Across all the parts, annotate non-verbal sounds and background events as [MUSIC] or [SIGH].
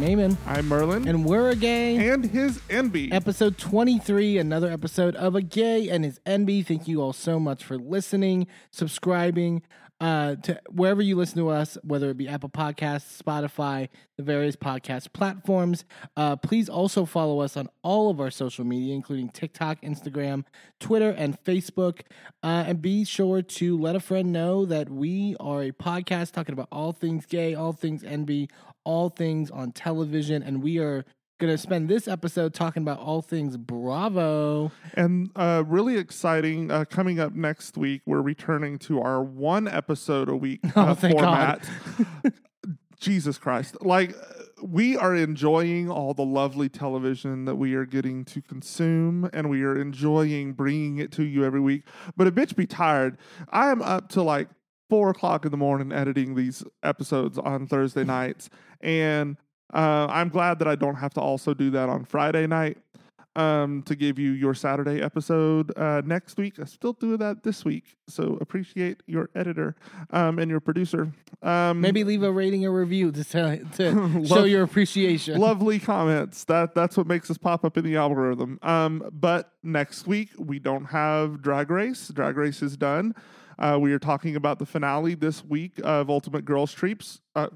I'm Eamon, I'm Merlin. and we're a gay. and his enby. Episode 23, another episode of A Gay and His Enby. Thank you all so much for listening, subscribing uh, to wherever you listen to us, whether it be Apple Podcasts, Spotify, the various podcast platforms. Uh, please also follow us on all of our social media, including TikTok, Instagram, Twitter, and Facebook. Uh, and be sure to let a friend know that we are a podcast talking about all things gay, all things enby, all things on television, and we are going to spend this episode talking about all things Bravo. and uh, really exciting. Uh, coming up next week, we're returning to our one episode a week [LAUGHS] Oh, uh, thank format. Jesus Christ. Like, uh, we are enjoying all the lovely television that we are getting to consume, and we are enjoying bringing it to you every week. But a bitch be tired. I am up to like four o'clock in the morning editing these episodes on Thursday [LAUGHS] nights, and uh, I'm glad that I don't have to also do that on Friday night um, to give you your Saturday episode uh, next week. I still do that this week, so appreciate your editor um, and your producer. Um, Maybe leave a rating or review to, tell, to [LAUGHS] show your appreciation. lovely comments. That that's what makes us pop up in the algorithm. Um, but next week we don't have Drag Race. Drag Race is done. Uh, we are talking about the finale this week of Ultimate Girls Trips. Uh,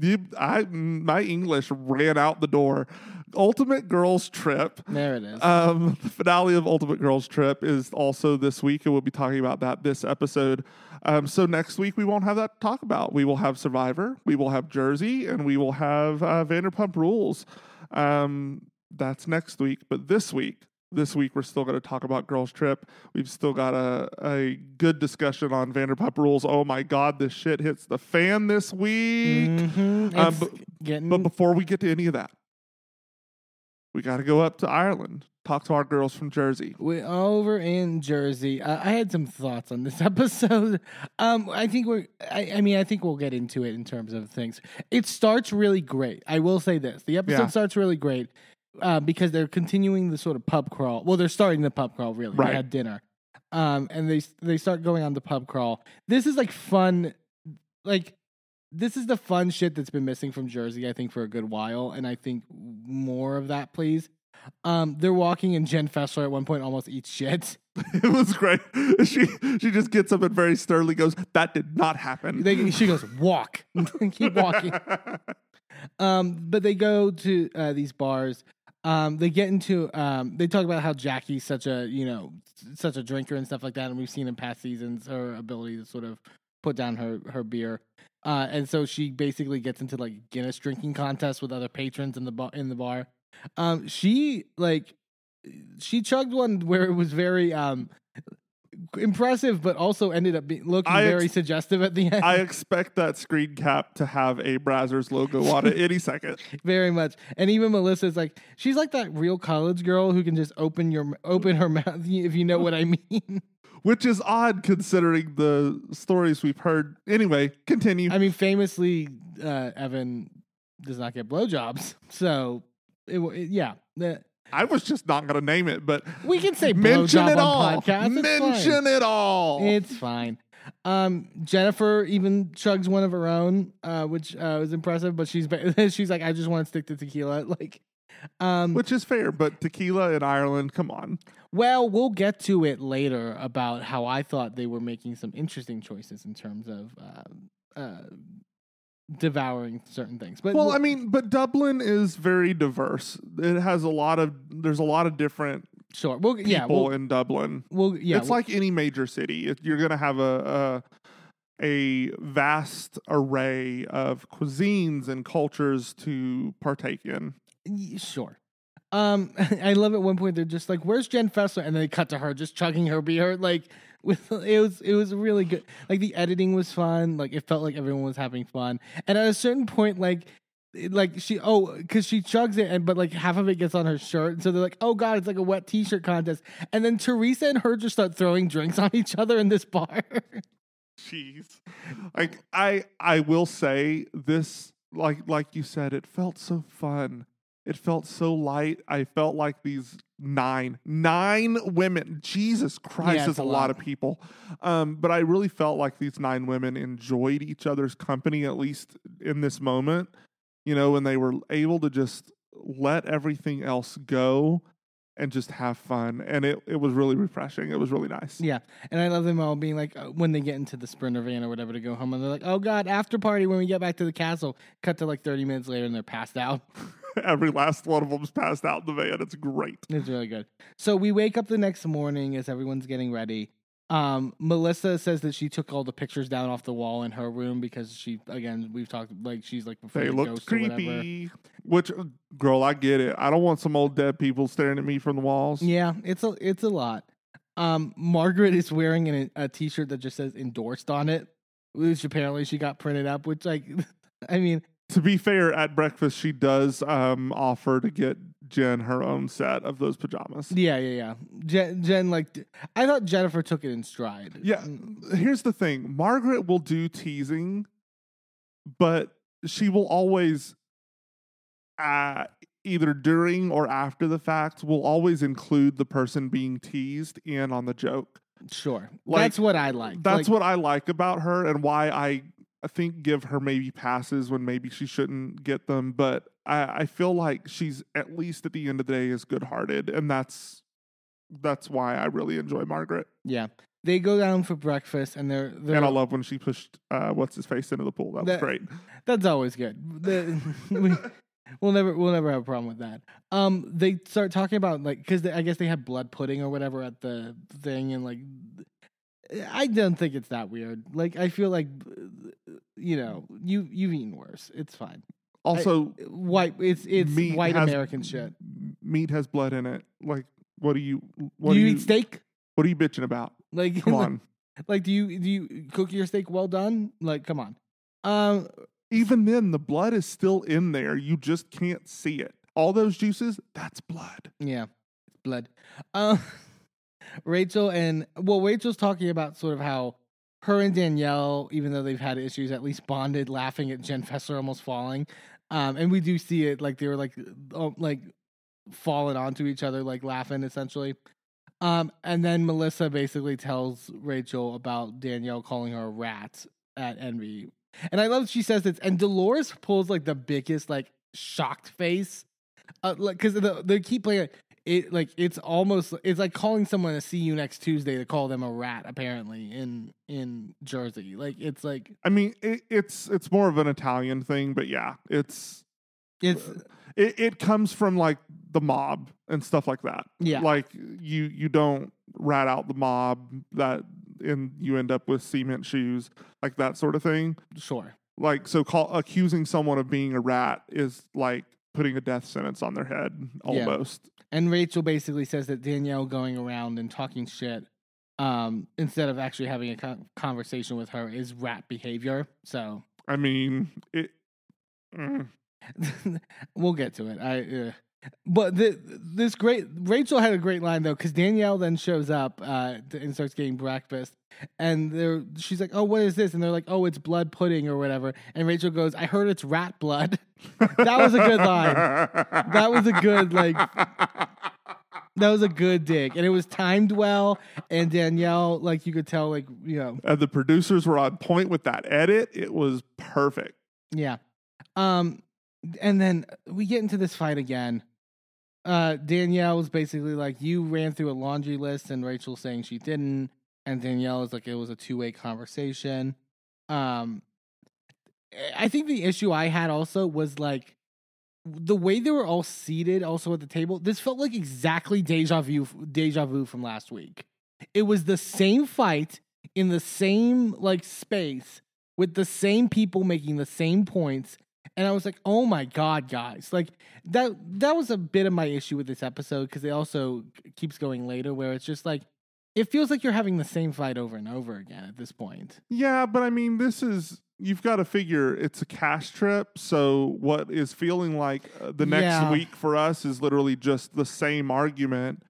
you, I my English ran out the door. Ultimate Girls Trip. there it is. Um, the finale of Ultimate Girls Trip is also this week, and we'll be talking about that this episode. Um, so next week we won't have that to talk about. We will have Survivor, we will have Jersey, and we will have uh, Vanderpump Rules. Um, that's next week, but this week, this week we're still going to talk about Girls Trip. We've still got a a good discussion on Vanderpump Rules. Oh my God, this shit hits the fan this week. Mhm. um, but- getting But before we get to any of that, we got to go up to Ireland, talk to our girls from Jersey. we're over in Jersey. Uh, I had some thoughts on this [LAUGHS] episode. Um, I think we're. I, I mean, I think we'll get into it in terms of things. It starts really great. I will say this: the episode Yeah. starts really great uh, because they're continuing the sort of pub crawl. Well, they're starting the pub crawl. Really, Right. they had dinner, um, and they they start going on the pub crawl. This is like fun, like. This is the fun shit that's been missing from Jersey, I think, for a good while, and I think more of that, please. Um, they're walking, and Jen Fessler at one point almost eats shit. [LAUGHS] it was great. [LAUGHS] She she just gets up and very sternly goes, "That did not happen." They, she goes, walk, [LAUGHS] keep walking. Um, but they go to uh, these bars. Um, they get into. Um, they talk about how Jackie's such a you know such a drinker and stuff like that, and we've seen in past seasons her ability to sort of put down her her beer. Uh, and so she basically gets into like Guinness drinking contests with other patrons in the bar. In the bar, um, she like she chugged one where it was very um impressive, but also ended up being looking I ex- very suggestive at the end. I expect that screen cap to have a Brazzers logo on it any second. [LAUGHS] very much. And even Melissa's like she's like that real college girl who can just open your open her mouth [LAUGHS] if you know what I mean. [LAUGHS] Which is odd considering the stories we've heard. Anyway, continue. I mean, famously, uh, Evan does not get blowjobs, so it, it- yeah. The- I was just not going to name it, but we can say mention it all. mention it all. fine. It's fine. Um, Jennifer even chugs one of her own, uh, which uh, was impressive. But she's [LAUGHS] she's like, I just want to stick to tequila. [LAUGHS] Like, um, Which is fair, but tequila in Ireland, come on. Well, we'll get to it later about how I thought they were making some interesting choices in terms of uh, uh, devouring certain things. But Well, I mean, but Dublin is very diverse. It has a lot of there's a lot of different sure. Well, people yeah, we'll, in Dublin. we'll yeah. it's we'll- like any major city. You're to have a, a a vast array of cuisines and cultures to partake in. sure. Um, [LAUGHS] I love at one point they're just like, "Where's Jen Fessler?" and then they cut to her just chugging her beer. Like, with it was it was really good. Like the editing was fun. Like it felt like everyone was having fun. And at a certain point, like like she oh because she chugs it and but like half of it gets on her shirt and so they're like oh god it's like a wet t-shirt contest and then teresa and her just start throwing drinks on each other in this bar Jeez. Like I I will say this like like you said it felt so fun. It felt so light. I felt like these nine nine women. Jesus Christ Yeah, is a a lot. lot. of people. Um but I really felt like these nine women enjoyed each other's company at least in this moment. you know, when they were able to just let everything else go and just have fun. And it, it was really refreshing. It was really nice. Yeah, and I love them all being like uh, when they get into the sprinter van or whatever to go home, and they're like, "Oh God, after party when we get back to the castle." Cut to like thirty minutes later, and they're passed out. [LAUGHS] [LAUGHS] Every last one of them's passed out in the van. It's great. It's really good. So we wake up the next morning as everyone's getting ready. Um, Melissa says that she took all the pictures down off the wall in her room because she, again, we've talked like she's like before They the looked ghost or whatever. creepy. Which, uh, girl, I get it. I don't want some old dead people staring at me from the walls. Yeah, it's a it's a lot. Um, Margaret is wearing an, a T-shirt that just says "endorsed" on it, which apparently she got printed up. Which, like, [LAUGHS] I mean, To be fair, at breakfast, she does um, offer to get Jen her own set of those pajamas. yeah, yeah, yeah. Jen, Jen, like, I thought Jennifer took it in stride. Yeah. Here's the thing Margaret will do teasing, but she will always, uh, either during or after the fact, will always include the person being teased in on the joke. sure. Like, That's what I like. That's Like, what I like about her and why I, I think give her maybe passes when maybe she shouldn't get them. But I, I feel like she's at least at the end of the day is good hearted, and that's that's why I really enjoy Margaret. Yeah, they go down for breakfast, and they're they're. And I love when she pushed uh, what's his face into the pool. That was That- great. That's always good. The, [LAUGHS] we, we'll never we'll never have a problem with that. Um, they start talking about like because I guess they had blood pudding or whatever at the thing, and like I don't think it's that weird. Like I feel like you know you you've eaten worse. It's fine. Also, White it's it's white has- American shit. Meat has blood in it. Like, what do you? What Do you do eat steak? What are you bitching about? Like Come [LAUGHS] on. like do you do you cook your steak well done? Like come on. Um, Even then, the blood is still in there. You just can't see it. All those juices, that's blood. Yeah, it's blood. Um, [LAUGHS] Rachel and well, Rachel's talking about sort of how her and Danielle, even though they've had issues, at least bonded, laughing at Jen Fessler almost falling. Um, and we do see it like they were like oh, like falling onto each other, like laughing essentially. Um, and then Melissa basically tells Rachel about Danielle calling her a rat at Envy. And I love she says this, and Dolores pulls like the biggest like shocked face uh, like because the, they keep playing it, it like it's almost it's like calling someone to see you next Tuesday to call them a rat apparently in in Jersey like it's like I mean, it, it's it's more of an Italian thing, but yeah, it's it's uh, it, it comes from like the mob and stuff like that. yeah Like you you don't rat out the mob that and you end up with cement shoes, like that sort of thing. sure Like so call accusing someone of being a rat is like putting a death sentence on their head almost. And Rachel basically says that Danielle going around and talking shit um instead of actually having a conversation with her is rat behavior so I mean, it mm. [LAUGHS] we'll get to it. I, uh, but the, this great Rachel had a great line though because Danielle then shows up uh, and starts getting breakfast, and they're she's like, "Oh, what is this?" And they're like, "Oh, it's blood pudding or whatever." And Rachel goes, "I heard it's rat blood." [LAUGHS] That was a good line. That was a good like. That was a good dig, and it was timed well. And Danielle, like you could tell, like you know, And the producers were on point with that edit. It was perfect. Yeah. Um and then we get into this fight again. Uh Danielle was basically like you ran through a laundry list and Rachel saying she didn't and Danielle is like it was a two-way conversation. Um I think the issue I had also was like the way they were all seated also at the table. This felt like exactly deja vu deja vu from last week. It was the same fight in the same like space with the same people making the same points and i was like oh my god guys like that that was a bit of my issue with this episode because it also keeps going later where it's just like it feels like you're having the same fight over and over again at this point Yeah, but I mean, this is you've got to figure it's a cash trip. So what is feeling like uh, the next Yeah. week for us is literally just the same argument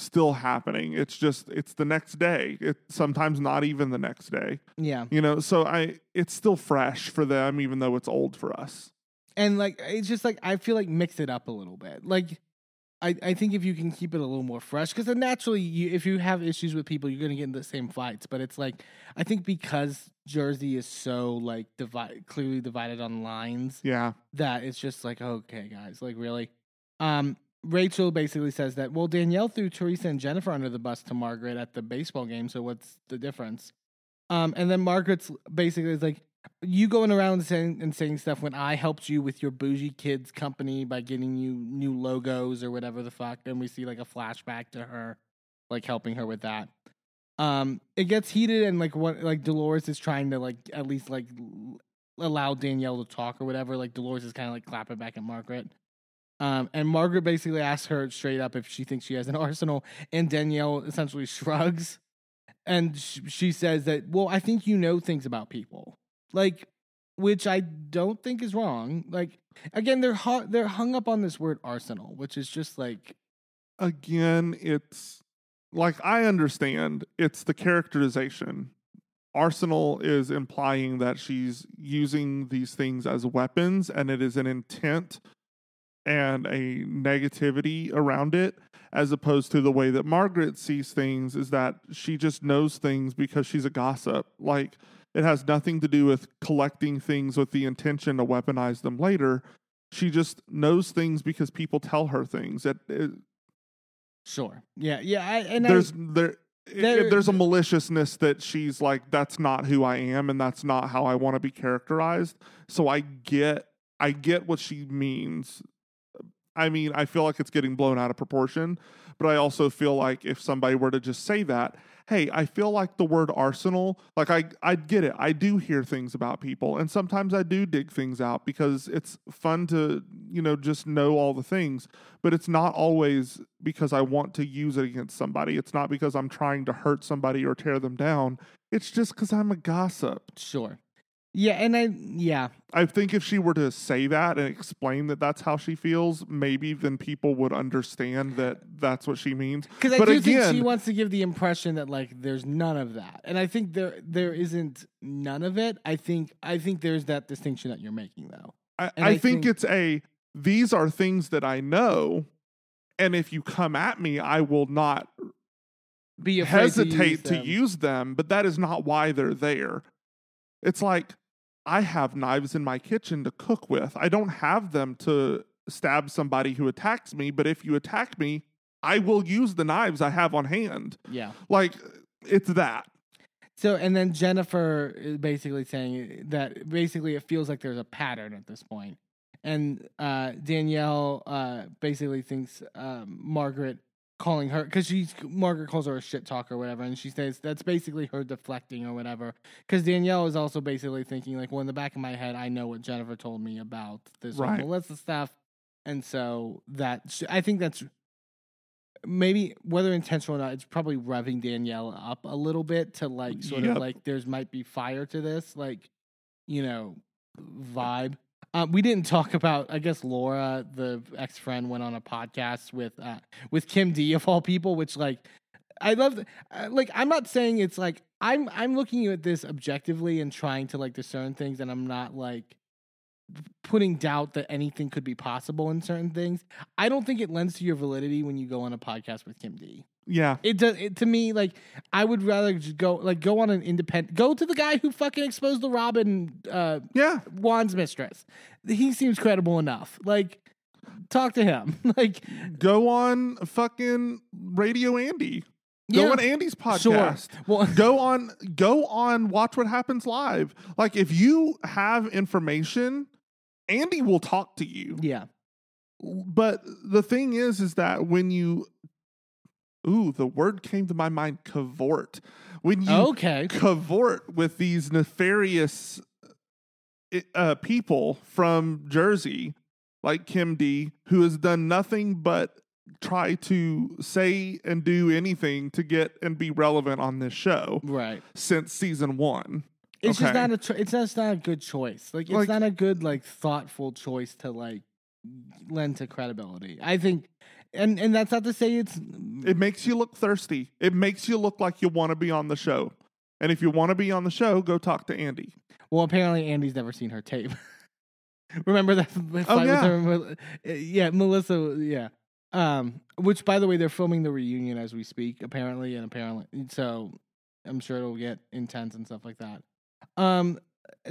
still happening. It's just it's the next day. It sometimes not even the next day. yeah You know, so I it's still fresh for them even though it's old for us. and like it's just like i feel like mix it up a little bit like I, I think if you can keep it a little more fresh, because then naturally, you, if you have issues with people, you're going to get in the same fights. But it's like, I think because Jersey is so like divide, clearly divided on lines, Yeah. that it's just like, okay, guys, like really. Um, Rachel basically says that, well, Danielle threw Teresa and Jennifer under the bus to Margaret at the baseball game, so what's the difference? Um, and then Margaret's basically is like, you going around saying and saying stuff when I helped you with your bougie kids company by getting you new logos or whatever the fuck, and we see like a flashback to her, like helping her with that. Um, it gets heated and like what like Dolores is trying to like at least like allow Danielle to talk or whatever. Like Dolores is kind of like clapping back at Margaret. Um, and Margaret basically asks her straight up if she thinks she has an [LAUGHS] arsenal, and Danielle essentially shrugs, and sh- she says that, "Well, I think you know things about people." like which I don't think is wrong. Like again, they're hu- they're hung up on this word arsenal, which is just like Again, it's like I understand it's the characterization. Arsenal is implying that she's using these things as weapons and it is an intent and a negativity around it, as opposed to the way that Margaret sees things is that she just knows things because she's a gossip. Like it has nothing to do with collecting things with the intention to weaponize them later. She just knows things because people tell her things. It, it, sure, yeah, yeah. I, and there's I, there, it- there- there's a maliciousness that she's like that's not who I am and that's not how I want to be characterized. So I get I get what she means. I mean, I feel like it's getting blown out of proportion, but I also feel like if somebody were to just say that, hey, I feel like the word arsenal, like I I get it. I do hear things about people and sometimes I do dig things out because it's fun to, you know, just know all the things, but it's not always because I want to use it against somebody. It's not because I'm trying to hurt somebody or tear them down. It's just cuz I'm a gossip. sure, yeah, and I yeah, I think if she were to say that and explain that that's how she feels, maybe then people would understand that that's what she means. because I But do think she wants to give the impression that like there's none of that, and I think there there isn't none of it. I think I think there's that distinction that you're making though. I, I, I think, think- it's a these are things that I know, and if you come at me, I will not Be hesitate to to use, them. use them, but that is not why they're there. It's like I have knives in my kitchen to cook with. I don't have them to stab somebody who attacks me, but if you attack me, I will use the knives I have on hand. yeah. Like it's that. So and then Jennifer is basically saying that basically it feels like there's a pattern at this point, and uh, Danielle uh, basically thinks um, Margaret calling her because she's Margaret calls her a shit talker or whatever, and she says that's basically her deflecting or whatever. Because Danielle is also basically thinking like, well, in the back of my head, I know what Jennifer told me about this whole Right. Melissa stuff, and so that I think that's maybe whether intentional or not, it's probably revving Danielle up a little bit to like sort Yep. of like there's might be fire to this, like you know, vibe. Um, we didn't talk about. I guess Laura, the ex friend, went on a podcast with uh, with Kim D of all people, which like I love. Uh, like I'm not saying it's like I'm I'm looking at this objectively and trying to like discern things, and I'm not like putting doubt that anything could be possible in certain things. I don't think it lends to your validity when you go on a podcast with Kim D. Yeah. It does it, to me like I would rather just go like go on an independent go to the guy who fucking exposed the Robyn uh Yeah. Juan's mistress. He seems credible enough. Like talk to him. [LAUGHS] like Go on fucking Radio Andy. Go yeah, on Andy's podcast. sure. Well, [LAUGHS] go on go on watch what happens live. Like if you have information, Andy will talk to you. yeah. But the thing is is that when you Ooh, the word came to my mind cavort. When you Okay. cavort with these nefarious uh, people from Jersey, like Kim D, who has done nothing but try to say and do anything to get and be relevant on this show Right. since season one. It's just not a cho- it's just not a good choice. Like it's Like- not a good like thoughtful choice to like lend to credibility. I think and and that's not to say it's It makes you look thirsty. It makes you look like you want to be on the show. And if you want to be on the show, go talk to Andy. Well, apparently Andy's never seen her tape. [LAUGHS] Remember that fight Oh, yeah. with her? Uh, Yeah, Melissa. Yeah, Um, which by the way, they're filming the reunion as we speak, apparently, and apparently, so I'm sure it'll get intense and stuff like that. Um,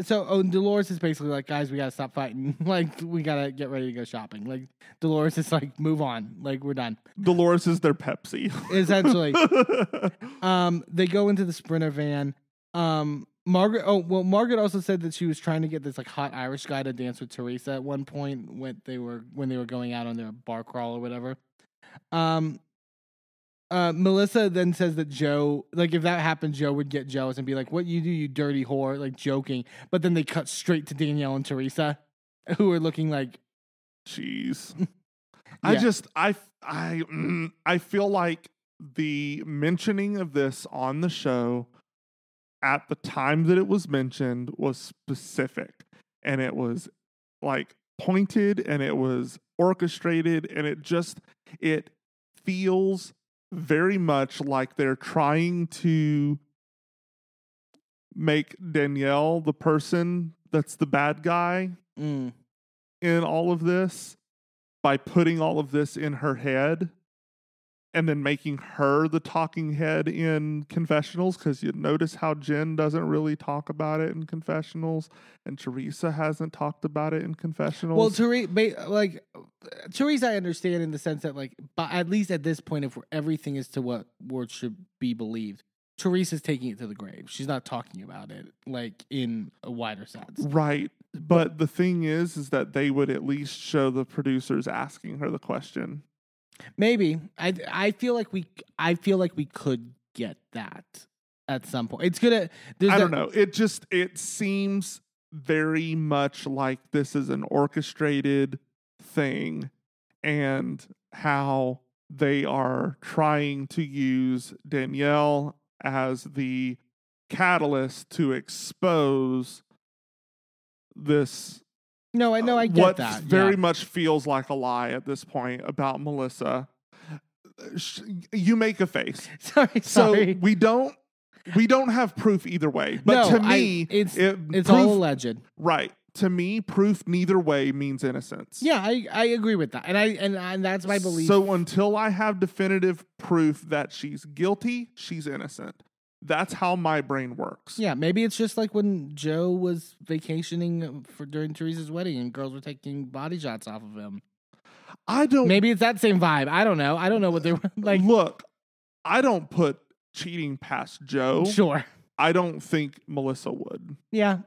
so oh, Dolores is basically like, guys, we gotta stop fighting. [LAUGHS] like, we gotta get ready to go shopping. Like, Dolores is like, move on. Like, we're done. Dolores is their Pepsi. [LAUGHS] Essentially, um, they go into the Sprinter van. Um, Margaret. Oh well, Margaret also said that she was trying to get this like hot Irish guy to dance with Teresa at one point when they were when they were going out on their bar crawl or whatever. Um, uh, Melissa then says that Joe, like if that happened, Joe would get jealous and be like, "What you do, you dirty whore," like joking. But then they cut straight to Danielle and Teresa, who are looking like, Jeez. [LAUGHS] I just I I mm, I feel like the mentioning of this on the show at the time that it was mentioned was specific and it was like pointed and it was orchestrated and it just it feels very much like they're trying to make Danielle the person that's the bad guy mm, in all of this by putting all of this in her head and then making her the talking head in confessionals because you notice how Jen doesn't really talk about it in confessionals and Teresa hasn't talked about it in confessionals. Well, Teresa, like Teresa, I understand in the sense that, like, but at least at this point, if everything is to what words should be believed, Teresa's taking it to the grave. She's not talking about it, like in a wider sense. right. But the thing is, is that they would at least show the producers asking her the question. Maybe I, I feel like we, I feel like we could get that at some point. It's gonna. There's I don't know. It just it seems very much like this is an orchestrated thing and how they are trying to use Danielle as the catalyst to expose this No, I know. I get what that. very yeah. much feels like a lie at this point about Melissa. You make a face. [LAUGHS] Sorry, So we don't we don't have proof either way. But No, to I- me, it's- it, it's proof, all alleged. right. To me, proof neither way means innocence. Yeah, I, I agree with that, and I and, and that's my belief. So until I have definitive proof that she's guilty, she's innocent. That's how my brain works. Yeah, maybe it's just like when Joe was vacationing for during Teresa's wedding and girls were taking body shots off of him. I don't Maybe it's that same vibe. I don't know. I don't know what they were [LAUGHS] like. look. I don't put cheating past Joe. Sure. I don't think Melissa would. Yeah.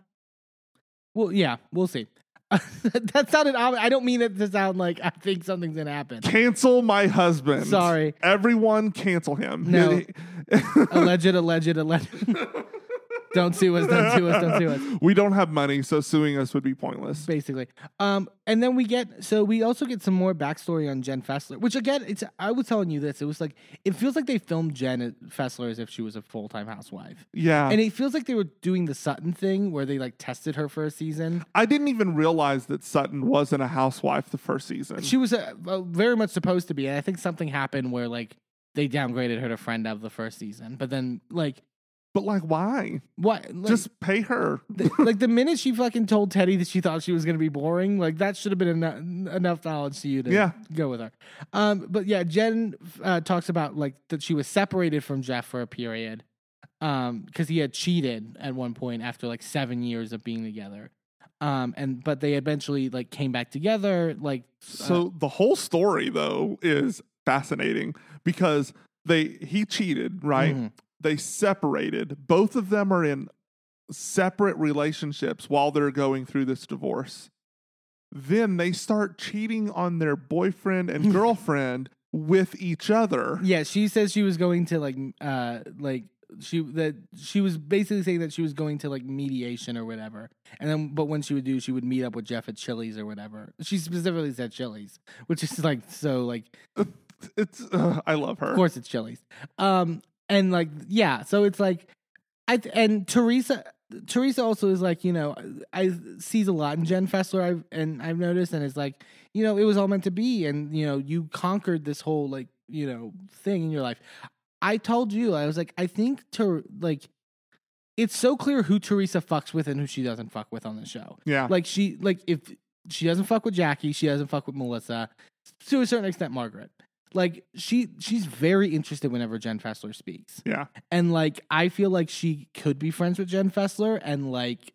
Well, yeah, we'll see. [LAUGHS] that sounded. I don't mean it to sound like I think something's gonna happen. Cancel my husband. Sorry. Everyone cancel him. No. [LAUGHS] alleged, alleged, alleged. Don't sue us. Don't sue us. Don't sue us. we don't have money, so suing us would be pointless. basically. Um, and then we get so we also get some more backstory on Jen Fessler, which again, it's I was telling you this. It was like it feels like they filmed Jen Fessler as if she was a full time housewife, Yeah. and it feels like they were doing the Sutton thing where they like tested her for a season. I didn't even realize that Sutton wasn't a housewife the first season. She was uh, uh, very much supposed to be, and I think something happened where like they downgraded her to friend of the first season, but then like but like, why? what? Like, Just pay her. the, like the minute she fucking told Teddy that she thought she was going to be boring, like that should have been enough, enough knowledge to you to Yeah. go with her. Um, but yeah, Jen uh, talks about like that she was separated from Jeff for a period um, because he had cheated at one point after like seven years of being together. Um, and but they eventually like came back together. Like So the whole story though is fascinating because they he cheated, right? Mhm. They separated. Both of them are in separate relationships while they're going through this divorce. Then they start cheating on their boyfriend and [LAUGHS] girlfriend with each other. Yeah, she says she was going to like uh like she that she was basically saying that she was going to like mediation or whatever. And then but when she would do she would meet up with Jeff at Chili's or whatever. She specifically said Chili's, which is like so like It's uh, I love her. of course it's Chili's. Um and like yeah, so it's like I th- and Teresa Teresa also is like, you know, I sees a lot in Jen Fessler I've and I've noticed and it's like, you know, it was all meant to be and you know, you conquered this whole like, you know, thing in your life. I told you, I was like, I think to like it's so clear who Teresa fucks with and who she doesn't fuck with on the show. Yeah. Like she like if she doesn't fuck with Jackie, she doesn't fuck with Melissa. to a certain extent, Margaret. Like she she's very interested whenever Jen Fessler speaks, Yeah. and like I feel like she could be friends with Jen Fessler, and like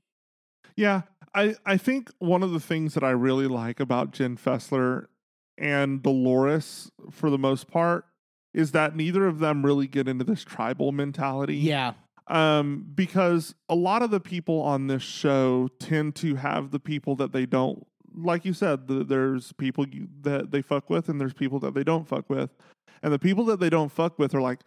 Yeah, I I think one of the things that I really like about Jen Fessler and Dolores, for the most part, is that neither of them really get into this tribal mentality. yeah, Um, because a lot of the people on this show tend to have the people that they don't, like you said, the, there's people you, that they fuck with, and there's people that they don't fuck with, and the people that they don't fuck with are like.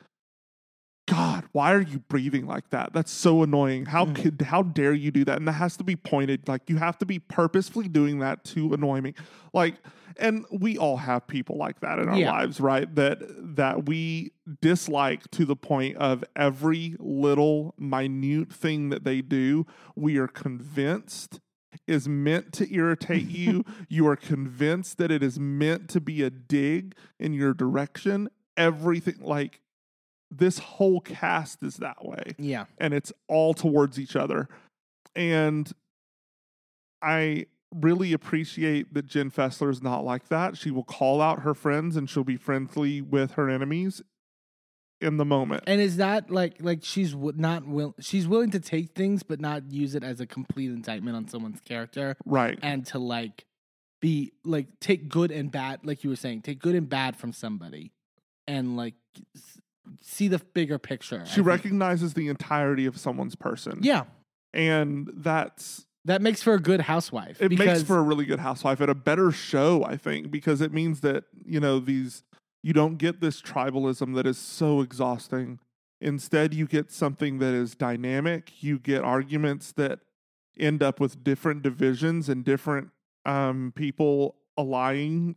God, why are you breathing like that? That's so annoying. How Mm. could how dare you do that? And that has to be pointed like you have to be purposefully doing that to annoy me. Like and we all have people like that in our Yeah. lives, right? That that we dislike to the point of every little minute thing that they do, we are convinced is meant to irritate [LAUGHS] you. you are convinced that it is meant to be a dig in your direction. Everything like this whole cast is that way yeah, and it's all towards each other. And I really appreciate that Jen Fessler is not like that. She will call out her friends and she'll be friendly with her enemies in the moment. and is that like like she's w- not will she's willing to take things but not use it as a complete indictment on someone's character, Right. and to like be like take good and bad, like you were saying, take good and bad from somebody, and like s- see the bigger picture. I She think. recognizes the entirety of someone's person. yeah, And that's that makes for a good housewife. it makes for a really good housewife and a better show, I think, because it means that, you know, these you don't get this tribalism that is so exhausting. Instead, you get something that is dynamic. You get arguments that end up with different divisions and different um, people allying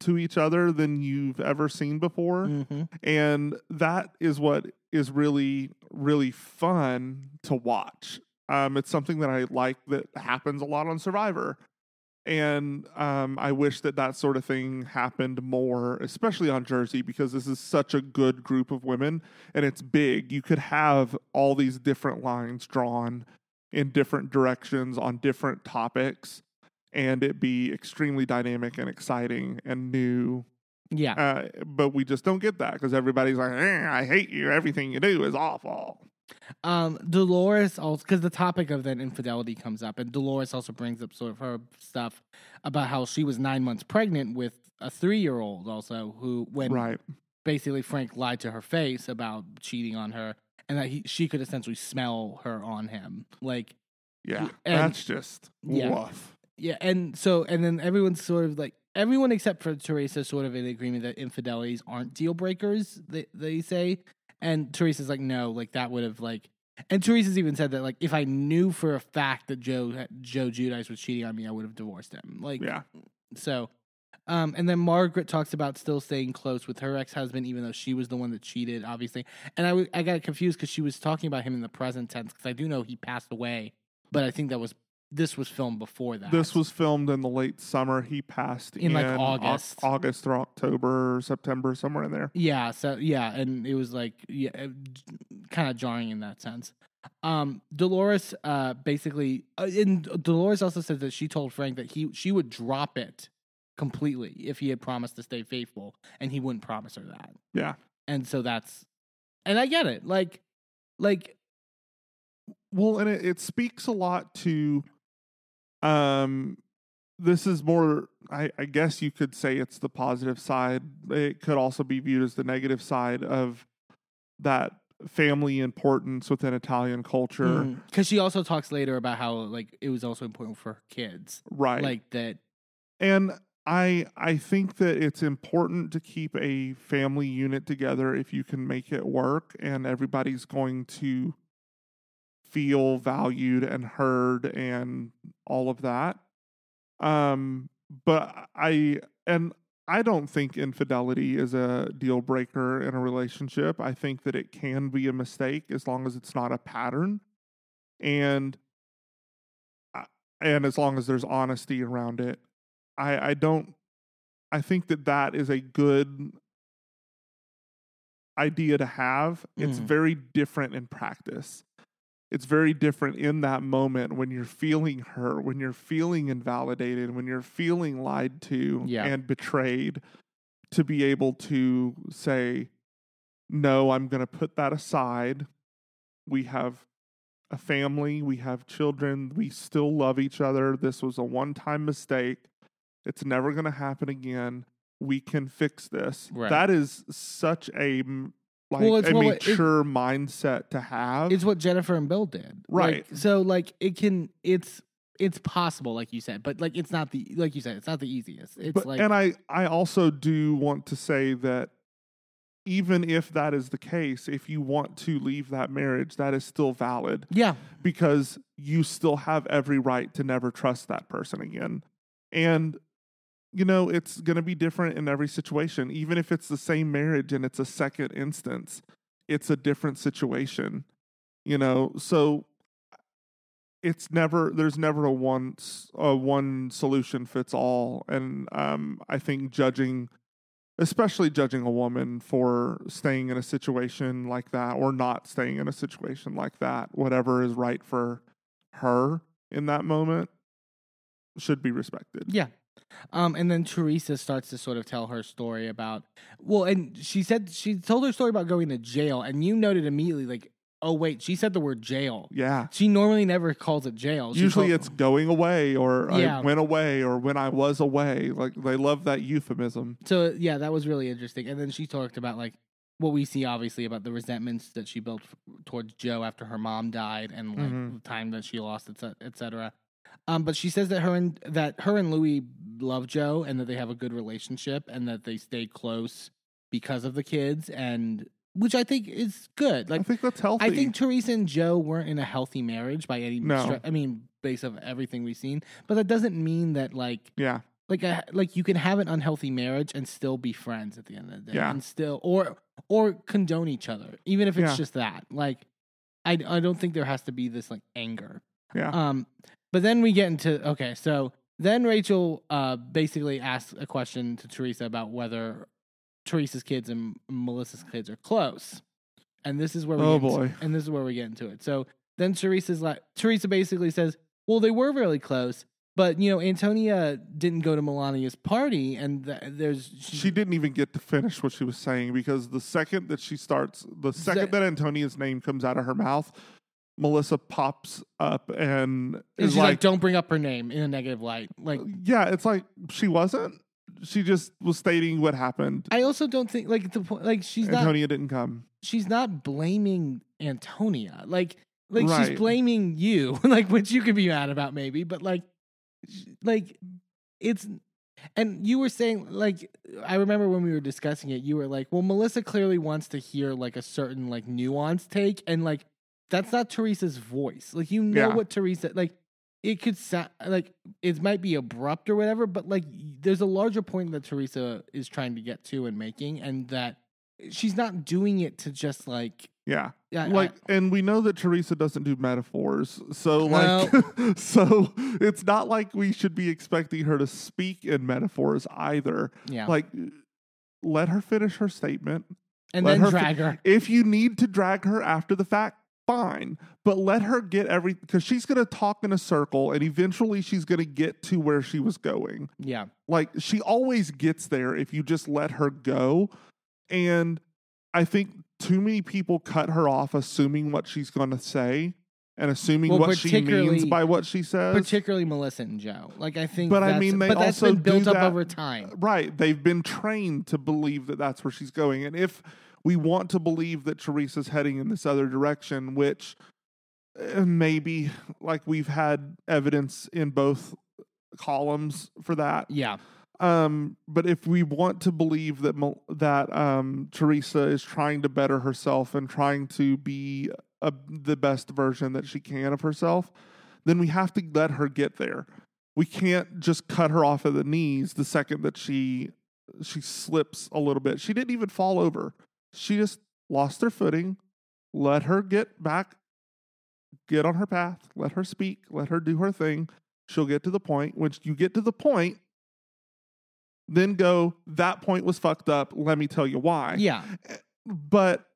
to each other than you've ever seen before. Mhm. And that is what is really, really fun to watch. Um, it's something that I like that happens a lot on Survivor. And um, I wish that that sort of thing happened more, especially on Jersey, because this is such a good group of women and it's big. You could have all these different lines drawn in different directions on different topics and it be extremely dynamic and exciting and new yeah. uh, but we just don't get that because everybody's like, eh, I hate you. Everything you do is awful. Um, Dolores also because the topic of that infidelity comes up, and Dolores also brings up sort of her stuff about how she was nine months pregnant with a three-year-old, also who when Right. basically Frank lied to her face about cheating on her, and that he, she could essentially smell her on him, like Yeah. And- that's just yeah. woof. yeah, and so and then everyone's sort of like everyone except for Teresa sort of in agreement that infidelities aren't deal breakers. They they say, and Teresa's like, no, like that would have like, and Teresa's even said that like if I knew for a fact that Joe Joe Giudice was cheating on me, I would have divorced him. Like, Yeah. so. Um, and then Margaret talks about still staying close with her ex husband, even though she was the one that cheated, obviously. And I, w- I got confused because she was talking about him in the present tense because I do know he passed away, but I think that was this was filmed before that. This was filmed in the late summer. He passed In, like, Au- August. August or October September, somewhere in there. Yeah, so yeah, and it was like yeah, kind of jarring in that sense. Um, Dolores, uh, basically, uh, and Dolores also said that she told Frank that he she would drop it completely if he had promised to stay faithful, and he wouldn't promise her that. Yeah. And so that's, and I get it, like, like Well, and it, it speaks a lot to um this is more I, I guess you could say it's the positive side. It could also be viewed as the negative side of that family importance within Italian culture. because she also talks later about how like it was also important for her kids, Right. like that. and I I think that it's important to keep a family unit together if you can make it work and everybody's going to feel valued and heard and all of that. Um but I and I don't think infidelity is a deal breaker in a relationship. I think that it can be a mistake as long as it's not a pattern. And and as long as there's honesty around it. I I don't I think that that is a good idea to have. It's Mhm. very different in practice. It's very different in that moment when you're feeling hurt, when you're feeling invalidated, when you're feeling lied to Yeah. and betrayed, to be able to say, no, I'm going to put that aside. We have a family, we have children, we still love each other. This was a one time mistake. It's never going to happen again. We can fix this. Right. That is such a like Well, it's a what- it- mature mindset to have. It's what Jennifer and Bill did. Right. Like, so like it can it's it's possible, like you said, but like it's not the like you said, it's not the easiest. It's but, like and I, I also do want to say that even if that is the case, if you want to leave that marriage, that is still valid yeah, because you still have every right to never trust that person again. And you know, it's going to be different in every situation. Even if it's the same marriage and it's a second instance, it's a different situation. You know, so it's never there's never a one a one solution fits all and um I think judging especially judging a woman for staying in a situation like that or not staying in a situation like that whatever is right for her in that moment should be respected. yeah. Um, and then Teresa starts to sort of tell her story about well, and she said she told her story about going to jail, and you noted immediately like, oh wait, she said the word jail. Yeah. She normally never calls it jail. She Usually it's going away or Yeah. I went away or when I was away. Like they love that euphemism. So yeah, that was really interesting. And then she talked about like what we see obviously about the resentments that she built towards Joe after her mom died and like Mhm. the time that she lost, etc. Et cetera. Um, but she says that her and that her and Luis love Joe and that they have a good relationship and that they stay close because of the kids and which I think is good. Like I think that's healthy. I think Teresa and Joe weren't in a healthy marriage by any No. stre- I mean, based of everything we've seen, but that doesn't mean that like yeah. like a like you can have an unhealthy marriage and still be friends at the end of the day Yeah. and still or or condone each other even if it's Yeah. just that like I, I don't think there has to be this like anger Yeah. um but then we get into okay so then rachel uh basically asks a question to teresa about whether teresa's kids and melissa's kids are close and this is where we Oh, get into- boy. and this is where we get into it so then teresa's like teresa basically says well they were really close but you know antonia didn't go to milania's party and th- there's she didn't even get to finish what she was saying because the second that she starts, the second that Antonia's name comes out of her mouth, Melissa pops up and and is she's like, like, don't bring up her name in a negative light like yeah, it's like she wasn't. She just was stating what happened. i also don't think like the point like she's not Antonia didn't come. she's not blaming Antonia. Like like she's blaming you, [LAUGHS] like which you could be mad about maybe, but like like it's and you were saying like I remember when we were discussing it, you were like, "Well, Melissa clearly wants to hear like a certain like nuanced take and like that's not Teresa's voice. Like you know Yeah. what Teresa like it could sound like it might be abrupt or whatever, but like there's a larger point that Teresa is trying to get to and making, and that she's not doing it to just like Yeah. yeah, like I- and we know that Teresa doesn't do metaphors. So like [LAUGHS] so it's not like we should be expecting her to speak in metaphors either. yeah, Like let her finish her statement. and let then her fi- drag her. If you need to drag her after the fact, fine. But let her get every because she's gonna talk in a circle and eventually she's gonna get to where she was going. Yeah, Like she always gets there if you just let her go. And I think too many people cut her off assuming what she's gonna say and assuming Well, what she means by what she says. particularly Melissa and Joe. Like I think, But I mean, they but that's also been built up that- over time. Right. They've been trained to believe that that's where she's going. And if we want to believe that Teresa's heading in this other direction, which uh, maybe like we've had evidence in both columns for that. Yeah, Um, but if we want to believe that that um, Teresa is trying to better herself and trying to be a, the best version that she can of herself, then we have to let her get there. We can't just cut her off at the knees the second that she she slips a little bit. She didn't even fall over. She just lost her footing. Let her get back, get on her path. Let her speak. Let her do her thing. She'll get to the point. When you get to the point, then go, that point was fucked up. Let me tell you why. yeah, eh, But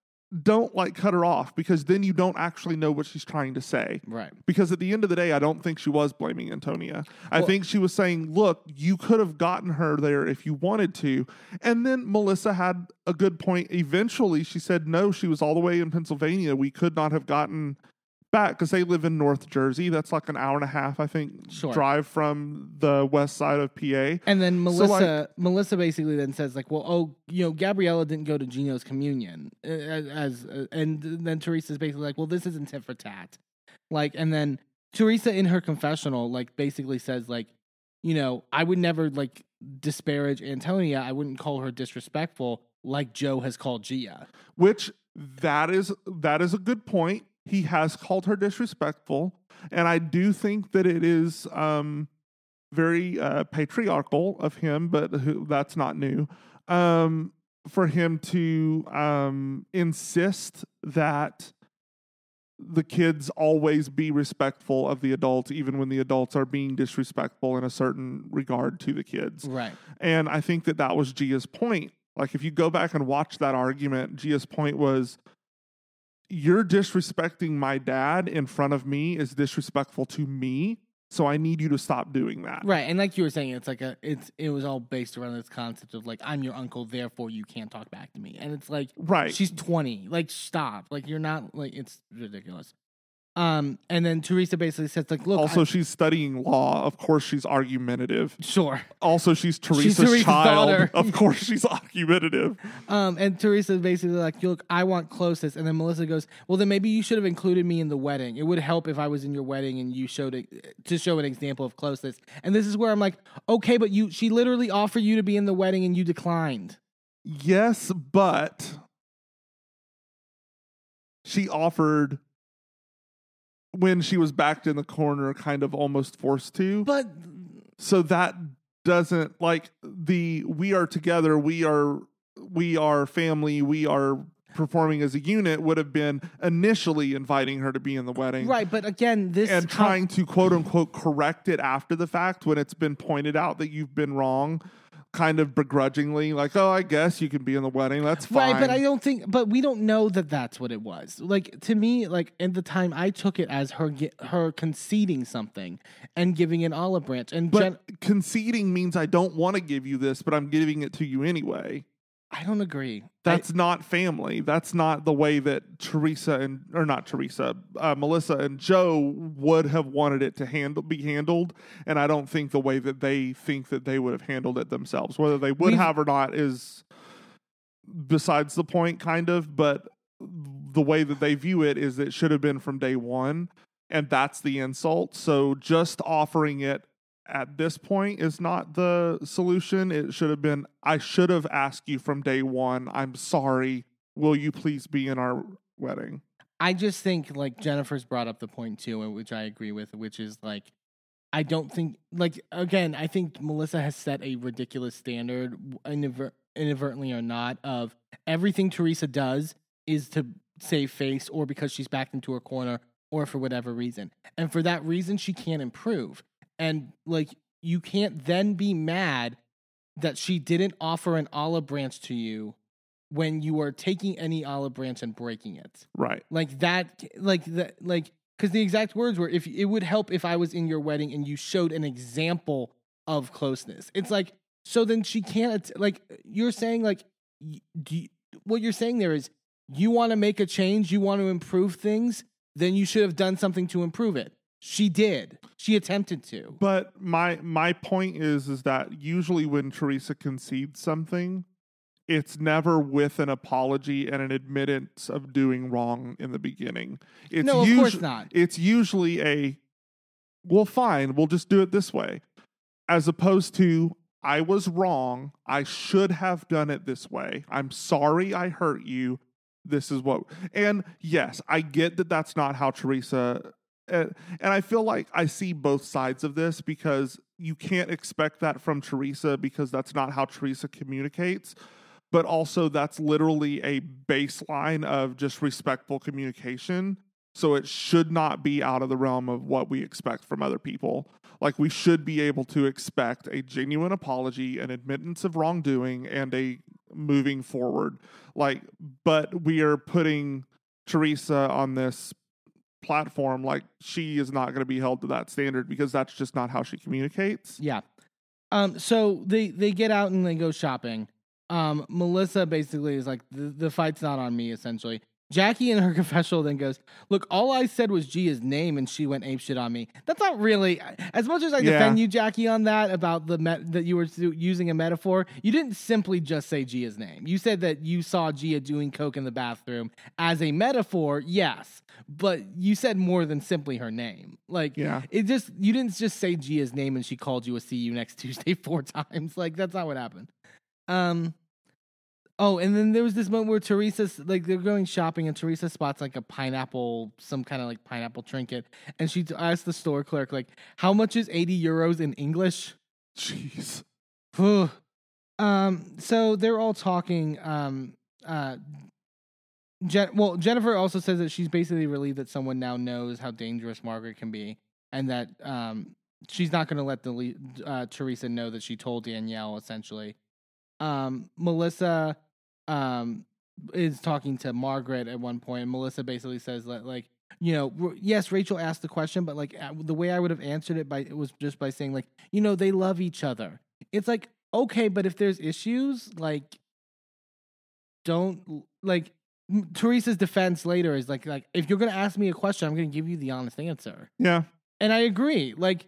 don't like cut her off because then you don't actually know what she's trying to say. Right. Because at the end of the day, I don't think she was blaming Antonia. I Well- think she was saying, look, you could have gotten her there if you wanted to. And then Melissa had a good point. Eventually, she said, no, she was all the way in Pennsylvania. We could not have gotten back because they live in North Jersey. That's like an hour and a half, I think, Sure. drive from the west side of PA. And then Melissa, Melissa basically then says like, "Well, oh, you know, Gabriella didn't go to Gino's communion," uh, as, as uh, and then Teresa's basically like, "Well, this isn't tit for tat," like, and then Teresa in her confessional like basically says like, you know, I would never like disparage Antonia. I wouldn't call her disrespectful like Joe has called Gia. which that is that is a good point he has called her disrespectful and i do think that it is um very uh, patriarchal of him but who, that's not new um for him to um insist that the kids always be respectful of the adults even when the adults are being disrespectful in a certain regard to the kids Right. and I think that that was Gia's point. Like, if you go back and watch that argument, Gia's point was you're disrespecting my dad in front of me is disrespectful to me. So I need you to stop doing that. Right, and like you were saying, it's like a it's it was all based around this concept of like I'm your uncle, therefore you can't talk back to me, and it's like Right. she's 20, like stop, like you're not like it's ridiculous. Um, and then Teresa basically says like, look, also, I- she's studying law. Of course, she's argumentative. sure. Also, she's Teresa's, Teresa's child. daughter. Of course, she's argumentative. Um, and Teresa basically like, look, I want closest, and then Melissa goes, well, then maybe you should have included me in the wedding. It would help if I was in your wedding and you showed it to show an example of closeness. And this is where I'm like, okay, but you, she literally offered you to be in the wedding and you declined. Yes, but she offered when she was backed in the corner, kind of almost forced to. But so that doesn't like the we are together we are we are family we are performing as a unit would have been initially inviting her to be in the wedding right, but again, this and trying to quote unquote correct it after the fact when it's been pointed out that you've been wrong kind of begrudgingly like oh i guess you can be in the wedding that's fine Right, but I don't think, but we don't know that that's what it was. Like to me, like at the time, I took it as her her conceding something and giving an olive branch. And but Jen, conceding means i don't want to give you this but i'm giving it to you anyway I don't agree. That's not family. That's not the way that Teresa and or not Teresa, uh, Melissa and Joe would have wanted it to handle be handled. And I don't think the way that they think that they would have handled it themselves, whether they would have or not, is besides the point, kind of. But the way that they view it is it should have been from day one, and that's the insult. So just offering it at this point is not the solution. It should have been, I should have asked you from day one, I'm sorry. Will you please be in our wedding? I just think like Jennifer's brought up the point too, which I agree with, which is like I don't think like again, I think Melissa has set a ridiculous standard, inadver- inadvertently or not, of everything Teresa does is to save face or because she's backed into her corner or for whatever reason. And for that reason she can't improve. And like you can't then be mad that she didn't offer an olive branch to you when you are taking any olive branch and breaking it. Right. like that like that like because the exact words were if it would help if i was in your wedding and you showed an example of closeness. It's like so then she can't like you're saying like you, what you're saying there is you want to make a change you want to improve things then you should have done something to improve it she did she attempted to But my my point is is that usually when Teresa concedes something, it's never with an apology and an admittance of doing wrong in the beginning. It's no of usu- course not It's usually a well fine, we'll just do it this way. As opposed to I was wrong. I should have done it this way. I'm sorry I hurt you. This is what and yes, I get that that's not how Teresa and, and I feel like I see both sides of this because you can't expect that from Teresa because that's not how Teresa communicates. But also, that's literally a baseline of just respectful communication. So it should not be out of the realm of what we expect from other people. Like, we should be able to expect a genuine apology, an admittance of wrongdoing, and a moving forward. Like, but we are putting Teresa on this platform like she is not going to be held to that standard because that's just not how she communicates. Yeah. Um. So they they get out and they go shopping. Um. Melissa basically is like the, the fight's not on me. Essentially, Jackie in her [LAUGHS] confessional then goes, "Look, all I said was Gia's name, and she went apeshit on me. That's not really as much as I Yeah. defend you, Jackie, on that about the met- that you were using a metaphor. You didn't simply just say Gia's name. You said that you saw Gia doing coke in the bathroom as a metaphor. Yes, but you said more than simply her name. Like, Yeah. it just you didn't just say Gia's name and she called you a see you next [LAUGHS] Tuesday four times. Like, that's not what happened. Um." Oh, and then there was this moment where Teresa's like they're going shopping, and Teresa spots like a pineapple, some kind of like pineapple trinket, and she asks the store clerk like, "How much is eighty euros in English?" Jeez. Um, so they're all talking. Um, uh, Jen- well, Jennifer also says that she's basically relieved that someone now knows how dangerous Margaret can be, and that um, she's not going to let the uh, Teresa know that she told Danielle. Essentially, um, Melissa um, is talking to Margaret at one point. Melissa basically says that like. You know, r- yes, Rachel asked the question, but like uh, the way I would have answered it by it was just by saying like, you know, they love each other. It's like okay, but if there's issues, like, don't like m- Teresa's defense later is like like if you're gonna ask me a question, I'm gonna give you the honest answer, Yeah. and I agree. Like,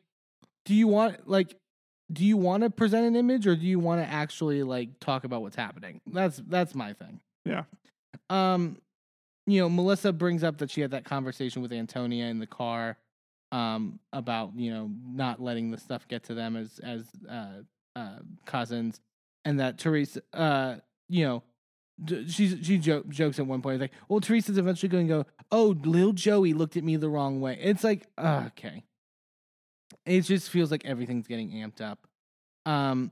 do you want like do you want to present an image or do you want to actually like talk about what's happening? That's that's my thing. Yeah. Um, you know, Melissa brings up that she had that conversation with Antonia in the car, um, about you know not letting the stuff get to them as as uh, uh cousins, and that Teresa, uh, you know. She's she jo- jokes at one point like, "Well, Teresa's eventually going to go. Oh, little Joey looked at me the wrong way." It's like, okay, it just feels like everything's getting amped up. Um,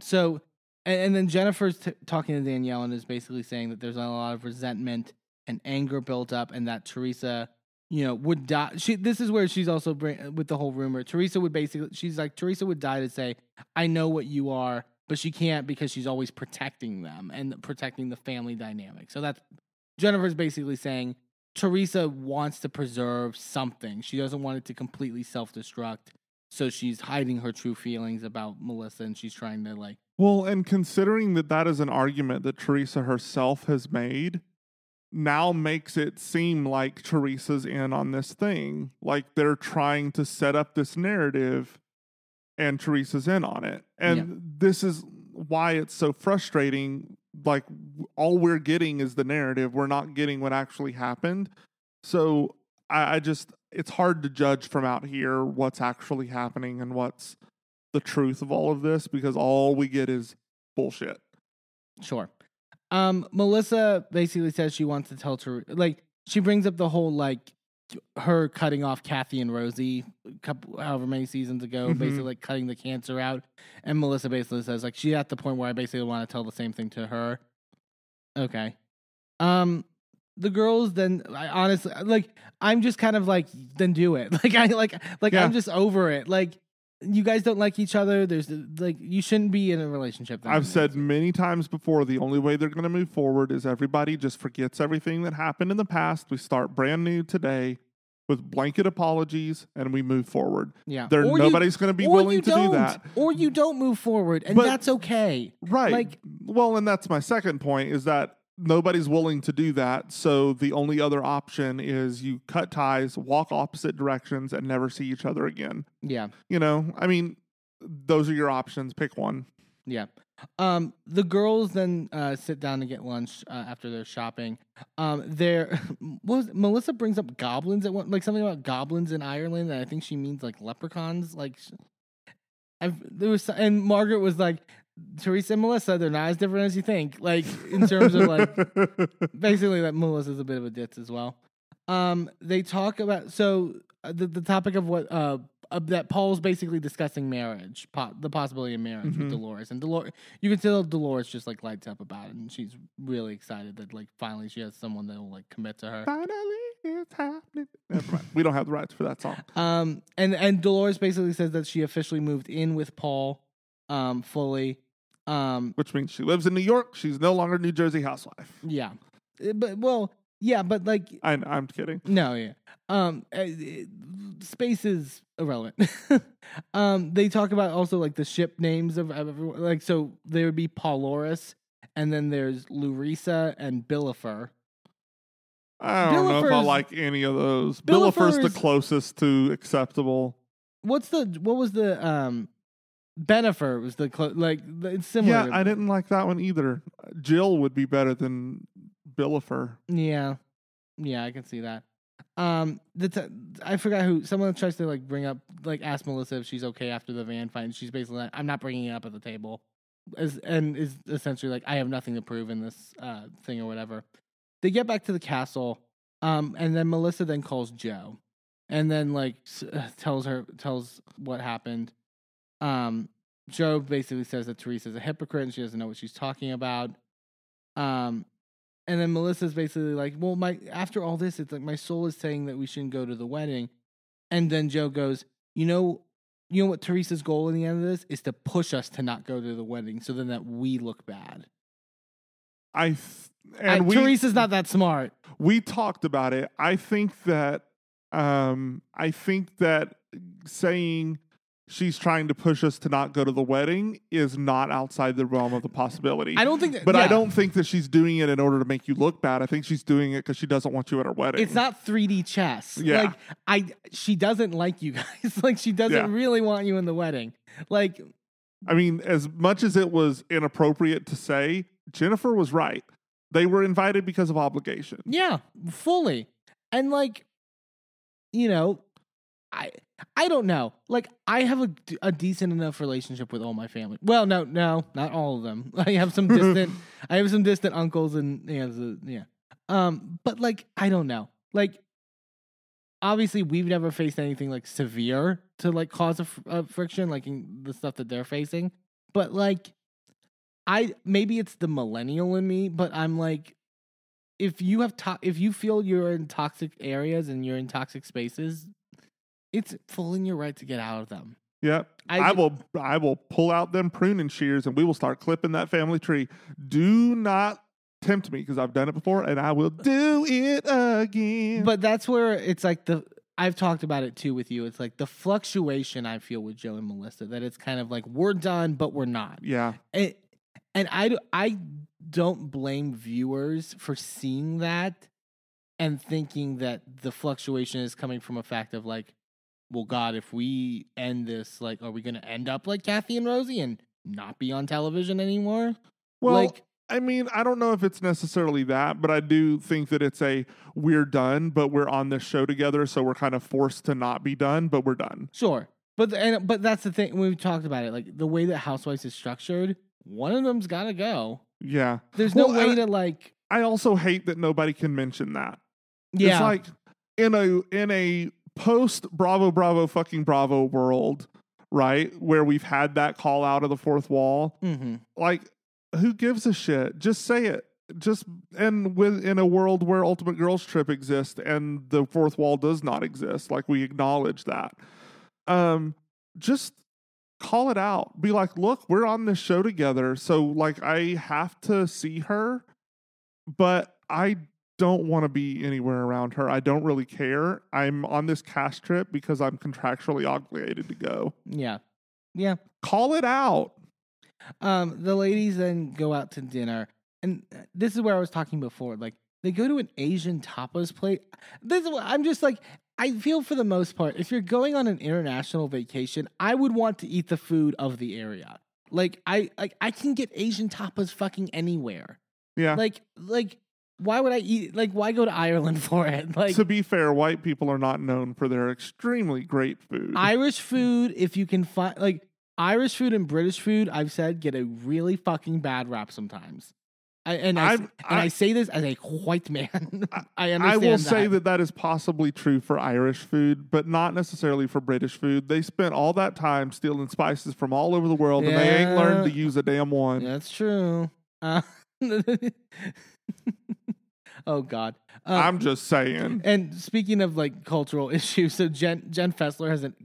so and, and then Jennifer's t- talking to Danielle and is basically saying that there's a lot of resentment and anger built up, and that Teresa, you know, would die. She this is where she's also bring, with the whole rumor. Teresa would basically, she's like Teresa would die to say, "I know what you are." But she can't because she's always protecting them and protecting the family dynamic. So that's Jennifer's basically saying Teresa wants to preserve something. She doesn't want it to completely self destruct. So she's hiding her true feelings about Melissa and she's trying to like Well, and considering that that is an argument that Teresa herself has made, now makes it seem like Teresa's in on this thing. Like they're trying to set up this narrative and Teresa's in on it. And this is why it's so frustrating. Like all we're getting is the narrative, we're not getting what actually happened. So I, I just, it's hard to judge from out here what's actually happening and what's the truth of all of this because all we get is bullshit. Sure. Um, Melissa basically says she wants to tell Ter like she brings up the whole like her cutting off Kathy and Rosie a couple however many seasons ago, Mhm. basically like cutting the cancer out. And Melissa basically says like she's at the point where I basically want to tell the same thing to her. Okay. Um the girls then I honestly like I'm just kind of like then do it. [LAUGHS] Like I like like Yeah. I'm just over it. Like you guys don't like each other. There's like you shouldn't be in a relationship. I've said many times before the only way they're going to move forward is everybody just forgets everything that happened in the past. We start brand new today with blanket apologies and we move forward. Yeah. There Or nobody's going to be willing to do that. Or you don't move forward, and But- that's okay. Right. Like- well, and that's my second point is that nobody's willing to do that. So the only other option is you cut ties, walk opposite directions and never see each other again. Yeah. You know, I mean, those are your options. Pick one. Yeah. Um, the girls then uh, sit down to get lunch uh, after their shopping. Um, there [LAUGHS] what was Melissa brings up goblins at one, like something about goblins in Ireland, and I think she means like leprechauns. Like, I've, there was, and Margaret was like, Teresa and Melissa, they're not as different as you think. Like in terms of like [LAUGHS] basically that Melissa's a bit of a ditz as well. Um, they talk about so uh, the the topic of what uh, uh that Paul's basically discussing marriage, po- the possibility of marriage Mhm. with Dolores, and Dolores, you can tell Dolores just like lights up about it, and she's really excited that like finally she has someone that will like commit to her. Finally, it's happening. We don't have the rights for that song. [LAUGHS] Um, and and Dolores basically says that she officially moved in with Paul, um, fully. Um, which means she lives in New York. She's no longer New Jersey housewife. yeah, Uh, but well, yeah, but like I, I'm kidding. No, yeah. Um, uh, space is irrelevant. [LAUGHS] um, they talk about also like the ship names of, of everyone. Like, so there would be Pauloris, and then there's Lurisa and Billifer. I don't know if I Billifer's- like any of those. Billifer Billifer's the closest to acceptable. What's the what was the um Bennifer was the clo- like it's similar. Yeah, I didn't like that one either. Jill would be better than Billifer. Yeah, yeah, I can see that. Um, the t- I forgot who someone tries to like bring up like ask Melissa if she's okay after the van fight. And she's basically like, I'm not bringing it up at the table, as and is essentially like I have nothing to prove in this uh thing or whatever. They get back to the castle, um, and then Melissa then calls Joe, and then like s- uh, tells her tells what happened. Um, Joe basically says that Teresa's a hypocrite and she doesn't know what she's talking about. Um, and then Melissa's basically like, "Well, my after all this, it's like my soul is saying that we shouldn't go to the wedding." And then Joe goes, "You know, you know what Teresa's goal in the end of this is to push us to not go to the wedding, so then that we look bad." I th- and And we Teresa's not that smart. we talked about it. I think that um I think that saying she's trying to push us to not go to the wedding is not outside the realm of the possibility. I don't think, that, but I don't think that she's doing it in order to make you look bad. I think she's doing it because she doesn't want you at her wedding. It's not 3D chess. Yeah. Like I, she doesn't like you [LAUGHS] guys. like she doesn't Yeah. really want you in the wedding. Like I mean, as much as it was inappropriate to say, Jennifer was right. They were invited because of obligation. Yeah, fully. And like, you know, I I don't know. Like, I have a, a decent enough relationship with all my family. Well, no, no, not all of them. [LAUGHS] I have some distant. [LAUGHS] I have some distant uncles and yeah, yeah. Um, but like, I don't know. Like, obviously, we've never faced anything like severe to like cause a, fr- a friction, like in the stuff that they're facing. But like, I maybe it's the millennial in me, but I'm like, if you have to- if you feel you're in toxic areas and you're in toxic spaces, it's full in your right to get out of them. Yep. I I, will I will pull out them pruning shears and we will start clipping that family tree. Do not tempt me because I've done it before and I will do it again. But that's where it's like the I've talked about it too with you. It's like the fluctuation I feel with Joe and Melissa that it's kind of like we're done, but we're not. yeah. And, and I do- I don't blame viewers for seeing that and thinking that the fluctuation is coming from a fact of like, well, God, if we end this, like, are we going to end up like Kathy and Rosie and not be on television anymore? Well, like, I mean, I don't know if it's necessarily that, but I do think that it's a we're done, but we're on this show together, so we're kind of forced to not be done, but we're done. Sure, but and but that's the thing. We've talked about it. Like the way that Housewives is structured, one of them's got to go. Yeah. There's no way to like. I also hate that nobody can mention that. Yeah, It's like in a in a post Bravo Bravo fucking Bravo world, right? Where we've had that call out of the fourth wall. hmm Like, who gives a shit? Just say it. Just and with in a world where Ultimate Girls Trip exists and the fourth wall does not exist, like we acknowledge that. Um, just call it out. Be like, look, we're on this show together, so like I have to see her, but I don't want to be anywhere around her. I don't really care. I'm on this cast trip because I'm contractually obligated to go. yeah, yeah. Call it out. Um, the ladies then go out to dinner, and uh, this is where I was talking before. Like they go to an Asian tapas plate. This is what I'm just like. I feel for the most part, if you're going on an international vacation, I would want to eat the food of the area. Like I like I can get Asian tapas fucking anywhere. Yeah. Like like why would I eat like why go to Ireland [LAUGHS] for it? Like to be fair, white people are not known for their extremely great food. Irish food, if you can find like Irish food and British food, I've said get a really fucking bad rap sometimes. I, and I, I've- and I, I- say this as a white man. [LAUGHS] I understand. I will say that. that that is possibly true for Irish food, but not necessarily for British food. They spent all that time stealing spices from all over the world, and they ain't learned to use a damn one. that's true. Uh, [LAUGHS] [LAUGHS] oh God. Um, I'm just saying. And speaking of like cultural [LAUGHS] issues, so Jen Jen Fessler hasn't.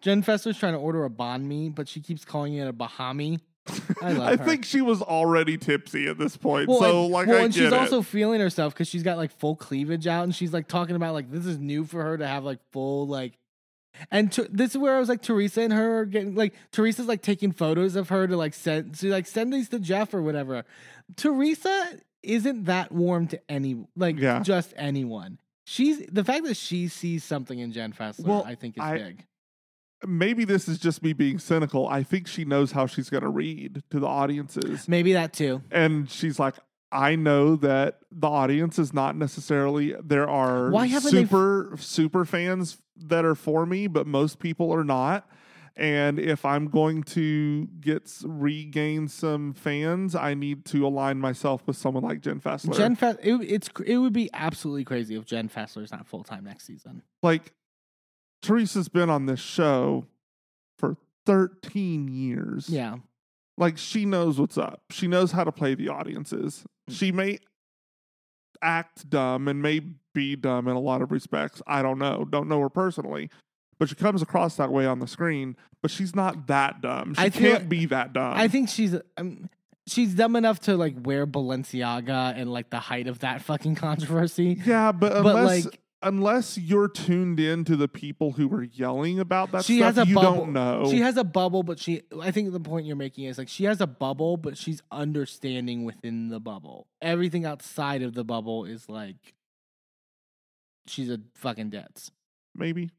Jen Fessler's trying to order a banh mi, but she keeps calling it a bahami. I love [LAUGHS] her. think she was already tipsy at this point. Well, so and, like well, I and she's it. also feeling herself because she's got like full cleavage out, and she's like talking about like this is new for her to have like full like. And to, this is where I was like Teresa and her are getting like Teresa's like taking photos of her to like send so like send these to Jeff or whatever. Teresa isn't that warm to any like Yeah. just anyone. She's the fact that she sees something in Jen Fessler, Well, I think is I- big. maybe this is just me being cynical. I think she knows how she's going to read to the audiences. Maybe that too. And she's like, I know that the audience is not necessarily there are Why super super fans that are for me, but most people are not. And if I'm going to get regain some fans, I need to align myself with someone like Jen Fessler. Jen Fess, it, it's it would be absolutely crazy if Jen Fessler's not full time next season. like Teresa's been on this show for 13 years. Yeah, like she knows what's up. She knows how to play the audiences. Mm. She may act dumb and may be dumb in a lot of respects. I don't know. Don't know her personally. But she comes across that way on the screen, but she's not that dumb. She I can't be that dumb. I think she's um, she's dumb enough to like wear Balenciaga and like the height of that fucking controversy. yeah, but but, unless like- unless you're tuned in to the people who were yelling about that She stuff, has a you bubble. don't know. She has a bubble, but she. I think the point you're making is like she has a bubble, but she's understanding within the bubble. Everything outside of the bubble is like she's a fucking ditz. Maybe.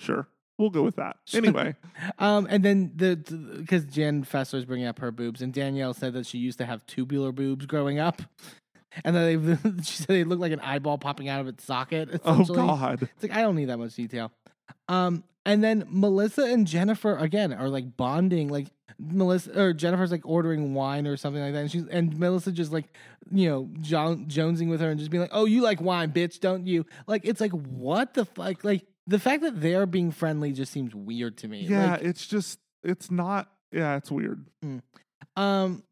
Sure. We'll go with that. Anyway, [LAUGHS] Um, and then the because Jen Fessler's bringing up her boobs, and Danielle said that she used to have tubular boobs growing up, [LAUGHS] and then they [LAUGHS] she said they looked like an eyeball popping out of its socket. oh god. It's like I don't need that much detail. Um, and then Melissa and Jennifer again are like bonding, like Melissa or Jennifer's like ordering wine or something like that, and she's and Melissa just like you know jo- jonesing with her and just being like, "Oh, you like wine, bitch, don't you?" Like it's like what the fuck? Like the fact that they're being friendly just seems weird to me. Yeah, Like, it's just it's not yeah, it's weird. um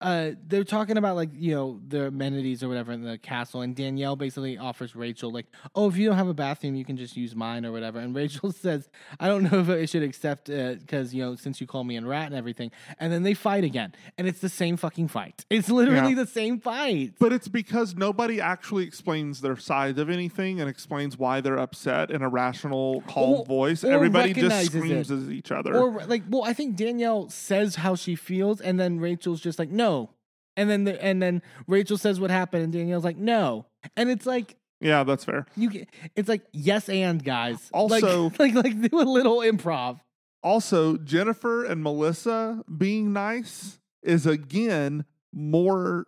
uh they're talking about like you know the amenities or whatever in the castle and danielle basically offers rachel like oh if you don't have a bathroom you can just use mine or whatever and rachel [LAUGHS] says i don't know if i should accept it because you know since you call me a rat and everything and then they fight again and it's the same fucking fight [LAUGHS] it's literally Yeah. the same fight But it's because nobody actually explains their side of anything and explains why they're upset in a rational, calm Or- voice. Everybody just screams it. at each other. or like well i think danielle says how she feels and then rachel's just like no and then the, and then rachel says what happened and danielle's like no and it's like yeah, that's fair. You get, it's like yes and guys. Also- like, [LAUGHS] like like do a little improv. Also, Jennifer and Melissa being nice is again more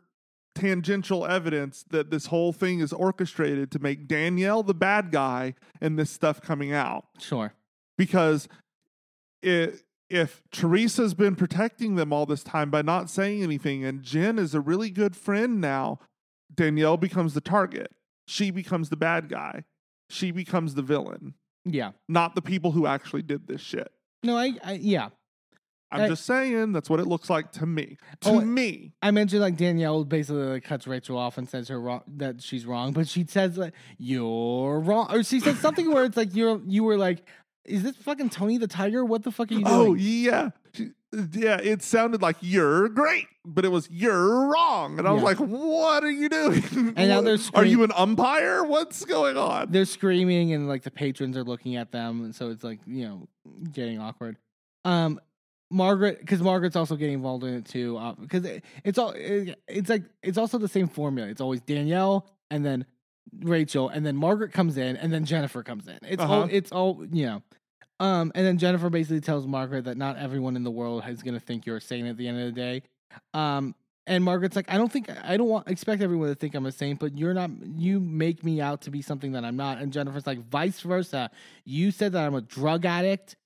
tangential evidence that this whole thing is orchestrated to make Danielle the bad guy and this stuff coming out. Sure. because it, if Teresa's been protecting them all this time by not saying anything, and Jen is a really good friend now, Danielle becomes the target. She becomes the bad guy. She becomes the villain, Yeah. not the people who actually did this shit. No, I, I yeah. I'm I- just saying that's what it looks like to me. To Oh, me. I mentioned like Danielle basically like cuts Rachel off and says her wrong that she's wrong, but she says like you're wrong, or she says something where it's like you're you were like, is this fucking Tony the Tiger? What the fuck are you doing? Oh yeah. She- Yeah, it sounded like you're great, but it was you're wrong. And I was Yeah. like, what are you doing? And now they're [LAUGHS] Are scream- you an umpire? What's going on? They're screaming and like the patrons are looking at them, and so it's like you know getting awkward. Um, Margaret, because Margaret's also getting involved in it too, because it, it's all it, it's like it's also the same formula. It's always Danielle and then Rachel, and then Margaret comes in, and then Jennifer comes in. It's all Uh-huh. it's all you know. Um, and then Jennifer basically tells Margaret that not everyone in the world is going to think you're a saint at the end of the day. Um, and Margaret's like, I don't think I don't want expect everyone to think I'm a saint, but you're not. You make me out to be something that I'm not. And Jennifer's like, vice versa. You said that I'm a drug addict,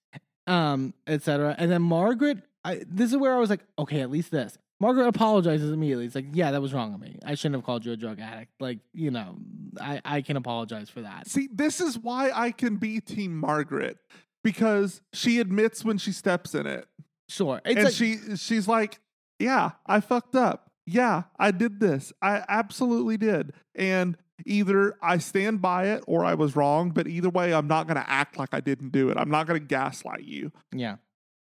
um, etc. And then Margaret, I, this is where I was like, okay, at least this. Margaret apologizes immediately. It's like, yeah, that was wrong of me. I shouldn't have called you a drug addict. Like, you know, I I can apologize for that. See, this is why I can be Team Margaret because she admits when she steps in it, Sure, it's and like, she she's like, "Yeah, I fucked up. Yeah, I did this. I absolutely did." And either I stand by it or I was wrong, but either way, I'm not going to act like I didn't do it. I'm not going to gaslight you. yeah,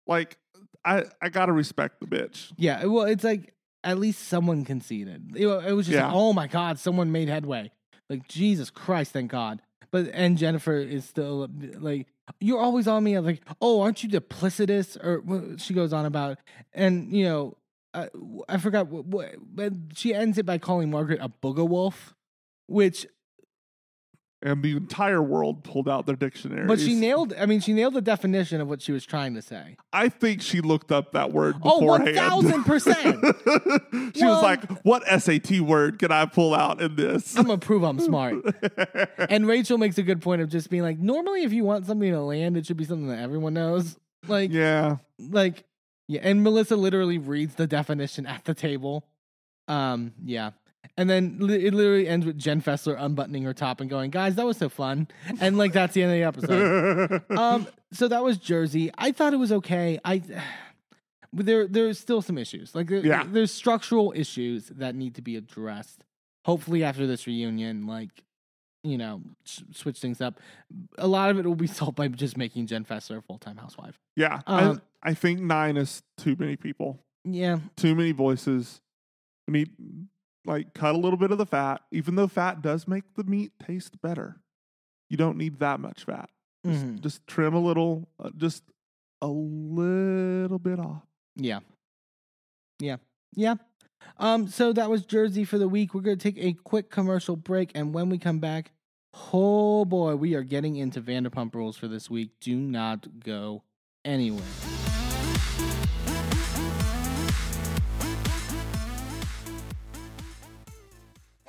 Like I I gotta respect the bitch. Yeah, well, it's like at least someone conceded. It, it was just Yeah. like, oh my god, someone made headway. Like Jesus Christ, thank God. But and Jennifer is still like, you're always on me. Like, oh, aren't you duplicitous? Or what she goes on about, and you know, uh, I forgot what, what. But she ends it by calling Margaret a booger wolf, which And the entire world pulled out their dictionaries. but she nailed. I mean, she nailed the definition of what she was trying to say. I think she looked up that word Oh, beforehand. 1000%. [LAUGHS] she Well- was like, "What SAT word can I pull out in this?" I'm gonna prove I'm smart. [LAUGHS] And Rachel makes a good point of just being like, normally if you want something to land, it should be something that everyone knows. Like, yeah, like, yeah. And Melissa literally reads the definition at the table. Um, yeah. And then li- it literally ends with Jen Fessler unbuttoning her top and going, "Guys, that was so fun." And like that's the end of the episode. [LAUGHS] um, so that was Jersey. I thought it was okay. I but [SIGHS] there there's still some issues. Like there, Yeah. there's structural issues that need to be addressed. Hopefully after this reunion, like you know, s- switch things up. A lot of it will be [LAUGHS] solved by just making Jen Fessler a full time housewife. yeah. Um, I, I think nine is too many people, Yeah, too many voices. We need like cut a little bit of the fat, even though fat does make the meat taste better. You don't need that much fat. Just, Mhm. just trim a little, uh, just a little bit off. yeah, yeah, yeah. Um, so that was Jersey for the week. We're gonna take a quick commercial break, and when we come back, oh boy, we are getting into Vanderpump Rules for this week. Do not go anywhere.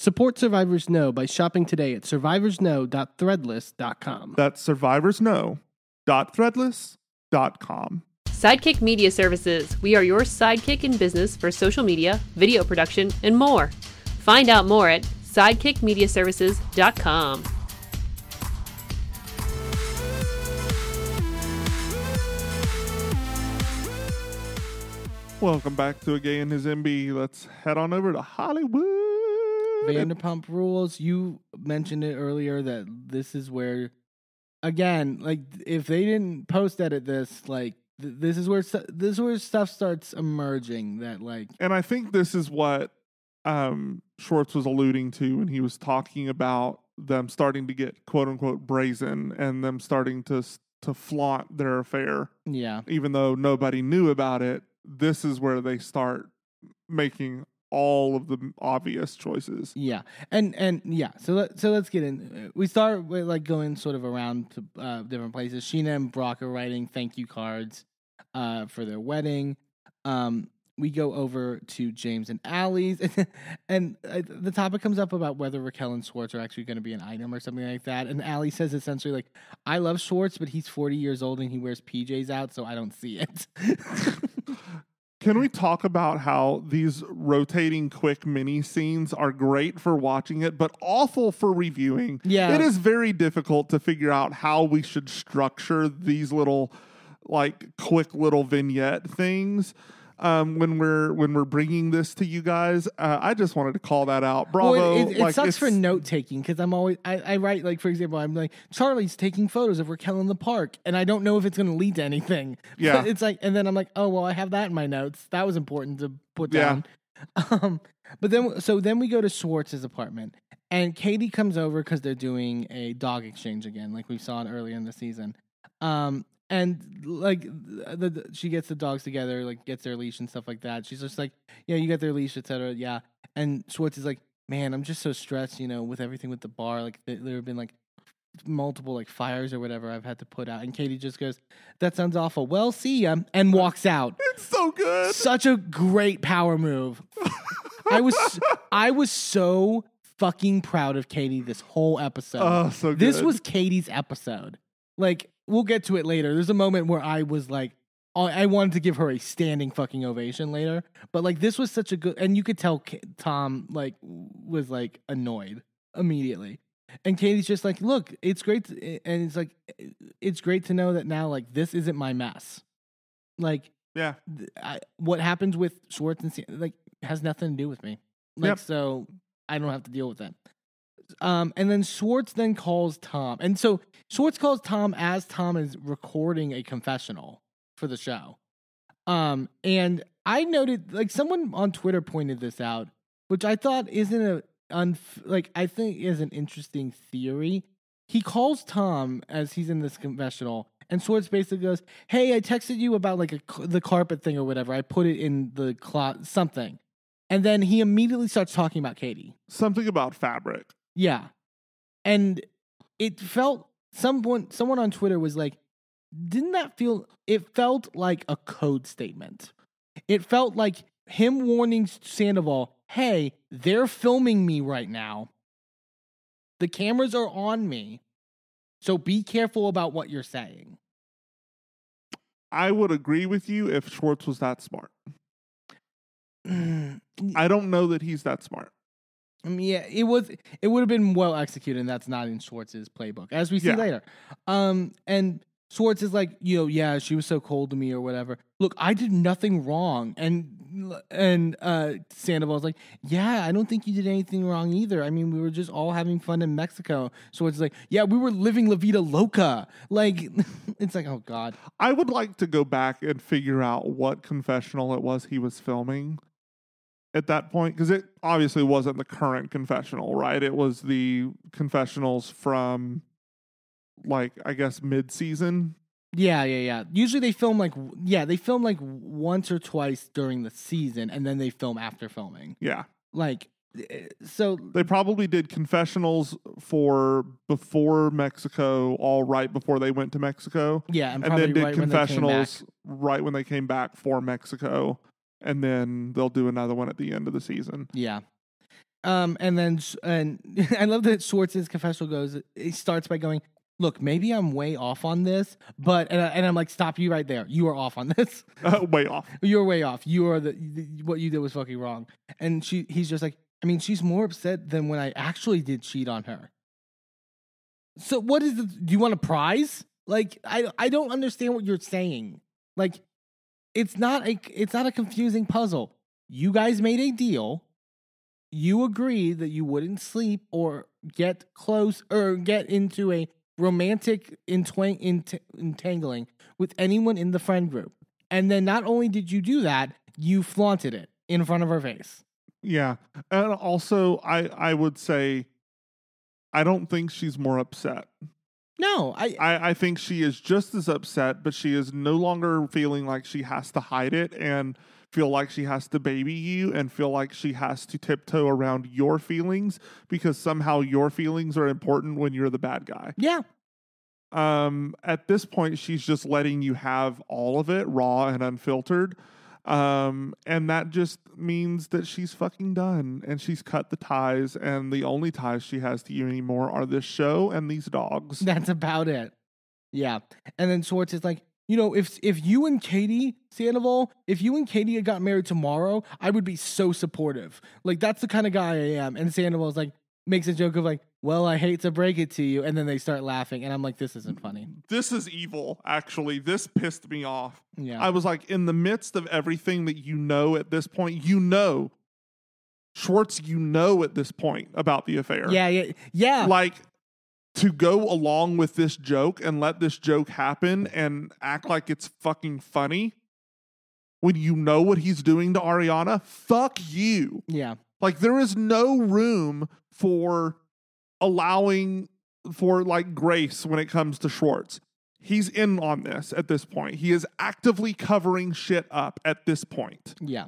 Support Survivors Know by shopping today at survivorsknow.threadless.com. That's survivorsknow.threadless.com. Sidekick Media Services. We are your sidekick in business for social media, video production, and more. Find out more at sidekickmediaservices.com. Welcome back to A Gay and His Enby. Let's head on over to Hollywood. Vanderpump Rules. You mentioned it earlier that this is where, again, like if they didn't post edit this, like th- this is where stu- this is where stuff starts emerging. That like And I think this is what um, Schwartz was alluding to when he was talking about them starting to get quote unquote brazen and them starting to to flaunt their affair, yeah even though nobody knew about it. This is where they start making all of the obvious choices. yeah and and yeah. So let so let's get in. We start with like going sort of around to uh, different places. Scheana and Brock are writing thank you cards uh, for their wedding. Um, we go over to James and Ally's, [LAUGHS] and uh, the topic comes up about whether Raquel and Schwartz are actually going to be an item or something like that. And Allie says essentially like, "I love Schwartz, but he's forty years old and he wears PJs out, so I don't see it." [LAUGHS] [LAUGHS] Can we talk about how these rotating quick mini scenes are great for watching it, but awful for reviewing? Yeah. It is very difficult to figure out how we should structure these little, like, quick little vignette things. Um, when we're when we're bringing this to you guys, uh, I just wanted to call that out. Bravo! Well, it, it, it like, sucks for note taking because I'm always I, I write like for example I'm like Charlie's taking photos of Raquel in the park and I don't know if it's going to lead to anything. [LAUGHS] Yeah. it's like and then I'm like oh well I have that in my notes that was important to put Yeah. down. [LAUGHS] Um, but then so then we go to Schwartz's apartment and Katie comes over because they're doing a dog exchange again like we saw it earlier in the season. Um, and like the, the she gets the dogs together, like gets their leash and stuff like that. She's just like, yeah, you got their leash, etc. Yeah, and Schwartz is like, man, I'm just so stressed, you know, with everything with the bar. Like th- there have been like multiple like fires or whatever I've had to put out. And Katie just goes, that sounds awful. Well, see ya, and walks out. It's so good. Such a great power move. I was I was so fucking proud of Katie this whole episode. Oh, so good. This was Katie's episode. Like, we'll get to it later. There's a moment where I was like, I I wanted to give her a standing fucking ovation later, but like this was such a good, and you could tell Tom like was like annoyed immediately, and Katie's just like, look, it's great, to, and it's like, it's great to know that now like this isn't my mess, like yeah. I, what happens with Schwartz and like has nothing to do with me. Like Yep. so, I don't have to deal with that. Um, and then Schwartz then calls Tom, and so Schwartz calls Tom as Tom is recording a confessional for the show. Um, and I noted like someone on Twitter pointed this out, which I thought isn't a unf- like I think is an interesting theory. He calls Tom as he's in this confessional, and Schwartz basically goes, "Hey, I texted you about like a, the carpet thing or whatever. I put it in the closet, something." And then he immediately starts talking about Katie. Something about fabric. Yeah. And it felt someone someone on Twitter was like, didn't that feel it felt like a code statement. It felt like him warning Sandoval, hey, they're filming me right now. The cameras are on me. So be careful about what you're saying. I would agree with you if Schwartz was that smart. Mm, I I don't know that he's that smart. Mean, yeah, it was it would have been well executed, and that's not in Schwartz's playbook, as we see Yeah. later. Um, and Schwartz is like, you know, yeah, she was so cold to me or whatever. Look, I did nothing wrong, and and uh, Sandoval's like, yeah, I don't think you did anything wrong either. I mean, we were just all having fun in Mexico. Schwartz is like, yeah, we were living La Vida Loca. Like, [LAUGHS] it's like, oh god, I would like to go back and figure out what confessional it was he was filming at that point because it obviously wasn't the current confessional, right? It was the confessionals from like I guess mid season. Yeah, yeah, yeah. Usually they film like yeah, they film like once or twice during the season, and then they film after filming. Yeah. Like, eh, so They probably did confessionals for before Mexico, all right before they went to Mexico. yeah, and, and then did right when they came back. confessionals right when they came back for Mexico. And then they'll do another one at the end of the season. Yeah. Um, and then and [LAUGHS] I love that Schwartz's confessional goes. It starts by going, "Look, maybe I'm way off on this, but and, I, and I'm like, stop you right there. You are off on this. [LAUGHS] Uh, way off. [LAUGHS] You're way off. You are the, the what you did was fucking wrong." And she, he's just like, I mean, she's more upset than when I actually did cheat on her. So what is the? Do you want a prize? Like I I don't understand what you're saying. Like it's not a it's not a confusing puzzle. You guys made a deal. You agreed that you wouldn't sleep or get close or get into a romantic entwang- ent- entangling with anyone in the friend group. And then not only did you do that, you flaunted it in front of her face. Yeah. And also I I would say I don't think she's more upset. No, I I, I think she is just as upset, but she is no longer feeling like she has to hide it and feel like she has to baby you and feel like she has to tiptoe around your feelings because somehow your feelings are important when you're the bad guy. yeah, Um, at this point, she's just letting you have all of it raw and unfiltered. Um, and that just means that she's fucking done and she's cut the ties, and the only ties she has to you anymore are this show and these dogs. [LAUGHS] That's about it. Yeah. And then Schwartz is like, you know, if if you and Katie Sandoval, if you and Katie had got married tomorrow, I would be so supportive. Like that's the kind of guy I am. And Sandoval's like makes a joke of like, well, I hate to break it to you, and then they start laughing, and I'm like, this isn't funny. This is evil, actually. This pissed me off. Yeah. I was like, in the midst of everything that you know at this point, you know, Schwartz, you know at this point about the affair. yeah, yeah, yeah. Like, to go along with this joke and let this joke happen and act like it's fucking funny when you know what he's doing to Ariana, fuck you. yeah. Like there is no room for allowing for like grace when it comes to Schwartz. He's in on this at this point. He is actively covering shit up at this point. Yeah.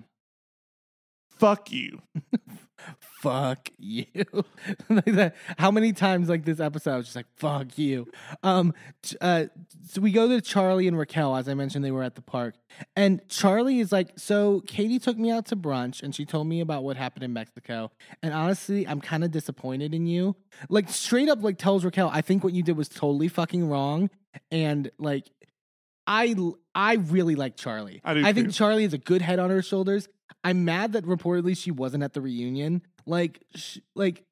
Fuck you. [LAUGHS] Fuck you. [LAUGHS] Like that- How many times like this episode I was just like, fuck you. Um uh so we go to Charlie and Raquel, as I mentioned, they were at the park. And Charlie is like, so Katie took me out to brunch and she told me about what happened in Mexico. And honestly, I'm kind of disappointed in you. Like straight up like tells Raquel, I think what you did was totally fucking wrong. And like I I really like Charlie. I do think too. Charlie has a good head on her shoulders. I'm mad that reportedly she wasn't at the reunion. Like, sh- like,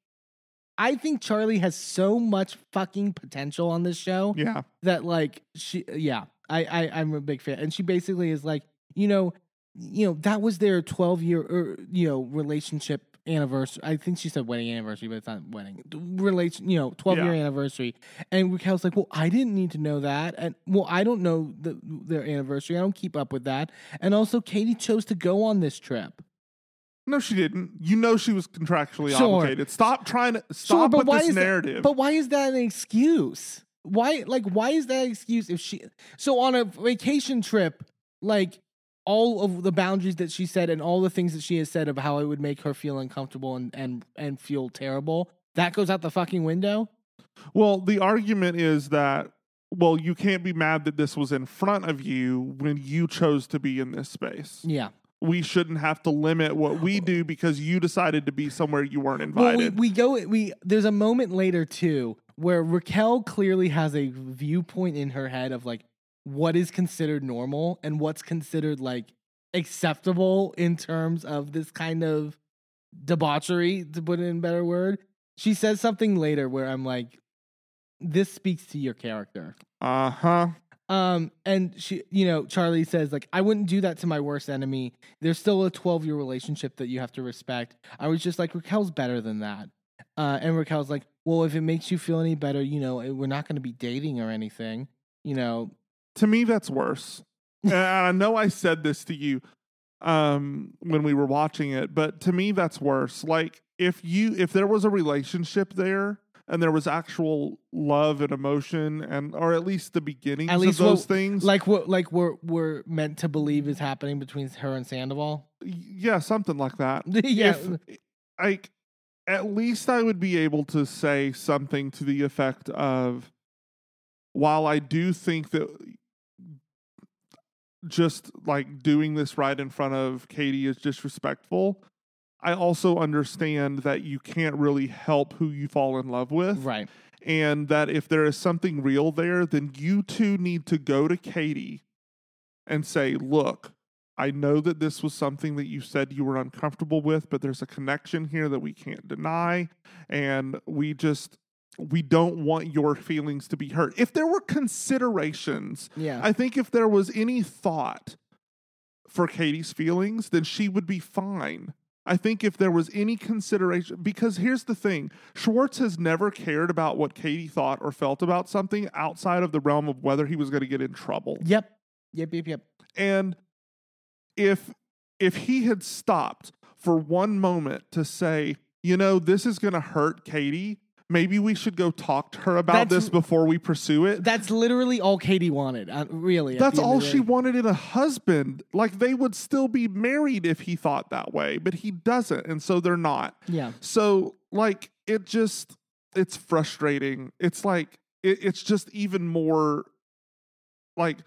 I think Charlie has so much fucking potential on this show Yeah. that, like, she, yeah, I, I, I'm a big fan. And she basically is like, you know, you know, that was their 12 year, or, you know, relationship anniversary. I think she said wedding anniversary, but it's not wedding. Relation, you know, 12 year anniversary. And Raquel's like, well, I didn't need to know that. And well, I don't know the, their anniversary. I don't keep up with that. And also, Katie chose to go on this trip. No, she didn't. You know she was contractually Sure. obligated. Stop trying to Sure, stop but with this is that- narrative. but why is that an excuse? Why, like, why is that an excuse if she? So on a vacation trip, like all of the boundaries that she said and all the things that she has said of how it would make her feel uncomfortable and and and feel terrible, that goes out the fucking window. Well, the argument is that well, you can't be mad that this was in front of you when you chose to be in this space. Yeah. We shouldn't have to limit what we oh. do because you decided to be somewhere you weren't Well, invited. we, we go. We there's a moment later too where Raquel clearly has a viewpoint in her head of like what is considered normal and what's considered like acceptable in terms of this kind of debauchery, to put it in a better word. She says something later where I'm like, this speaks to your character. uh huh. Um, and she, you know, Charlie says like, I wouldn't do that to my worst enemy. There's still a 12 year relationship that you have to respect. I was just like, Raquel's better than that. Uh, and Raquel's like, well, if it makes you feel any better, you know, eh, we're not going to be dating or anything. You know, To me, that's worse. and I know I said this to you um, when we were watching it, but to me, that's worse. Like if you if there was a relationship there and there was actual love and emotion and or at least the beginnings at least of those what- things, like what, like we're we're meant to believe is happening between her and Sandoval. yeah, something like that. [LAUGHS] yeah, like at least I would be able to say something to the effect of while I do think that just like doing this right in front of Katie is disrespectful, I also understand that you can't really help who you fall in love with. right. And that if there is something real there, then you two need to go to Katie and say, look, I know that this was something that you said you were uncomfortable with, but there's a connection here that we can't deny. And we just, we don't want your feelings to be hurt. If there were considerations, Yeah, I think if there was any thought for Katie's feelings, then she would be fine. I think if there was any consideration, because here's the thing Schwartz has never cared about what Katie thought or felt about something outside of the realm of whether he was going to get in trouble. yep, yep, yep, yep. And if if he had stopped for one moment to say, you know, this is going to hurt Katie, maybe we should go talk to her about That's- this before we pursue it. That's literally all Katie wanted. Uh, really, That's all she wanted in a husband. Like they would still be married if he thought that way, but he doesn't, and so they're not. Yeah, So like it just it's frustrating. It's like it, it's just even more like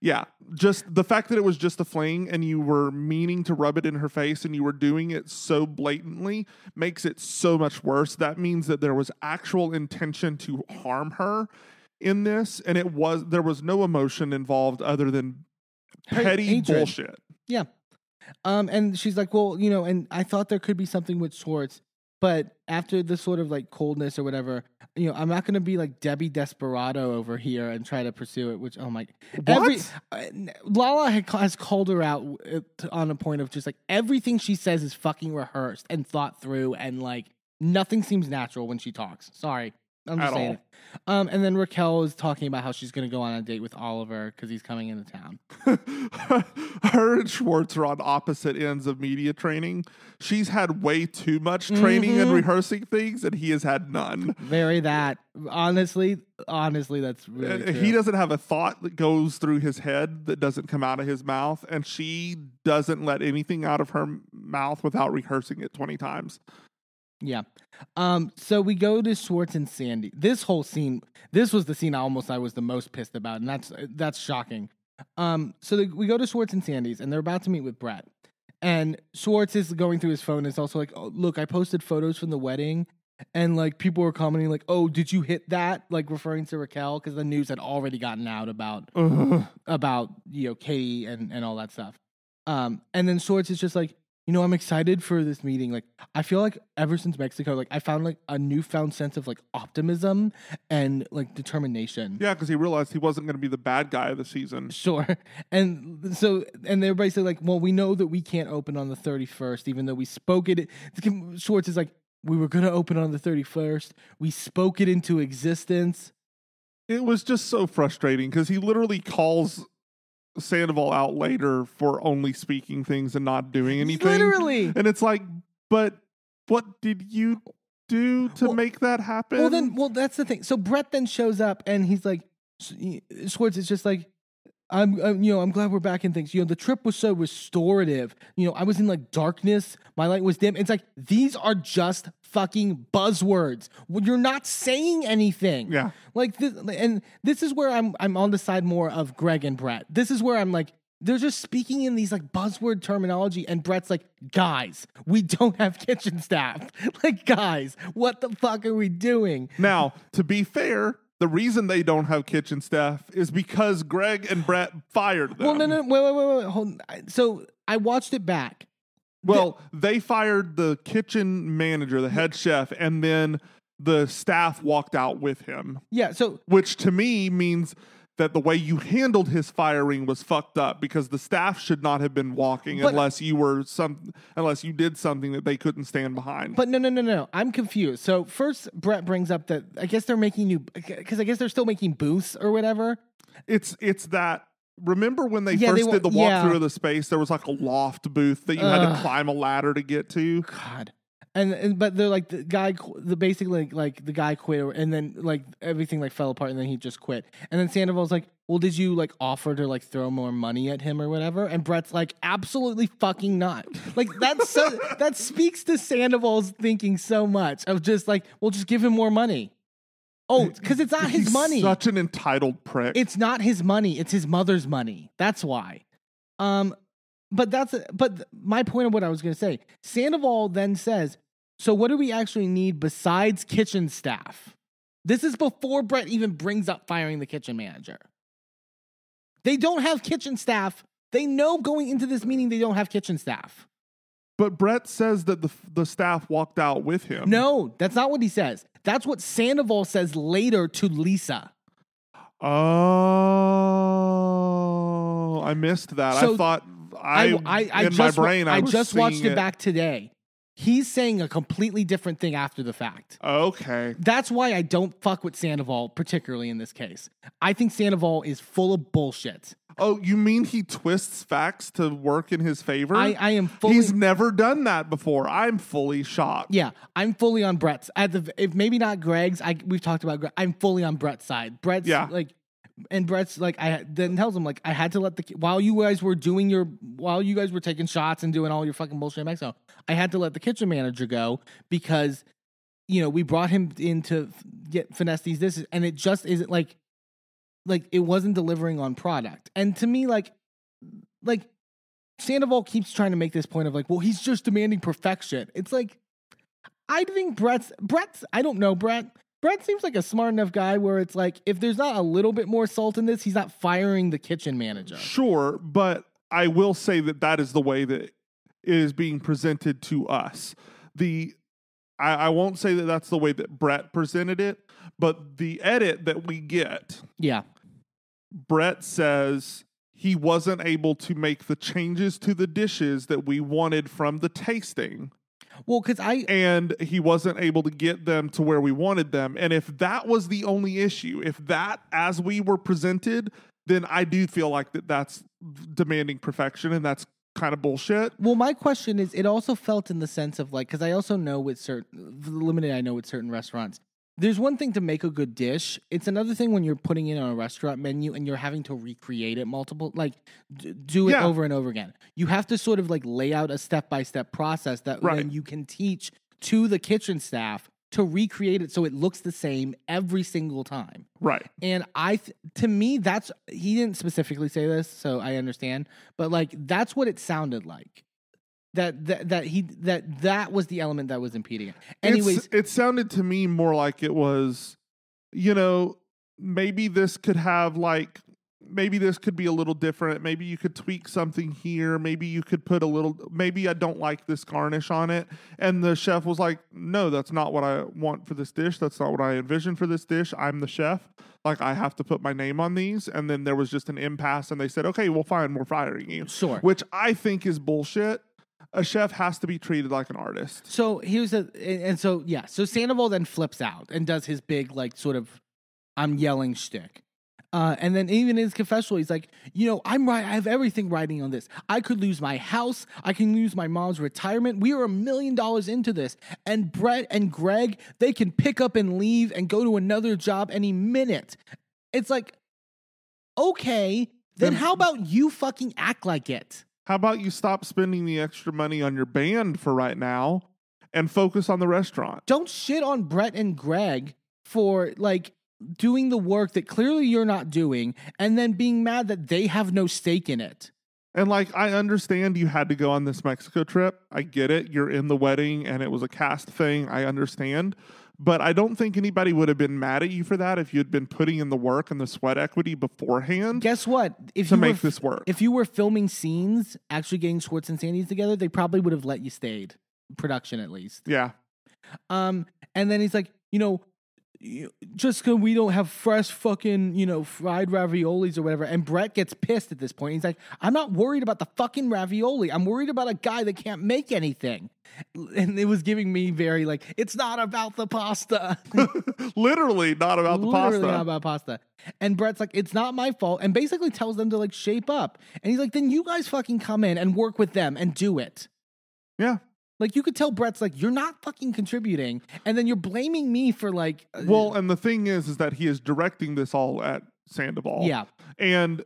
yeah, just the fact that it was just a fling and you were meaning to rub it in her face and you were doing it so blatantly makes it so much worse. That means that there was actual intention to harm her in this, and it was there was no emotion involved other than petty hatred. bullshit. Yeah. Um, and she's like, well, you know, and I thought there could be something with Schwartz, but after the sort of like coldness or whatever, you know, I'm not going to be like Debbie Desperado over here and try to pursue it. Which, oh my, every What? uh, Lala has called her out uh, on a point of just like everything she says is fucking rehearsed and thought through, and like nothing seems natural when she talks. Sorry. I'm just At saying all. Um, and then Raquel is talking about how she's going to go on a date with Oliver because he's coming into town. [LAUGHS] Her and Schwartz are on opposite ends of media training. She's had way too much training and Mhm. rehearsing things, and he has had none. Very that. Honestly, honestly, that's really And true. he doesn't have a thought that goes through his head that doesn't come out of his mouth, and she doesn't let anything out of her m- mouth without rehearsing it 20 times. Yeah. Um. So we go to Schwartz and Sandy. This whole scene. This was the scene I almost I was the most pissed about, and that's that's shocking. Um. So the, we go to Schwartz and Sandy's, and they're about to meet with Brett. And Schwartz is going through his phone. It's also like, oh, look, I posted photos from the wedding, and like people were commenting like, oh, did you hit that? Like referring to Raquel because the news had already gotten out about Ugh. about you know Katie and and all that stuff. Um, and then Schwartz is just like, you know, I'm excited for this meeting. Like, I feel like ever since Mexico, like I found like a newfound sense of like optimism and like determination. Yeah, because he realized he wasn't going to be the bad guy of the season. Sure. [LAUGHS] And so, and everybody said like, well, we know that we can't open on the 31st, even though we spoke it. Schwartz is like, we were going to open on the 31st. We spoke it into existence. It was just so frustrating because he literally calls Sandoval out later for only speaking things and not doing anything. Literally. And it's like, but what did you do to Well- make that happen? Well, then, well, that's the thing. So Brett then shows up and he's like, Schwartz is just like, I'm, I'm, you know, I'm glad we're back in things. You know, the trip was so restorative. You know, I was in like darkness. My light was dim. It's like these are just fucking buzzwords. Well, You're not saying anything. yeah. Like this, and this is where I'm I'm on the side more of Greg and Brett. This is where I'm like they're just speaking in these like buzzword terminology, and Brett's like, guys, we don't have kitchen staff. [LAUGHS] like, guys, what the fuck are we doing? Now, to be fair, the reason they don't have kitchen staff is because Greg and Brett fired them. Well, no, no, wait, wait, wait, wait, hold. On. So I watched it back. Well, they fired the kitchen manager, the head chef, and then the staff walked out with him, Yeah. So which to me means that the way you handled his firing was fucked up because the staff should not have been walking But- unless you were some unless you did something that they couldn't stand behind. But no, no, no, no. I'm confused. So first, Brett brings up that I guess they're making new because I guess they're still making booths or whatever. it's it's that remember when they Yeah, first wa- did the walkthrough yeah. of the space there was like a loft booth that you had to climb a ladder to get to God. And, and but they're like the guy, the basically like, like the guy quit, or- and then like everything like fell apart, and then he just quit. And then Sandoval's like, "Well, did you like offer to like throw more money at him or whatever?" And Brett's like, "Absolutely fucking not." Like that's so [LAUGHS] that speaks to Sandoval's thinking so much of just like, "Well, just give him more money." Oh, because it's not his He's money. such an entitled prick It's not his money. It's his mother's money. That's why. Um, but that's but my point of what I was going to say. Sandoval then says, "So what do we actually need besides kitchen staff?" This is before Brett even brings up firing the kitchen manager. They don't have kitchen staff. They know going into this meeting they don't have kitchen staff. but brett says that the the staff walked out with him No, that's not what he says. That's what Sandoval says later to Lisa. oh i missed that So, i thought i, I, I, in just, my brain i, I just watched seeing it back today. He's saying a completely different thing after the fact. okay That's why I don't fuck with Sandoval, particularly in this case. I think Sandoval is full of bullshit. oh you mean he twists facts to work in his favor I, I am fully. he's never done that before i'm fully shocked yeah, I'm fully on Brett's. At the if maybe not Greg's, I we've talked about. Greg, I'm fully on Brett's side. Brett's Yeah. like, and Brett's like, I then tells him like I had to let the while you guys were doing your while you guys were taking shots and doing all your fucking bullshit in Mexico, I had to let the kitchen manager go because you know we brought him in to get finesse these this and it just isn't like like it wasn't delivering on product. And to me, like like Sandoval keeps trying to make this point of like, well, he's just demanding perfection. It's like I think Brett's Brett's I don't know Brett, Brett seems like a smart enough guy where it's like if there's not a little bit more salt in this, he's not firing the kitchen manager. Sure, but I will say that that is the way that it is being presented to us. The I, I won't say that that's the way that Brett presented it, but the edit that we get, Yeah. Brett says he wasn't able to make the changes to the dishes that we wanted from the tasting Well, because I and he wasn't able to get them to where we wanted them. And if that was the only issue, if that as we were presented, then I do feel like that that's demanding perfection and that's kind of bullshit. Well, my question is, it also felt in the sense of like, because I also know with certain the limited I know with certain restaurants, there's one thing to make a good dish. It's another thing when you're putting it on a restaurant menu and you're having to recreate it multiple, like d- do it Yeah. over and over again. You have to sort of like lay out a step by step process that Right. then you can teach to the kitchen staff to recreate it so it looks the same every single time. Right. And I, th- to me, that's he didn't specifically say this, so I understand. But like, that's what it sounded like. That that that he that that was the element that was impeding it. Anyways, It's- it sounded to me more like it was, you know, maybe this could have like, maybe this could be a little different. Maybe you could tweak something here. Maybe you could put a little, maybe I don't like this garnish on it. And the chef was like, no, that's not what I want for this dish. That's not what I envisioned for this dish. I'm the chef. Like, I have to put my name on these. And then there was just an impasse, and they said, okay, well, fine, we're firing you. sure. Which I think is bullshit. A chef has to be treated like an artist. So here's a and, and so yeah. So Sandoval then flips out and does his big like sort of I'm yelling shtick. Uh, and then even in his confessional, he's like, you know, I'm right. I have everything riding on this. I could lose my house. I can lose my mom's retirement. We are a million dollars into this. And Brett and Greg, they can pick up and leave and go to another job any minute. It's like, okay, then Then- how about you fucking act like it? How about you stop spending the extra money on your band for right now and focus on the restaurant? don't shit on Brett and Greg for like doing the work that clearly you're not doing and then being mad that they have no stake in it. And like, I understand you had to go on this Mexico trip. I get it. You're in the wedding and it was a cast thing. I understand. But I don't think anybody would have been mad at you for that if you'd been putting in the work and the sweat equity beforehand Guess what? If to you make were, this work. if you were filming scenes, actually getting Schwartz and Sandy's together, they probably would have let you stayed. Production at least. yeah. Um, and then he's like, you know, you- just because we don't have fresh fucking, you know, fried raviolis or whatever. And Brett gets pissed at this point. He's like, I'm not worried about the fucking ravioli. I'm worried about a guy that can't make anything. And it was giving me very like, it's not about the pasta. [LAUGHS] Literally not about the Literally pasta. not about pasta. And Brett's like, it's not my fault. And basically tells them to like shape up. And he's like, then you guys fucking come in and work with them and do it. yeah. Like you could tell Brett's like, you're not fucking contributing, and then you're blaming me for like, uh, Well, and the thing is, is that he is directing this all at Sandoval. yeah, And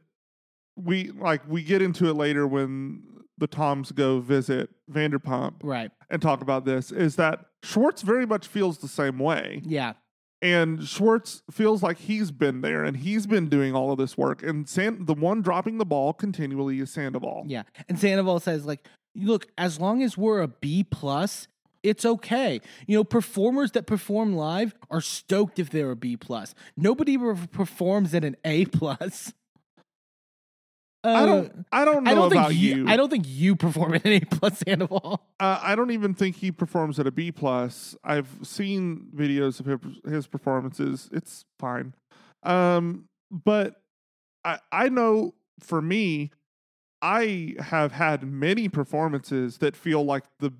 we like we get into it later when the Toms go visit Vanderpump right, and talk about this. Is that Schwartz very much feels the same way, yeah, and Schwartz feels like he's been there and he's been doing all of this work. And San, the one dropping the ball continually is Sandoval. yeah. And Sandoval says like, look, as long as we're a B plus. It's okay. You know, performers that perform live are stoked if they're a B plus. Nobody performs at an A plus. I Uh, don't. I don't know I don't about think you. I don't think you perform at an A plus, Sandoval. Uh, I don't even think he performs at a B plus. I've seen videos of his, his performances. It's fine, um, but I I know for me, I have had many performances that feel like the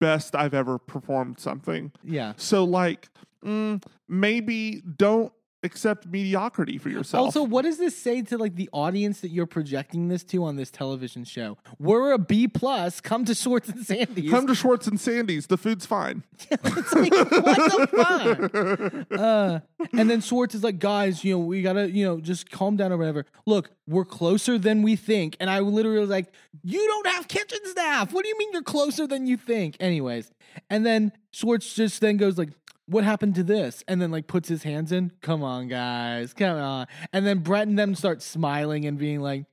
best I've ever performed something. Yeah. So like, mm, maybe don't accept mediocrity for yourself. Also, what does this say to like the audience that you're projecting this to on this television show? We're a B plus. Come to Schwartz and Sandy's. come to Schwartz and Sandy's. The food's fine. [LAUGHS] it's like, what the fuck? Uh, and then Schwartz is like, guys, you know, we gotta, you know, just calm down or whatever. Look, we're closer than we think. And I literally was like, you don't have kitchen staff. What do you mean you're closer than you think? Anyways, and then Schwartz just then goes like, what happened to this? And then like puts his hands in. Come on, guys, come on. And then Brett and them start smiling and being like,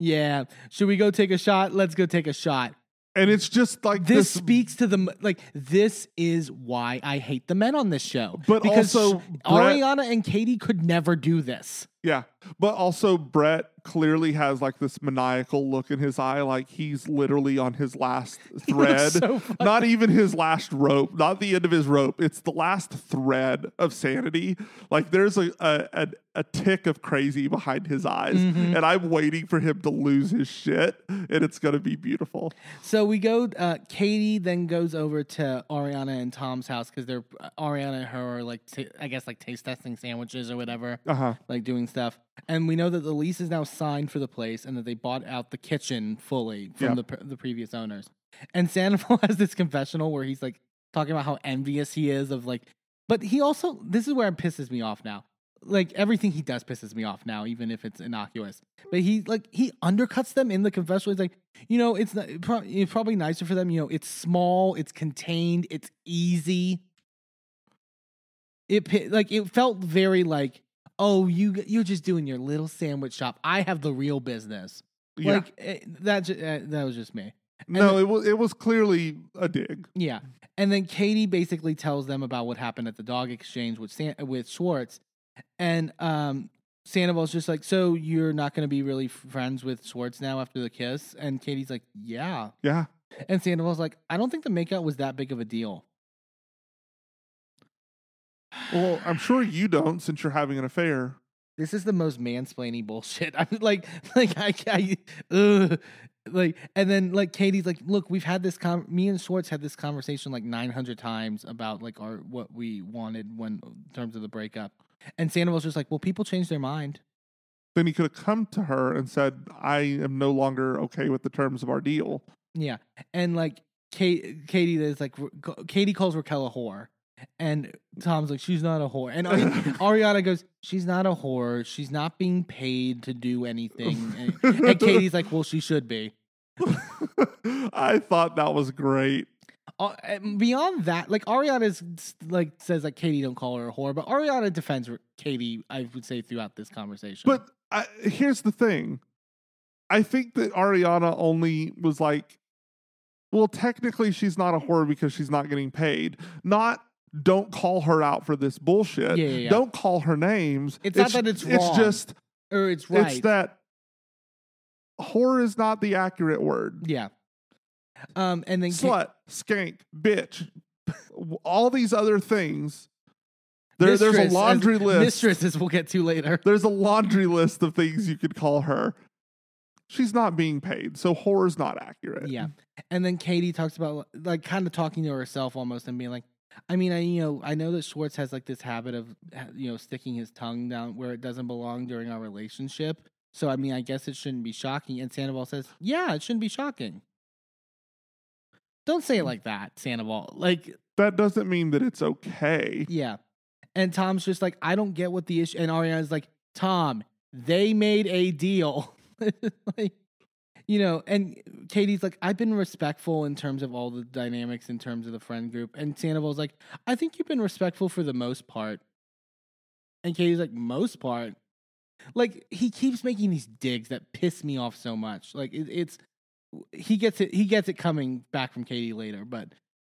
yeah, should we go take a shot? Let's go take a shot. and it's just like this this. speaks to the like this is why I hate the men on this show. But because also, Brett- Ariana and Katie could never do this. yeah, but also Brett clearly has like this maniacal look in his eye, like he's literally on his last [LAUGHS] thread. so not even his last rope, not the end of his rope. It's the last thread of sanity. Like there's a a, a, a tick of crazy behind his eyes, Mm-hmm. and I'm waiting for him to lose his shit, and it's gonna be beautiful. So we go. Uh, Katie then goes over to Ariana and Tom's house because they're uh, Ariana and her are like t- I guess like taste testing sandwiches or whatever, Uh huh. like doing stuff. And we know that the lease is now signed for the place and that they bought out the kitchen fully from Yeah. the the previous owners. And Sandoval [LAUGHS] has this confessional where he's like talking about how envious he is of like, but he also this is where it pisses me off now. Like everything he does pisses me off now, even if it's innocuous. But he like he undercuts them in the confessional. He's like, you know, it's not, it's probably nicer for them. You know, it's small, it's contained, it's easy. It like it felt very like, oh, you you're just doing your little sandwich shop. I have the real business. Yeah. Like eh, that. ju- eh, that was just me. no, it was it was clearly a dig. Yeah. And then Katie basically tells them about what happened at the dog exchange with San- with Schwartz. And um Sandoval's just like, "So you're not going to be really friends with Schwartz now after the kiss?" And Katie's like, "Yeah." Yeah. And Sandoval's like, "I don't think the makeout was that big of a deal." Well, I'm sure you don't since you're having an affair. This is the most mansplaining bullshit. [LAUGHS] I'm like, like I, I ugh. like, and then like Katie's like, look, we've had this com. Me and Schwartz had this conversation like 900 times about like our what we wanted when in terms of the breakup. And Sandoval's just like, well, people change their mind. Then he could have come to her and said, "I am no longer okay with the terms of our deal." Yeah, and like Kate, Katie is like Katie calls Raquel a whore, and Tom's like she's not a whore, and [LAUGHS] Ariana goes she's not a whore, she's not being paid to do anything, [LAUGHS] and, and Katie's like well she should be. [LAUGHS] I thought that was great. Uh, beyond that, like Ariana is like says like Katie don't call her a whore, but Ariana defends Katie. I would say throughout this conversation, But I, here's the thing. I think that Ariana only was like, well, technically she's not a whore because she's not getting paid. Not don't call her out for this bullshit. Yeah, yeah, yeah. Don't call her names. It's not that it's It's wrong. just or it's right. it's that whore is not the accurate word. yeah. Um, and then Slut, skank, bitch, [LAUGHS] all these other things. There, there's a Mistress, as- laundry list. Mistresses we'll get to later. [LAUGHS] There's a laundry list of things you could call her. She's not being paid, so horror's not accurate. Yeah. And then Katie talks about like kind of talking to herself almost and being like, I mean, I you know, I know that Schwartz has like this habit of uh, you know sticking his tongue down where it doesn't belong during our relationship. So I mean, I guess it shouldn't be shocking. And Sandoval says, Yeah, it shouldn't be shocking. Don't say it mm. like that, Sandoval. Like, That doesn't mean that it's okay. yeah. And Tom's just like, I don't get what the issue. And Ariana's like, Tom, they made a deal. [LAUGHS] like, you know, and Katie's like, I've been respectful in terms of all the dynamics in terms of the friend group. And Sandoval's like, I think you've been respectful for the most part. And Katie's like, most part. Like he keeps making these digs that piss me off so much. Like it, it's he gets it he gets it coming back from Katie later, but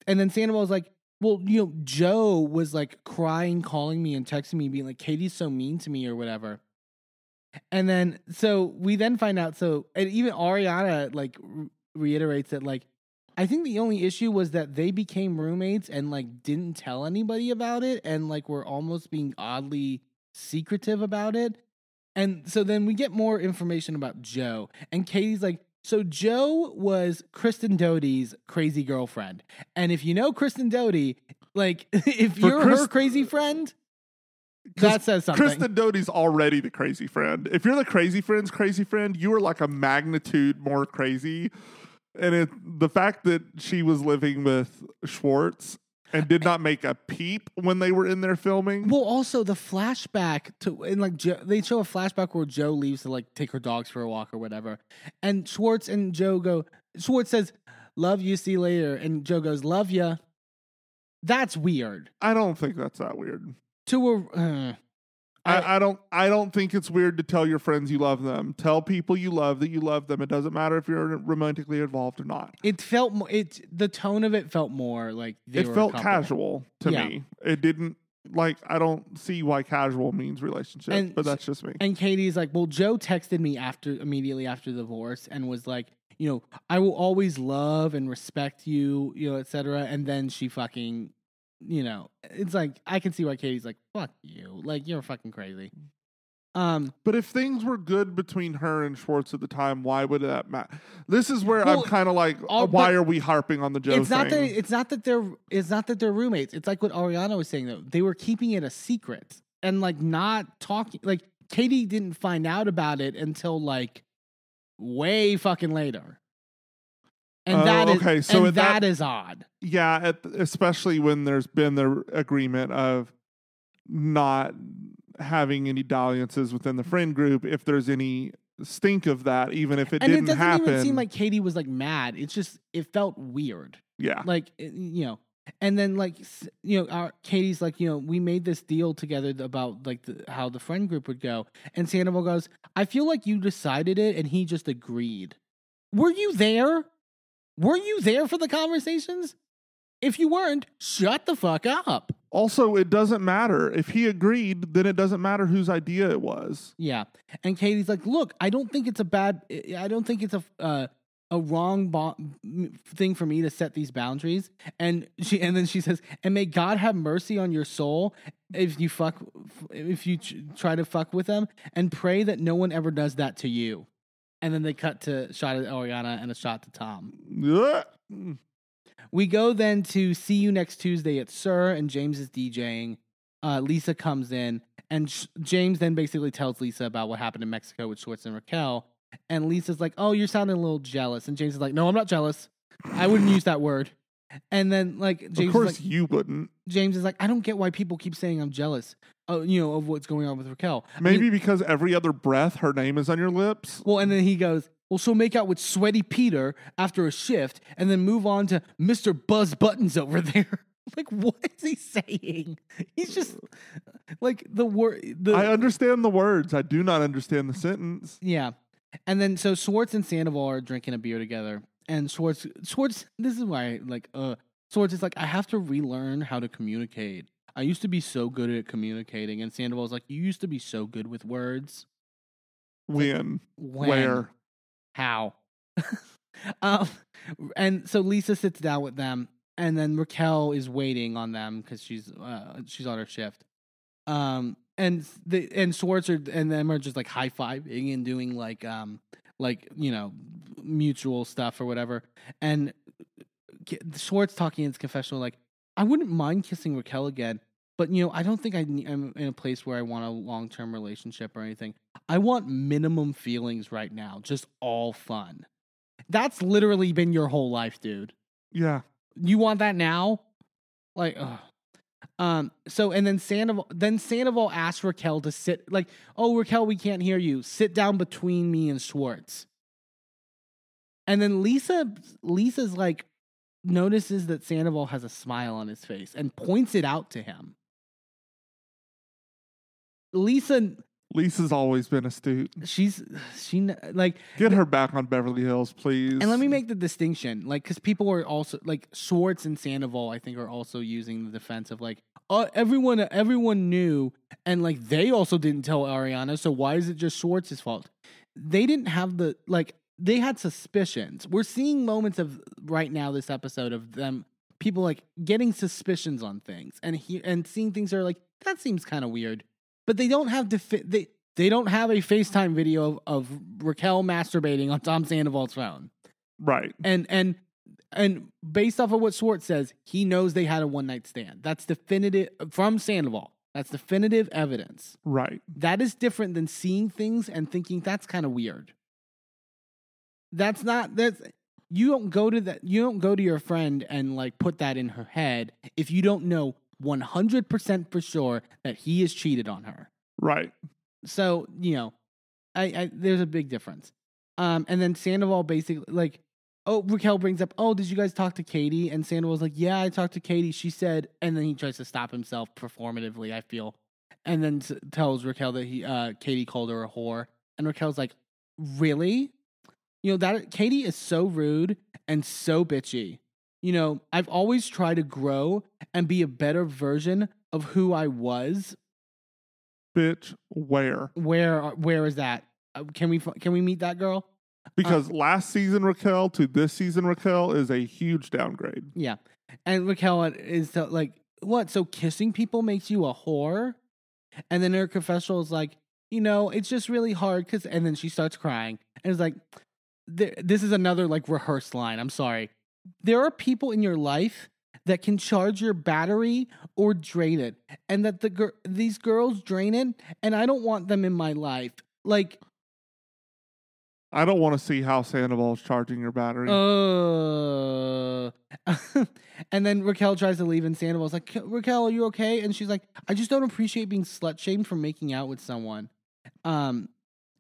and then Sandoval's like, well, you know, Joe was like crying, calling me and texting me, being like, Katie's so mean to me or whatever. And then so we then find out so and even Ariana like re- reiterates that like I think the only issue was that they became roommates and like didn't tell anybody about it and like were almost being oddly secretive about it. And so then we get more information about Joe. And Katie's like, so Joe was Kristen Doty's crazy girlfriend. And if you know Kristen Doty, like [LAUGHS] if For you're Chris- her crazy friend, that says something. Kristen Doty's already the crazy friend. If you're the crazy friend's crazy friend, you are like a magnitude more crazy. And it, the fact that she was living with Schwartz and did not make a peep when they were in there filming. Well, also the flashback to and like Joe, they show a flashback where Joe leaves to like take her dogs for a walk or whatever, and Schwartz and Joe go. Schwartz says, "Love you, see you later," and Joe goes, "Love ya." That's weird. I don't think that's that weird. To a, uh, I, I don't I don't think it's weird to tell your friends you love them. Tell people you love that you love them. It doesn't matter if you're romantically involved or not. It felt mo- it. The tone of it felt more like it felt casual to Yeah. me. It didn't like I don't see why casual means relationship, And but that's just me. And Katie's like, well, Joe texted me after immediately after the divorce and was like, you know, I will always love and respect you, you know, et cetera. And then she fucking, you know, it's like I can see why Katie's like, fuck you, like you're fucking crazy. Um, But if things were good between her and Schwartz at the time, why would that matter? This is where Well, I'm kind of like, all- uh, why are we harping on the Joe it's not that it's not that they're it's not that they're roommates. It's like what Ariana was saying though. They were keeping it a secret and like not talking. Like Katie didn't find out about it until like way fucking later. And Oh, that is okay, so and that- that is odd. yeah, at, especially when there's been the agreement of not having any dalliances within the friend group. If there's any stink of that, even if it and didn't doesn't happen, even seem like Katie was like mad. It's just it felt weird. yeah, Like eh, you know, and then like you know, our Katie's like you know, we made this deal together about like the, how the friend group would go, and Sandoval goes, I feel like you decided it, and he just agreed. Were you there? Were you there for the conversations? If you weren't, shut the fuck up. Also, it doesn't matter if he agreed. Then it doesn't matter whose idea it was. Yeah, and Katie's like, "Look, I don't think it's a bad. I don't think it's a uh, a wrong bo- thing for me to set these boundaries." And she, and then she says, "And may God have mercy on your soul if you fuck, if you ch- try to fuck with them, and pray that no one ever does that to you." And then they cut to shot at Ariana and a shot to Tom. We go then to see you next Tuesday at SUR, and James is DJing. Uh, Lisa comes in, and sh- James then basically tells Lisa about what happened in Mexico with Schwartz and Raquel. And Lisa's like, "Oh, you're sounding a little jealous." And James is like, "No, I'm not jealous. I wouldn't use that word." And then like James of is course, like, you wouldn't. James is like, "I don't get why people keep saying I'm jealous." Uh, you know of what's going on with Raquel. I mean, Maybe because every other breath, her name is on your lips. well, and then he goes, Well, she'll make out with Sweaty Peter after a shift and then move on to Mr. Buzz Buttons over there. [LAUGHS] like, what is he saying? He's just like the word. The, I understand the words. I do not understand the sentence. yeah. And then so Schwartz and Sandoval are drinking a beer together. And Schwartz, Schwartz, this is why, like, uh, Schwartz is like, I have to relearn how to communicate. I used to be so good at communicating. And Sandoval's like, You used to be so good with words. When? When? Where? How? [LAUGHS] um, and so Lisa sits down with them, and then Raquel is waiting on them because she's uh, she's on her shift. Um, and the and Schwartz are, and them are just like high fiving and doing like um like you know mutual stuff or whatever. And Schwartz talking in his confessional like, I wouldn't mind kissing Raquel again. But you know, I don't think I ne- I'm in a place where I want a long term relationship or anything. I want minimum feelings right now, just all fun. That's literally been your whole life, dude. Yeah. You want that now? Like, ugh. um. So and then Sandoval, then Sandoval asks Raquel to sit. Like, oh Raquel, we can't hear you. Sit down between me and Schwartz. And then Lisa, Lisa's like, notices that Sandoval has a smile on his face and points it out to him. Lisa, Lisa's always been astute. she's she like Get her back on Beverly Hills, please. And let me make the distinction, like, because people are also like Schwartz and Sandoval, I think, are also using the defense of like, uh, everyone, everyone knew, and like they also didn't tell Ariana, so why is it just Schwartz's fault? They didn't have the like, they had suspicions. We're seeing moments of right now this episode of them people like getting suspicions on things and he and seeing things that are like that seems kind of weird, but they don't have defi- they they don't have a FaceTime video of, of Raquel masturbating on Tom Sandoval's phone. Right. And and and based off of what Schwartz says, he knows they had a one night stand. That's definitive from Sandoval. That's definitive evidence. Right. That is different than seeing things and thinking that's kind of weird. That's not that's you don't go to that you don't go to your friend and like put that in her head if you don't know 100% for sure that he has cheated on her. Right. So, you know, I, I there's a big difference. Um, and then Sandoval basically like, oh, Raquel brings up, oh, did you guys talk to Katie? And Sandoval's like, yeah, I talked to Katie. She said, and then he tries to stop himself performatively. I feel, and then tells Raquel that he uh Katie called her a whore, and Raquel's like, "Really? You know that Katie is so rude and so bitchy. You know, I've always tried to grow and be a better version of who I was. Bitch, where? Where where is that? Uh, Can we can we meet that girl? Because last season Raquel to this season Raquel is a huge downgrade. Yeah. And Raquel is so, like, what? So kissing people makes you a whore? And then her confessional is like, you know, it's just really hard because, and then she starts crying and it's like, th- this is another like rehearsed line. I'm sorry. There are people in your life that can charge your battery or drain it, and that the gir- these girls drain it, and I don't want them in my life. Like, I don't want to see how Sandoval's charging your battery. Uh, [LAUGHS] and then Raquel tries to leave, and Sandoval's like, Raquel, are you okay? And she's like, I just don't appreciate being slut shamed for making out with someone. Um,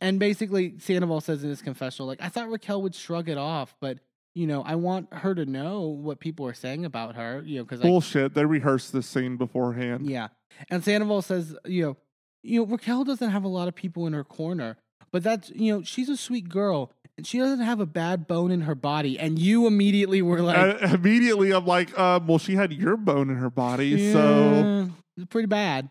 and basically, Sandoval says in his confessional, like, I thought Raquel would shrug it off, but you know, I want her to know what people are saying about her, you know, because Bullshit. They rehearsed this scene beforehand. yeah. And Sandoval says, you know, you know, Raquel doesn't have a lot of people in her corner, but that's you know, she's a sweet girl and she doesn't have a bad bone in her body. And you immediately were like, Uh, immediately, I'm like, um, well, she had your bone in her body, so Yeah, it's pretty bad.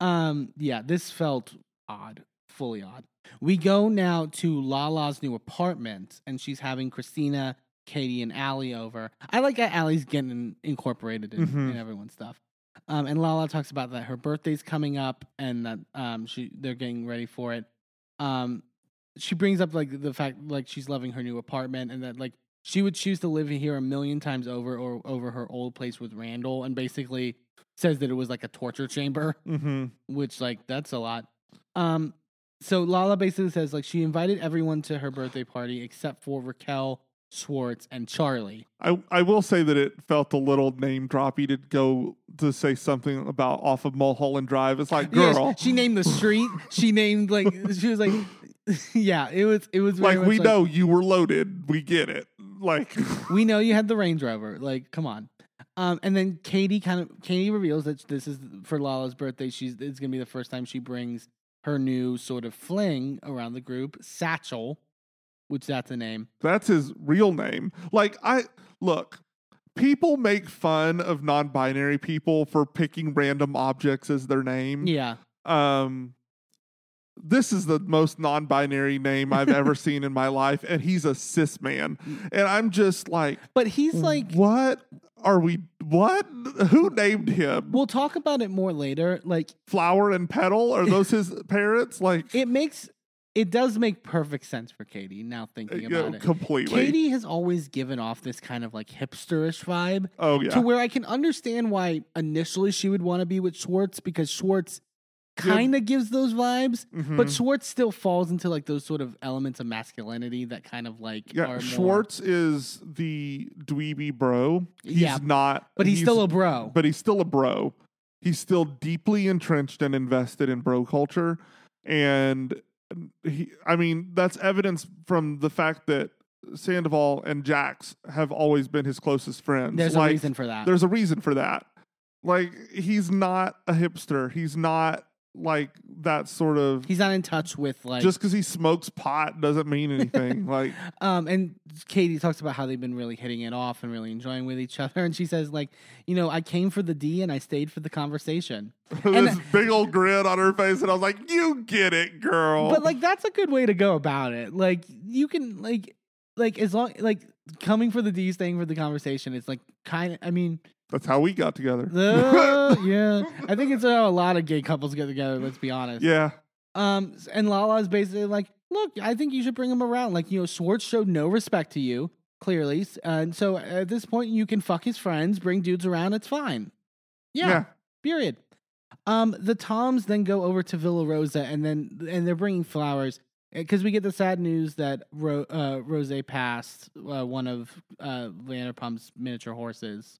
Um, yeah, this felt odd, fully odd. We go now to Lala's new apartment, and she's having Christina, Katie, and Ally over. I like that Ally's getting incorporated in, Mhm. in everyone's stuff. Um, and Lala talks about that her birthday's coming up, and that um, she they're getting ready for it. Um, she brings up like the fact like she's loving her new apartment, and that like she would choose to live here a million times over or over her old place with Randall, and basically says that it was like a torture chamber, hmm [LAUGHS] which like that's a lot. Um, so Lala basically says like she invited everyone to her birthday party except for Raquel, Schwartz, and Charlie. I I will say that it felt a little name droppy to go to say something about off of Mulholland Drive. It's like, Yeah, girl, she named the street. she named like [LAUGHS] she was like, [LAUGHS] yeah, it was it was very like we know you were loaded. We get it. Like, [LAUGHS] we know you had the Range Rover. Like, come on. Um, and then Katie kind of Katie reveals that this is for Lala's birthday. She's it's gonna be the first time she brings her new sort of fling around the group, Satchel, which that's a name. that's his real name. Like, I look. People make fun of non-binary people for picking random objects as their name. Yeah, um this is the most non-binary name I've ever [LAUGHS] seen in my life, and he's a cis man, and I'm just like, but he's like, what are we? What? Who named him? we'll talk about it more later. Like, Flower and Petal are those his [LAUGHS] parents? Like, it makes it does make perfect sense for Katie now thinking about it. completely. Katie has always given off this kind of like hipsterish vibe. oh yeah, to where I can understand why initially she would want to be with Schwartz because Schwartz kind of gives those vibes, but Mhm. Schwartz still falls into like those sort of elements of masculinity that kind of like are yeah. more- Schwartz is the dweeby bro. He's Yeah, not, but he's, still a bro. but he's still a bro. He's still deeply entrenched and invested in bro culture, and he. I mean, that's evidence from the fact that Sandoval and Jax have always been his closest friends. There's Like, a reason for that. There's a reason for that. Like he's not a hipster. He's not like that sort of. He's not in touch with like just because he smokes pot doesn't mean anything. [LAUGHS] like um and Katie talks about how they've been really hitting it off and really enjoying with each other and she says like you know I came for the D and I stayed for the conversation. [LAUGHS] this big old grin on her face, and I was like, "You get it, girl." But like that's a good way to go about it. Like you can like like as long like coming for the D staying for the conversation it's like kind of I mean That's how we got together. Uh, [LAUGHS] yeah, I think it's how a lot of gay couples get together. Let's be honest. yeah. Um, and Lala is basically like, look, I think you should bring him around. Like, you know, Schwartz showed no respect to you clearly, and so at this point, you can fuck his friends, bring dudes around. It's fine. Yeah. Yeah. Period. Um, the Toms then go over to Villa Rosa, and then and they're bringing flowers because we get the sad news that Ro- uh, Rose passed uh, one of uh, Vanderpump's miniature horses.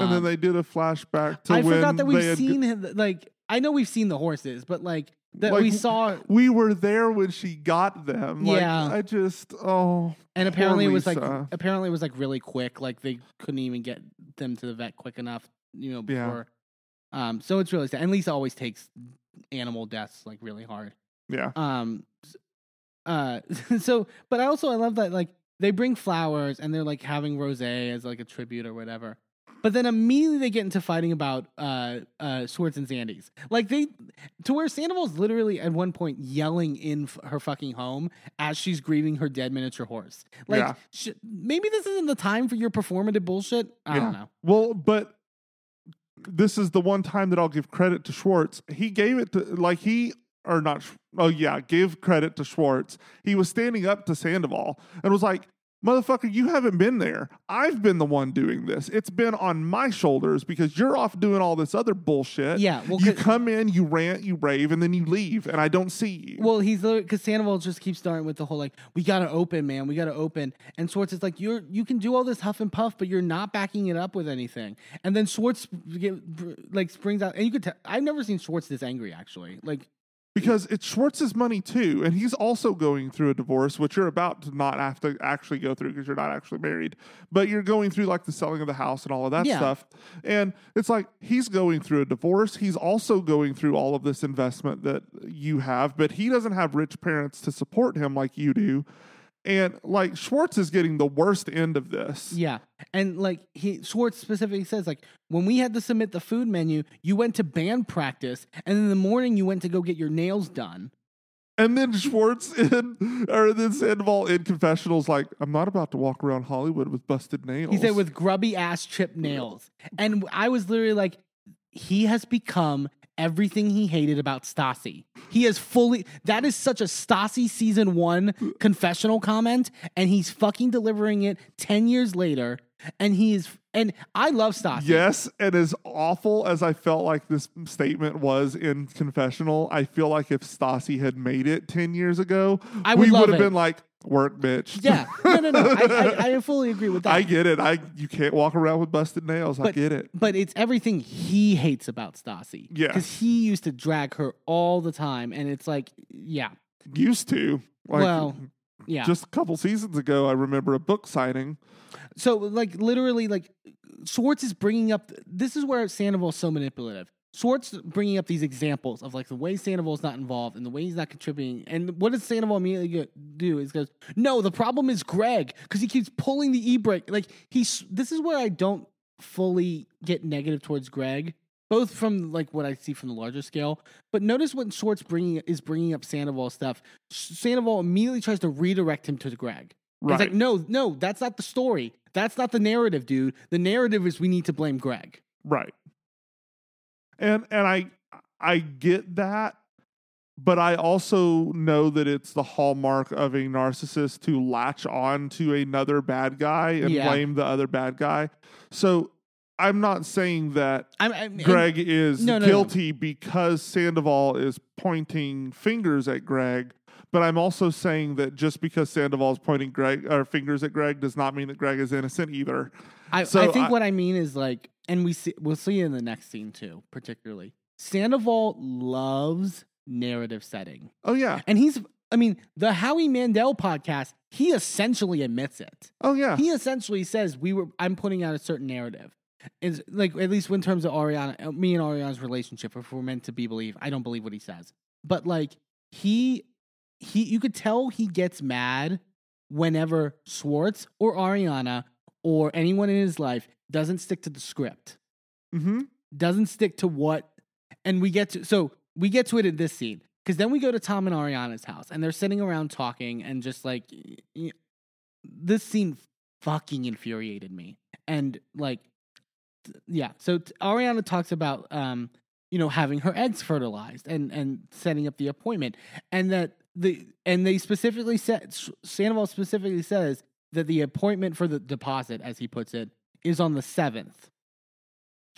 And then Um, they did a flashback to I when forgot that we've had- seen him. Like I know we've seen the horses, but like that Like, we saw, We were there when she got them. Like, Yeah. I just oh. and apparently it was like apparently it was like really quick. Like they couldn't even get them to the vet quick enough, you know, Yeah. before. Um, so it's really sad. And Lisa always takes animal deaths like really hard. Yeah. Um, uh, [LAUGHS] so but I also I love that like they bring flowers and they're like having rosé as like a tribute or whatever. But then immediately they get into fighting about uh, uh, Schwartz and Sandy's. Like they, to where Sandoval's literally at one point yelling in f- her fucking home as she's grieving her dead miniature horse. Like Yeah. sh- maybe this isn't the time for your performative bullshit. I don't know. Well, but this is the one time that I'll give credit to Schwartz. He gave it to like he or not. Oh yeah, give credit to Schwartz. He was standing up to Sandoval and was like, "Motherfucker, you haven't been there. I've been the one doing this. It's been on my shoulders because you're off doing all this other bullshit. Yeah, well, you come in, you rant, you rave, and then you leave, and I don't see you. Well, he's because Sandoval just keeps starting with the whole like, we gotta open, man, we gotta open, and Schwartz is like, you're you can do all this huff and puff, but you're not backing it up with anything. And then Schwartz like springs out, and you could tell I've never seen Schwartz this angry actually. Like, because it's Schwartz's money too, and he's also going through a divorce, which you're about to not have to actually go through because you're not actually married, but you're going through like the selling of the house and all of that Yeah. stuff. And it's like he's going through a divorce. He's also going through all of this investment that you have, but he doesn't have rich parents to support him like you do. And like Schwartz is getting the worst end of this. yeah, and like he Schwartz specifically says like, when we had to submit the food menu, you went to band practice, and in the morning you went to go get your nails done. And then Schwartz [LAUGHS] in, or then Sandoval in confessionals, like, I'm not about to walk around Hollywood with busted nails. He said with grubby ass chip nails. And I was literally like, he has become everything he hated about Stassi. He is fully that is such a Stassi season one confessional comment, and he's fucking delivering it 10 years later. And he is and I love Stassi. Yes, and as awful as I felt like this statement was in confessional, I feel like if Stassi had made it ten years ago, I would we would have been like, "Work, bitch." Yeah. No, no, no. I, I, [LAUGHS] I fully agree with that. I get it. I you can't walk around with busted nails. I get it. But it's everything he hates about Stassi. Yeah. Because he used to drag her all the time. And it's like, yeah. Used to. Like, well, yeah. just a couple seasons ago, I remember a book signing. So like literally like Schwartz is bringing up this is where Sandoval's so manipulative. Schwartz bringing up these examples of like the way Sandoval's not involved and the way he's not contributing. And what does Sandoval immediately do? Is goes, no, the problem is Greg because he keeps pulling the e brake. Like he's this is where I don't fully get negative towards Greg, both from like what I see from the larger scale. But notice when Schwartz bringing is bringing up Sandoval stuff, Sandoval immediately tries to redirect him to Greg. Right. It's like, no, no, that's not the story. That's not the narrative, dude. The narrative is we need to blame Greg. Right. And and I I get that, but I also know that it's the hallmark of a narcissist to latch on to another bad guy and Yeah. blame the other bad guy. So I'm not saying that I'm, I'm Greg is no, no, no. guilty because Sandoval is pointing fingers at Greg. But I'm also saying that just because Sandoval is pointing Greg or fingers at Greg does not mean that Greg is innocent either. I, So I think I- what I mean is like, and we see we'll see in the next scene too, particularly. Sandoval loves narrative setting, Oh yeah. and he's. I mean, the Howie Mandel podcast. He essentially admits it. Oh yeah. He essentially says we were. I'm putting out a certain narrative. Is like at least in terms of Ariana, uh, me and Ariana's relationship. If we're meant to be believed, I don't believe what he says. But like he, he, you could tell he gets mad whenever Schwartz or Ariana or anyone in his life doesn't stick to the script, mm-hmm. doesn't stick to what, and we get to so we get to it in this scene because then we go to Tom and Ariana's house and they're sitting around talking and just like this scene fucking infuriated me and like yeah so t- Ariana talks about um you know having her eggs fertilized and and setting up the appointment and that the and they specifically said Sandoval specifically says that the appointment for the deposit as he puts it is on the 7th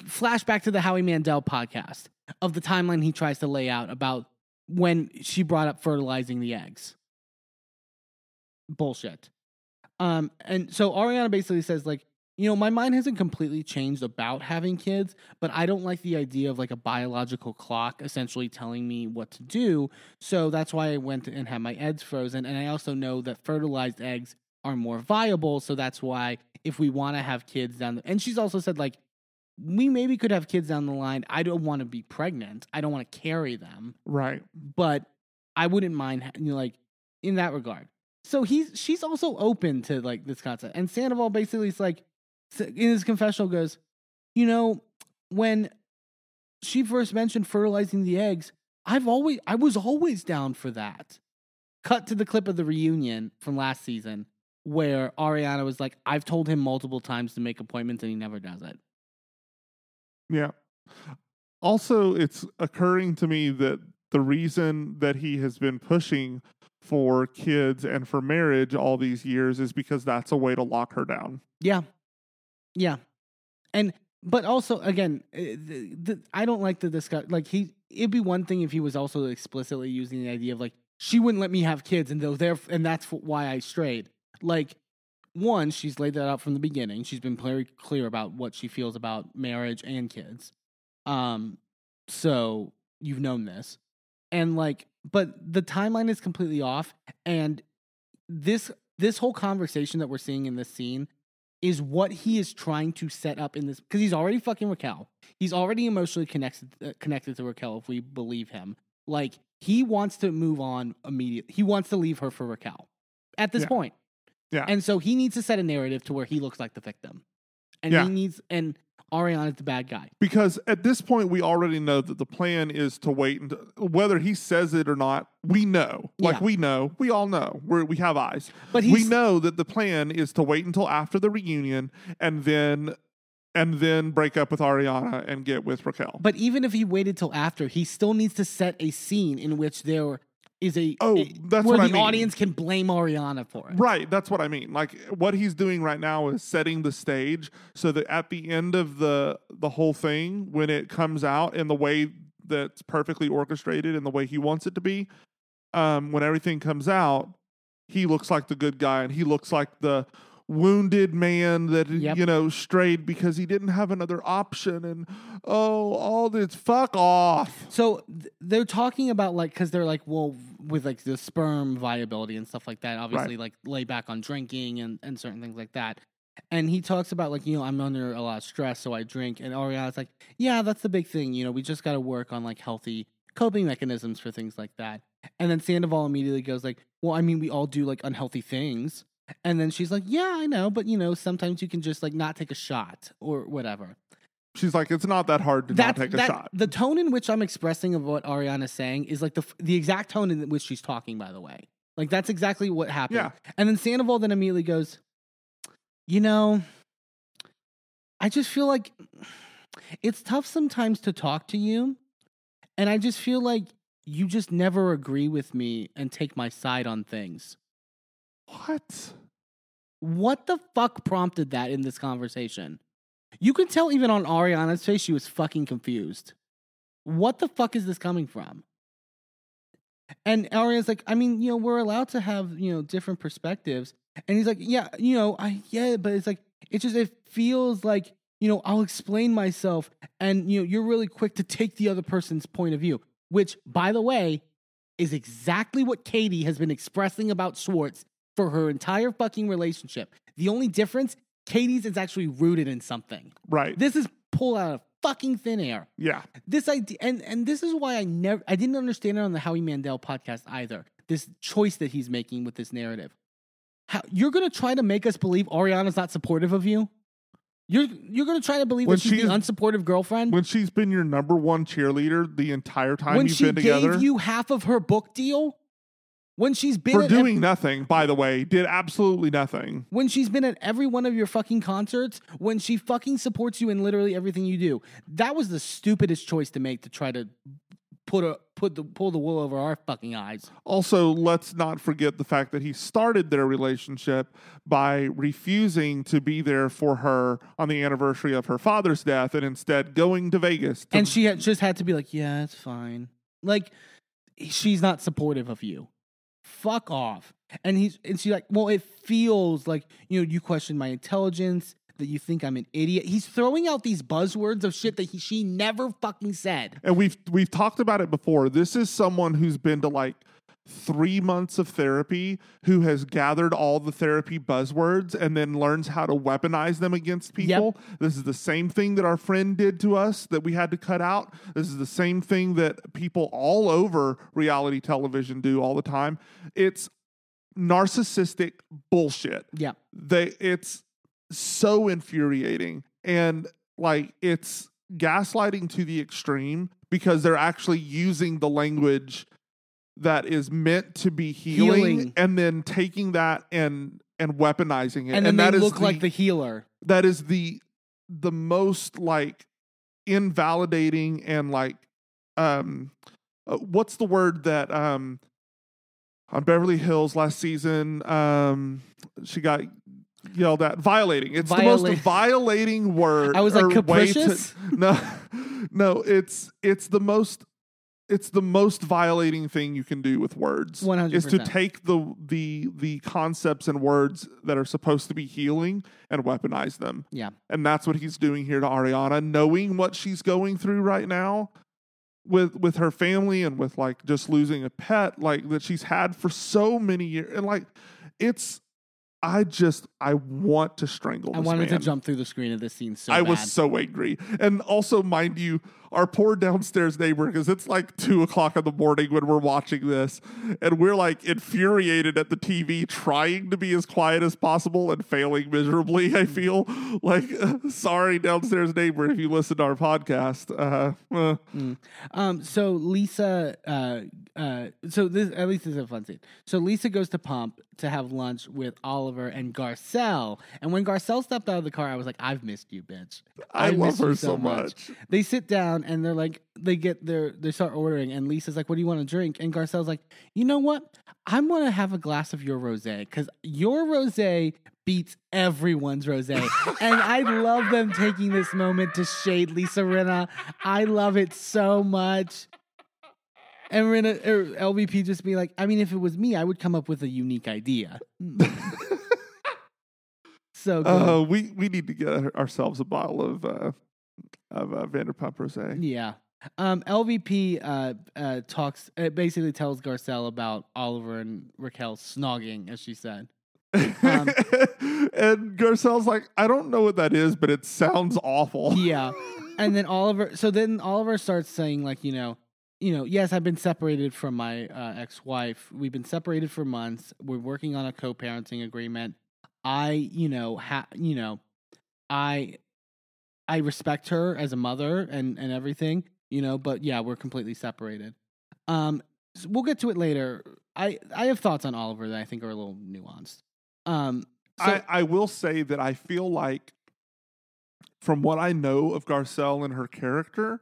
flashback to the Howie Mandel podcast of the timeline he tries to lay out about when she brought up fertilizing the eggs. Bullshit. Um, and so Ariana basically says, like, you know, my mind hasn't completely changed about having kids, but I don't like the idea of like a biological clock essentially telling me what to do. So that's why I went and had my eggs frozen. And I also know that fertilized eggs are more viable. So that's why if we want to have kids down the, and she's also said like, we maybe could have kids down the line. I don't want to be pregnant. I don't want to carry them, Right. but I wouldn't mind, you know, like in that regard. So he's she's also open to like this concept. And Sandoval basically is like in his confessional goes, you know, when she first mentioned fertilizing the eggs, I've always I was always down for that. Cut to the clip of the reunion from last season where Ariana was like, I've told him multiple times to make appointments and he never does it. Yeah. Also, it's occurring to me that the reason that he has been pushing for kids and for marriage all these years is because that's a way to lock her down. Yeah. Yeah. And but also again, eh, the, the, I don't like the discuss like he it'd be one thing if he was also explicitly using the idea of like she wouldn't let me have kids and though there and that's why I strayed. Like one, she's laid that out from the beginning. She's been very clear about what she feels about marriage and kids. Um so you've known this. And like but the timeline is completely off and this this whole conversation that we're seeing in this scene is what he is trying to set up in this because he's already fucking Raquel. He's already emotionally connected uh, connected to Raquel if we believe him. Like he wants to move on immediately. He wants to leave her for Raquel at this Yeah. point. Yeah. And so he needs to set a narrative to where he looks like the victim. And Yeah. he needs and Ariana's the bad guy. Because at this point, we already know that the plan is to wait and whether he says it or not, we know. Like Yeah. we know, we all know. We're, we have eyes. But we know that the plan is to wait until after the reunion and then and then break up with Ariana and get with Raquel. but even if he waited till after, he still needs to set a scene in which there is a Oh, a- that's where what I the mean. audience can blame Ariana for it. Right, that's what I mean. Like what he's doing right now is setting the stage so that at the end of the the whole thing, when it comes out in the way that's perfectly orchestrated and the way he wants it to be, um, when everything comes out, he looks like the good guy and he looks like the wounded man that Yep. you know strayed because he didn't have another option and oh all this fuck off So th- they're talking about like because they're like, well, with like the sperm viability and stuff like that. Obviously, like lay back on drinking and and certain things like that. And he talks about like you know I'm under a lot of stress, so I drink. And Ariana's like, yeah, that's the big thing. You know, we just got to work on like healthy coping mechanisms for things like that. And then Sandoval immediately goes like, well, I mean, we all do like unhealthy things. And then she's like, yeah, I know, but you know, sometimes you can just like not take a shot or whatever. she's like it's not that hard to not take a shot The tone in which I'm expressing of what Ariana's saying is like the the exact tone in which she's talking. By the way, like that's exactly what happened. Yeah. And then Sandoval then immediately goes, you know, I just feel like it's tough sometimes to talk to you, and I just feel like you just never agree with me and take my side on things. What What the fuck prompted that in this conversation? You can tell even on Ariana's face she was fucking confused. What the fuck is this coming from? And Ariana's like, I mean, you know, we're allowed to have, you know, different perspectives. And he's like, yeah, you know, I yeah, but it's like it just it feels like, you know, I'll explain myself and you know, you're really quick to take the other person's point of view, which by the way is exactly what Katie has been expressing about Schwartz for her entire fucking relationship. The only difference, Katie's is actually rooted in something. right This is pulled out of fucking thin air. yeah This idea, and and this is why I never, I didn't understand it on the Howie Mandel podcast either. This choice that he's making with this narrative. How you're gonna try to make us believe Ariana's not supportive of you? You're you're gonna try to believe When that she's the she's- unsupportive girlfriend when she's been your number one cheerleader the entire time when you've she been together gave you half of her book deal. When she's been for doing nothing by the way did absolutely nothing when she's been at every one of your fucking concerts, when she fucking supports you in literally everything you do. That was the stupidest choice to make to try to put a put the pull the wool over our fucking eyes. also let's not forget the fact that he started their relationship by refusing to be there for her on the anniversary of her father's death and instead going to vegas to- And she had, just had to be like, "Yeah, it's fine." Like she's not supportive of you. Fuck off. And he's and she's like, "Well, it feels like, you know, you question my intelligence, that you think I'm an idiot." He's throwing out these buzzwords of shit that he, she never fucking said. and we've we've talked about it before this is someone who's been to like three months of therapy who has gathered all the therapy buzzwords and then learns how to weaponize them against people. This is the same thing that our friend did to us that we had to cut out. This is the same thing that people all over reality television do all the time. It's narcissistic bullshit Yeah. they it's so infuriating and like it's gaslighting to the extreme because they're actually using the language that is meant to be healing, Healing. and then taking that and and weaponizing it. And then that is look like the healer. that is the the most like invalidating and like um uh, what's the word that um on Beverly Hills last season um she got yelled at? Violating. It's the most violating word I was like, way to- [LAUGHS] no no it's it's the most it's the most violating thing you can do with words 100%. is to take the the the concepts and words that are supposed to be healing and weaponize them Yeah. and that's what he's doing here to Ariana, knowing what she's going through right now with with her family and with like just losing a pet, like that she's had for so many years, and like it's. I just I want to strangle. I wanted man. to jump through the screen of this scene so I bad. was so angry. And also, mind you, our poor downstairs neighbor, because it's like two o'clock in the morning when we're watching this, and we're like infuriated at the TV, trying to be as quiet as possible and failing miserably. I feel like, [LAUGHS] sorry, downstairs neighbor, if you listen to our podcast. Uh, uh, Um, so Lisa, uh, uh, so this at least this is a fun scene. So Lisa goes to Pump to have lunch with Oliver and Garcelle, and when Garcelle stepped out of the car, I was like, "I've missed you, bitch." I I've love her so much. They sit down and they're like, they get their, they start ordering, and Lisa's like, "What do you want to drink?" And Garcelle's like, "You know what? I'm gonna have a glass of your rosé because your rosé." Beats everyone's rosé, [LAUGHS] and I love them taking this moment to shade Lisa Rinna. I love it so much. And LVP just be like, I mean, if it was me, I would come up with a unique idea. [LAUGHS] so good. Uh, we we need to get ourselves a bottle of uh, of uh, Vanderpump Rosé. Yeah. Um, LVP uh, uh, talks, uh, basically tells Garcelle about Oliver and Raquel snogging, as she said. Um, [LAUGHS] and Garcelle's like, I don't know what that is, but it sounds awful. Yeah. And then [LAUGHS] Oliver, so then Oliver starts saying, like, you know, you know, yes, I've been separated from my uh, ex-wife. We've been separated for months. We're working on a co-parenting agreement. I, you know, ha- you know, I, I respect her as a mother and and everything, you know. But yeah, we're completely separated. Um, so we'll get to it later. I I have thoughts on Oliver that I think are a little nuanced. Um, so, I, I will say that I feel like, from what I know of Garcelle and her character,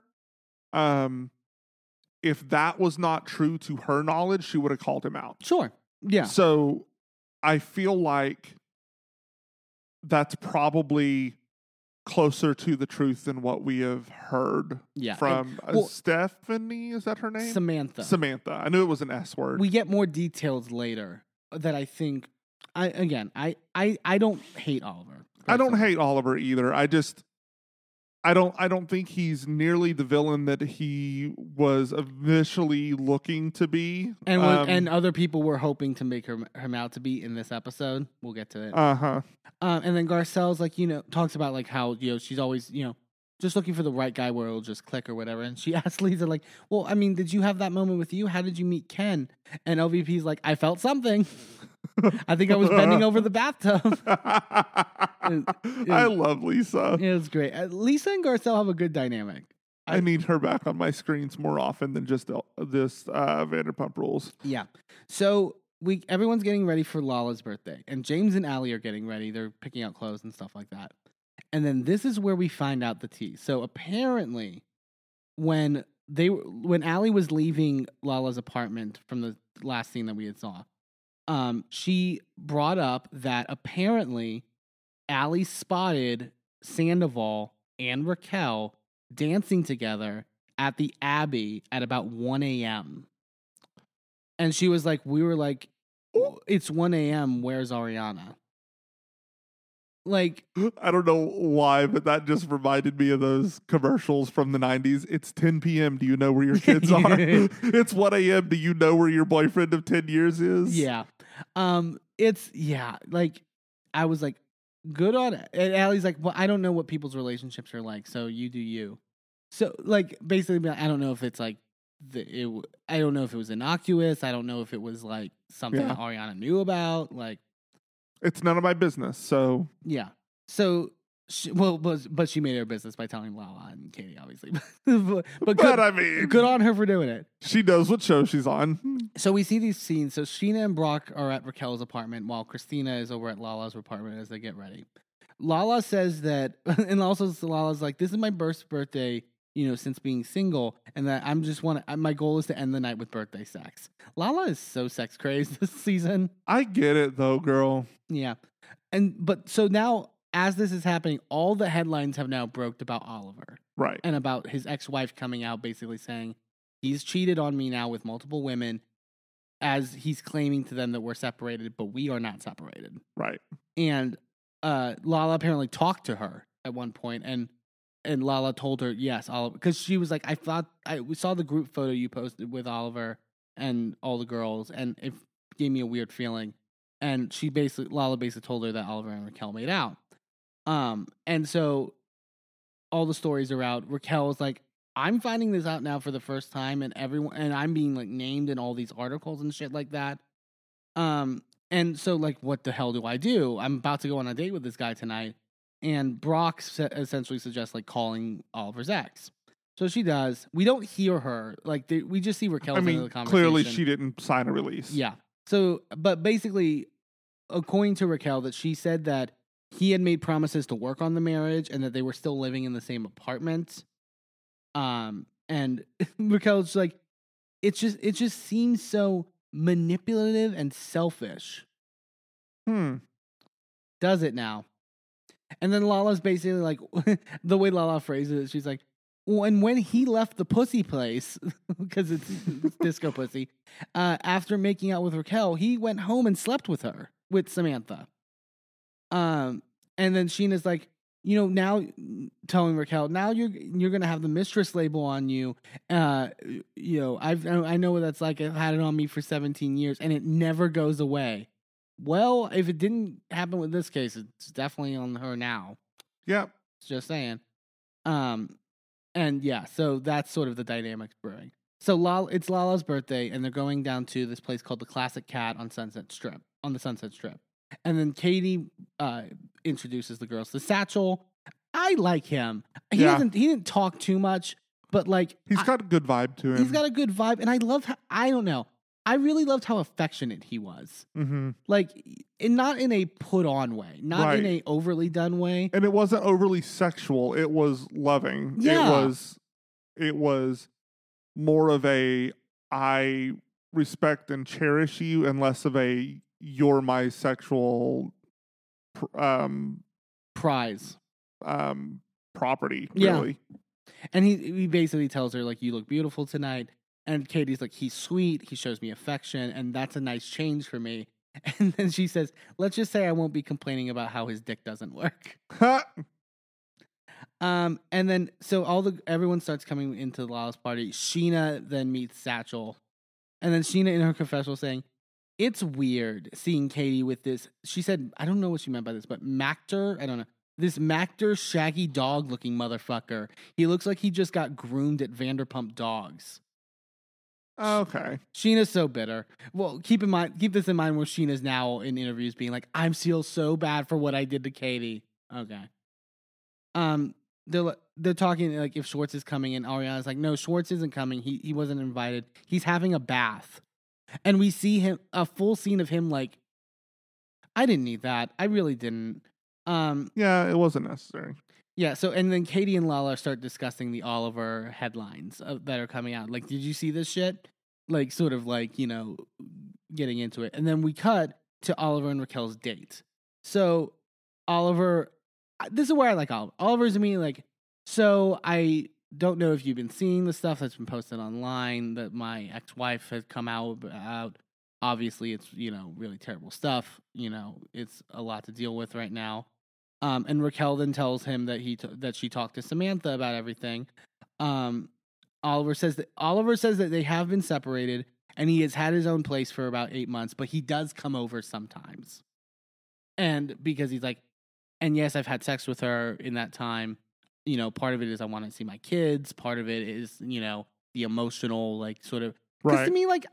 um, if that was not true to her knowledge, she would have called him out. sure, yeah, So I feel like that's probably closer to the truth than what we have heard yeah. From uh, well- Stephanie. Is that her name? Samantha. Samantha. I knew it was an S word. we get more details later that I think I again I I I don't hate Oliver. I don't hate Oliver either. I just I don't I don't think he's nearly the villain that he was initially looking to be. and when, Um, and other people were hoping to make her him out to be in this episode. We'll get to it. uh-huh. Um, and then Garcelle's like you know talks about like how you know she's always you know just looking for the right guy where it'll just click or whatever. And she [LAUGHS] asks Lisa like, well, I mean, did you have that moment with you? How did you meet Ken? And LVP's like, I felt something. [LAUGHS] I think I was bending over the bathtub. [LAUGHS] I love Lisa. It was great. Uh, Lisa and Garcelle have a good dynamic. I need her back on my screens more often than just this uh, Vanderpump Rules. Yeah. So we everyone's getting ready for Lala's birthday, and James and Ally are getting ready. They're picking out clothes and stuff like that. And then this is where we find out the tea. So apparently, when they when Ally was leaving Lala's apartment from the last scene that we had saw, um, she brought up that apparently Ally spotted Sandoval and Raquel dancing together at the Abbey at about 1 a.m. And she was like, We were like, It's 1 a.m. Where's Ariana? Like I don't know why, but that just reminded me of those commercials from the 90s. It's 10 p.m. Do you know where your [LAUGHS] kids are? [LAUGHS] it's 1 a.m. Do you know where your boyfriend of 10 years is? yeah. Um it's yeah, like I was like good on it. And Ally's like, "Well, I don't know what people's relationships are like, so you do you." So like basically I don't know if it's like the it I don't know if it was innocuous. I don't know if it was like something Yeah. Ariana knew about like It's none of my business. So Yeah. So, she, well, but, but she made her business by telling Lala and Katie, obviously. [LAUGHS] but, but good, But I mean, good on her for doing it. she knows what show she's on. So we see these scenes. So Scheana and Brock are at Raquel's apartment while Christina is over at Lala's apartment as they get ready. Lala says that, [LAUGHS] and also Lala's like, "This is my birthday, you know, since being single, and that I'm just want. My goal is to end the night with birthday sex." Lala is so sex crazed [LAUGHS] this season. I get it though, girl. Yeah. And but so now as this is happening, all the headlines have now broke about Oliver Right. and about his ex-wife coming out basically saying he's cheated on me now with multiple women as he's claiming to them that we're separated, but we are not separated. Right. And uh Lala apparently talked to her at one point and and Lala told her, yes, Oliver, because she was like, I thought I we saw the group photo you posted with Oliver and all the girls, and it gave me a weird feeling. And she basically, Lala basically told her that Oliver and Raquel made out. Um, and so all the stories are out. Raquel's like, I'm finding this out now for the first time, and everyone, and I'm being like named in all these articles and shit like that. Um, and so like, what the hell do I do? I'm about to go on a date with this guy tonight, and Brock se- essentially suggests like calling Oliver's ex. So she does. We don't hear her. Like they, we just see Raquel's I mean, the conversation. clearly she didn't sign a release. Yeah. So, but basically, according to Raquel, that she said that he had made promises to work on the marriage and that they were still living in the same apartment. Um, and [LAUGHS] Raquel's like, it's just, it just seems so manipulative and selfish. Hmm. Does it now? And then Lala's basically like, [LAUGHS] the way Lala phrases it, she's like, when when he left the pussy place [LAUGHS] because it's, it's disco pussy [LAUGHS] uh, after making out with Raquel, he went home and slept with her with Samantha. Um, and then Scheana's like, you know, now telling Raquel, now you're you're gonna have the mistress label on you. Uh, you know, I've I know what that's like. I've had it on me for 17 years, and it never goes away. Well, if it didn't happen with this case, it's definitely on her now. Yep. Just saying. Um, and yeah, so that's sort of the dynamic brewing. So Lala, it's Lala's birthday, and they're going down to this place called the Classic Cat on Sunset Strip. On the Sunset Strip, and then Katie uh, introduces the girls to Satchel. I like him. He Yeah. doesn't. He didn't talk too much, but like He's I- got a good vibe to him. he's got a good vibe, and I love. How, I don't know. I really loved how affectionate he was. hmm Like, in, not in a put on way, not in a overly done way. And it wasn't overly sexual. It was loving. Yeah. It was it was more of a I respect and cherish you and less of a you're my sexual pr- um Prize. um property Yeah. And he he basically tells her like you look beautiful tonight. And Katie's like he's sweet, he shows me affection, and that's a nice change for me. [LAUGHS] And then she says, "Let's just say I won't be complaining about how his dick doesn't work." [LAUGHS] Um, and then so all the everyone starts coming into the Lala's party. Scheana then meets Satchel, and then Scheana in her confessional saying, "It's weird seeing Katie with this." She said, "I don't know what she meant by this, but Mactor, I don't know." This Mactor shaggy dog looking motherfucker. He looks like he just got groomed at Vanderpump Dogs. Okay. Scheana's so bitter. Well, keep in mind, keep this in mind where Scheana's now in interviews being like, "I feel so bad for what I did to Katie." Okay. Um, they're they're talking like if Schwartz is coming, and Ariana's like, "No, Schwartz isn't coming. He he wasn't invited. He's having a bath." And we see him a full scene of him like, "I didn't need that. I really didn't." Um, Yeah, it wasn't necessary. Yeah, so and then Katie and Lala start discussing the Oliver headlines uh, that are coming out. Like, did you see this shit? Like, sort of like, you know, getting into it. And then we cut to Oliver and Raquel's date. So, Oliver, this is where I like Oliver. Oliver's immediately like, so I don't know if you've been seeing the stuff that's been posted online that my ex wife has come out about. Obviously, it's, you know, really terrible stuff. You know, it's a lot to deal with right now. Um, and Raquel then tells him that he t- that she talked to Samantha about everything. Um, Oliver says that Oliver says that they have been separated, and he has had his own place for about eight months, but he does come over sometimes. And because he's like, and yes, I've had sex with her in that time. You know, part of it is I want to see my kids. Part of it is you know the emotional like sort of because Right. to me, like,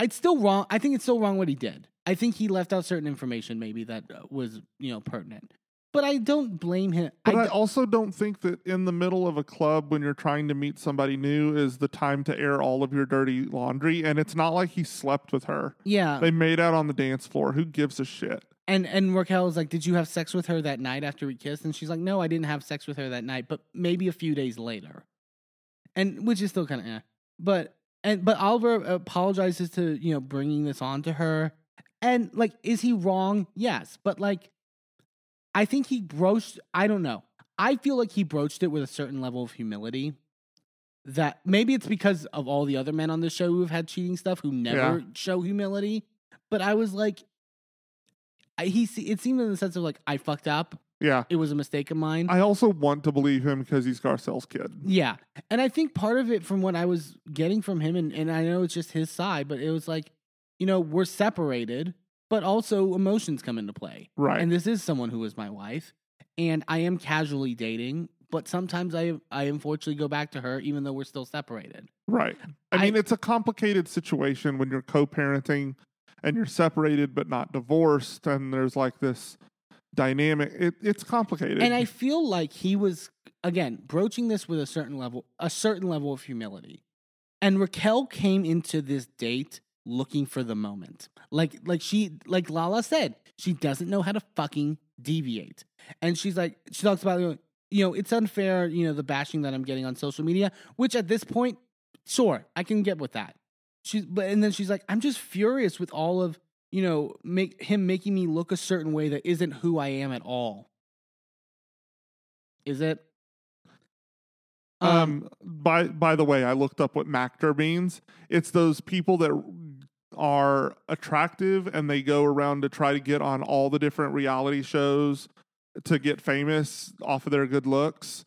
it's still wrong. I think it's still wrong what he did. I think he left out certain information maybe that uh, was, you know, pertinent. But I don't blame him. But I, also don't think that in the middle of a club when you're trying to meet somebody new is the time to air all of your dirty laundry. And it's not like he slept with her. yeah. They made out on the dance floor. Who gives a shit? And and Raquel was like, "Did you have sex with her that night after we kissed?" And she's like, "No, I didn't have sex with her that night, but maybe a few days later." And which is still kind of, eh. but and but Oliver apologizes to you know bringing this on to her, and like, is he wrong? Yes, but like, I think he broached. I don't know. I feel like he broached it with a certain level of humility. That maybe it's because of all the other men on the show who have had cheating stuff who never show humility. But I was like, I, he it seemed in the sense of like I fucked up. Yeah. It was a mistake of mine. I also want to believe him because he's Garcelle's kid. yeah, and I think part of it from what I was getting from him, and and I know it's just his side, but it was like, you know, we're separated, but also emotions come into play. Right. And this is someone who is my wife, and I am casually dating, but sometimes I I unfortunately go back to her even though we're still separated. Right. I, I- mean, it's a complicated situation when you're co parenting and you're separated but not divorced. And there's like this dynamic. It, it's complicated. And I feel like he was again broaching this with a certain level, a certain level of humility. And Raquel came into this date looking for the moment. Like like she like Lala said, she doesn't know how to fucking deviate. And she's like she talks about you know, it's unfair, you know, the bashing that I'm getting on social media, which at this point, sure, I can get with that. She's but and then she's like, I'm just furious with all of you know, make him making me look a certain way that isn't who I am at all. Is it? Um, by by the way, I looked up what Mactor means. It's those people that are attractive and they go around to try to get on all the different reality shows to get famous off of their good looks.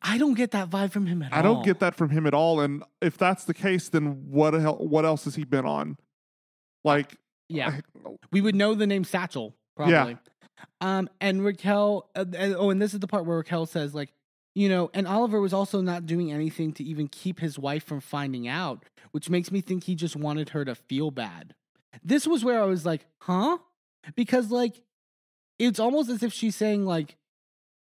I don't get that vibe from him at all. I don't get that from him at all. And if that's the case, then what hell, what else has he been on? Like, Yeah, I- we would know the name Satchel probably. Um, and Raquel. Uh, oh, and this is the part where Raquel says, like, you know, and Oliver was also not doing anything to even keep his wife from finding out, which makes me think he just wanted her to feel bad. This was where I was like, huh? Because like, it's almost as if she's saying like,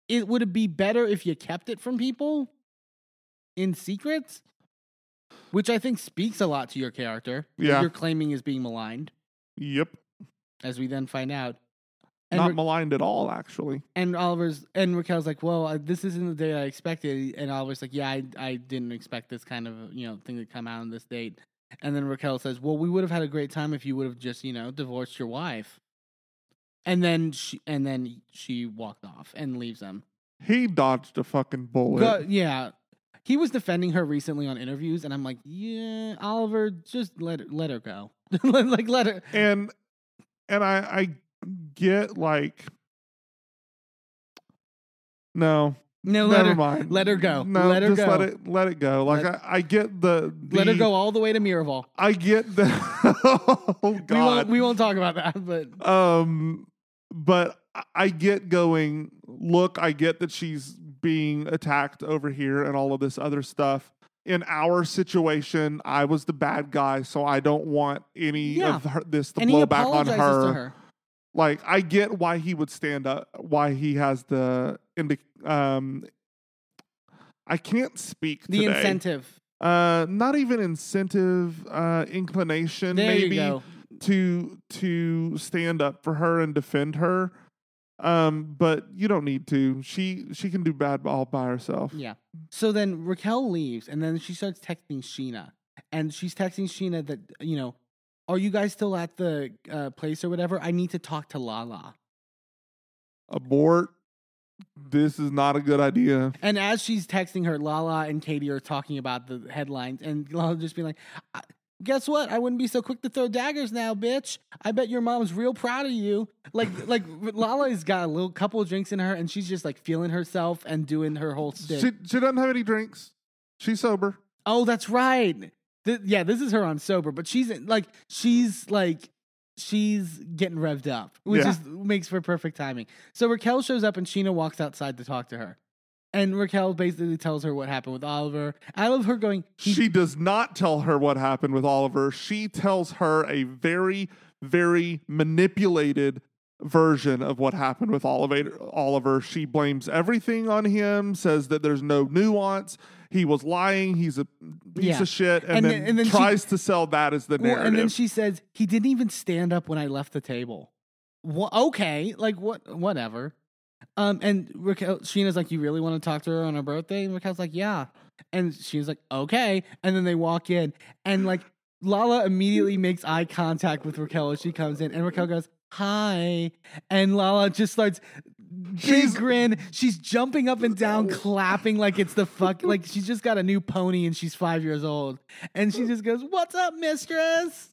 it would be better if you kept it from people in secret, which I think speaks a lot to your character. Yeah. you're claiming is being maligned, yep, as we then find out. And not Ra- maligned at all. Actually, and Oliver's and Raquel's like, well, uh, this isn't the day I expected. And Oliver's like, yeah, I, I didn't expect this kind of you know thing to come out on this date. And then Raquel says, well, we would have had a great time if you would have just you know divorced your wife. And then she and then she walked off and leaves them. he dodged a fucking bullet. Go- yeah, he was defending her recently on interviews, and I'm like, yeah, Oliver, just let her, let her go, [LAUGHS] like let her. and and I I get like no No, let never her, mind let her go. no let her just go. let it let it go like Let- I, I get the, the Let her go all the way to Miraval. I get the [LAUGHS] oh We won't, god we won't talk about that, but um but I- get going look I get that she's being attacked over here and all of this other stuff in our situation I was the bad guy so I don't want any Yeah. of her, this to and blow back on her her. Like I get why he would stand up, why he has the indi- um I can't speak The today. incentive. Uh not even incentive, uh inclination There maybe you go. to to stand up for her and defend her. Um but you don't need to. She she can do bad all by herself. Yeah. So then Raquel leaves, and then she starts texting Scheana, and she's texting Scheana that you know, are you guys still at the uh, place or whatever? I need to talk to Lala. Abort. This is not a good idea. And as she's texting her, Lala and Katie are talking about the headlines, and Lala just being like, guess what? I wouldn't be so quick to throw daggers now, bitch. I bet your mom's real proud of you. Like, like Lala's got a little couple of drinks in her, and she's just like feeling herself and doing her whole stick. She she doesn't have any drinks. She's sober. oh, that's right. Th- yeah, this is her on sober, but she's like, she's like, she's getting revved up, which Yeah. is makes for perfect timing. So Raquel shows up, and Scheana walks outside to talk to her. And Raquel basically tells her what happened with Oliver. I love her going, She does not tell her what happened with Oliver. She tells her a very, very manipulated version of what happened with Oliver. Oliver. She blames everything on him, says that there's no nuance. He was lying. He's a piece Yeah. of shit, and, And then, then- and then she- tries to sell that as the Well, narrative. and then she says he didn't even stand up when I left the table. Wha okay, like what? Whatever. Um, and Raquel, Scheana's like, "You really want to talk to her on her birthday?" And Raquel's like, "Yeah." And Scheana's like, "Okay." And then they walk in, and like Lala immediately makes eye contact with Raquel as she comes in, and Raquel goes, "Hi," and Lala just starts. Big She's- grin. She's jumping up and down, clapping like it's the fuck. Like she's just got a new pony and she's five years old. And she just goes, What's up, mistress?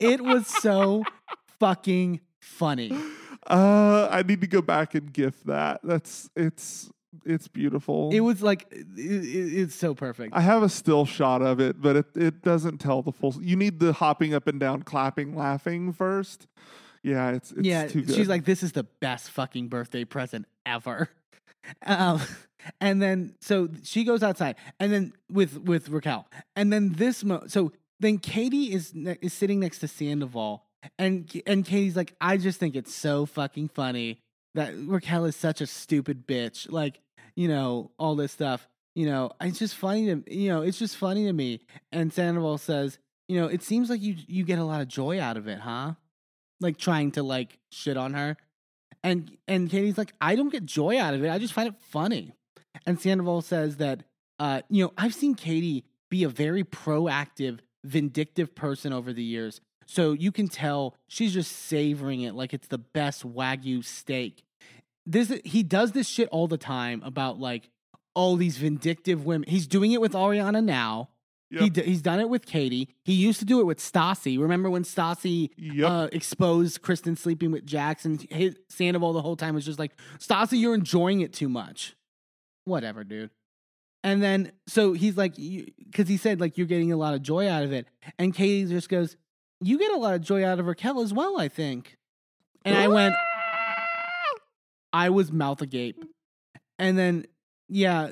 it was so fucking funny. uh, I need to go back and gift that. That's it's it's beautiful. It was like, it, it- it's so perfect. I have a still shot of it, but it, it doesn't tell the full. You need the hopping up and down, clapping, laughing first. Yeah, it's, it's yeah, too good. she's like, This is the best fucking birthday present ever. [LAUGHS] Um, and then so she goes outside, and then with with Raquel, and then this mo- so then Katie is ne- is sitting next to Sandoval, and and Katie's like, I just think it's so fucking funny that Raquel is such a stupid bitch, like you know all this stuff. You know, it's just funny to you know, it's just funny to me. And Sandoval says, you know, it seems like you you get a lot of joy out of it, huh? Like trying to like shit on her. And and Katie's like, I don't get joy out of it. I just find it funny. And Sandoval says that uh, you know, I've seen Katie be a very proactive, vindictive person over the years. So you can tell she's just savoring it like it's the best wagyu steak. This he does this shit all the time about like all these vindictive women. He's doing it with Ariana now. He d- he's done it with Katie. He used to do it with Stassi. Remember when Stassi Yep. uh, exposed Kristen sleeping with Jackson? His, Sandoval the whole time was just like, Stassi, you're enjoying it too much. Whatever, dude. And then so he's like, because he said like you're getting a lot of joy out of it, and Katie just goes, "You get a lot of joy out of Raquel as well, I think." And I went, [LAUGHS] I was mouth agape, and then yeah,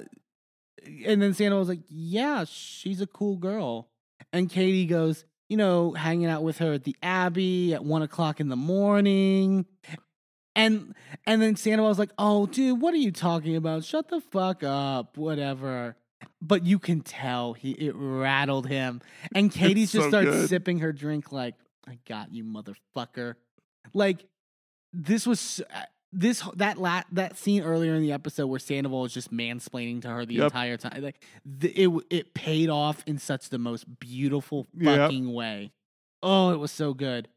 and then Santa was like, "Yeah, she's a cool girl," and Katie goes, "You know, hanging out with her at the Abbey at one o'clock in the morning." And and then Santa was like, "Oh, dude, what are you talking about? Shut the fuck up, whatever." But you can tell he it rattled him, and [LAUGHS] Katie It's just so starts good. sipping her drink like, "I got you, motherfucker." Like this was uh, this that la- that scene earlier in the episode where Sandoval is just mansplaining to her the Yep. entire time. Like the, it it paid off in such the most beautiful Yep. fucking way. Oh, it was so good.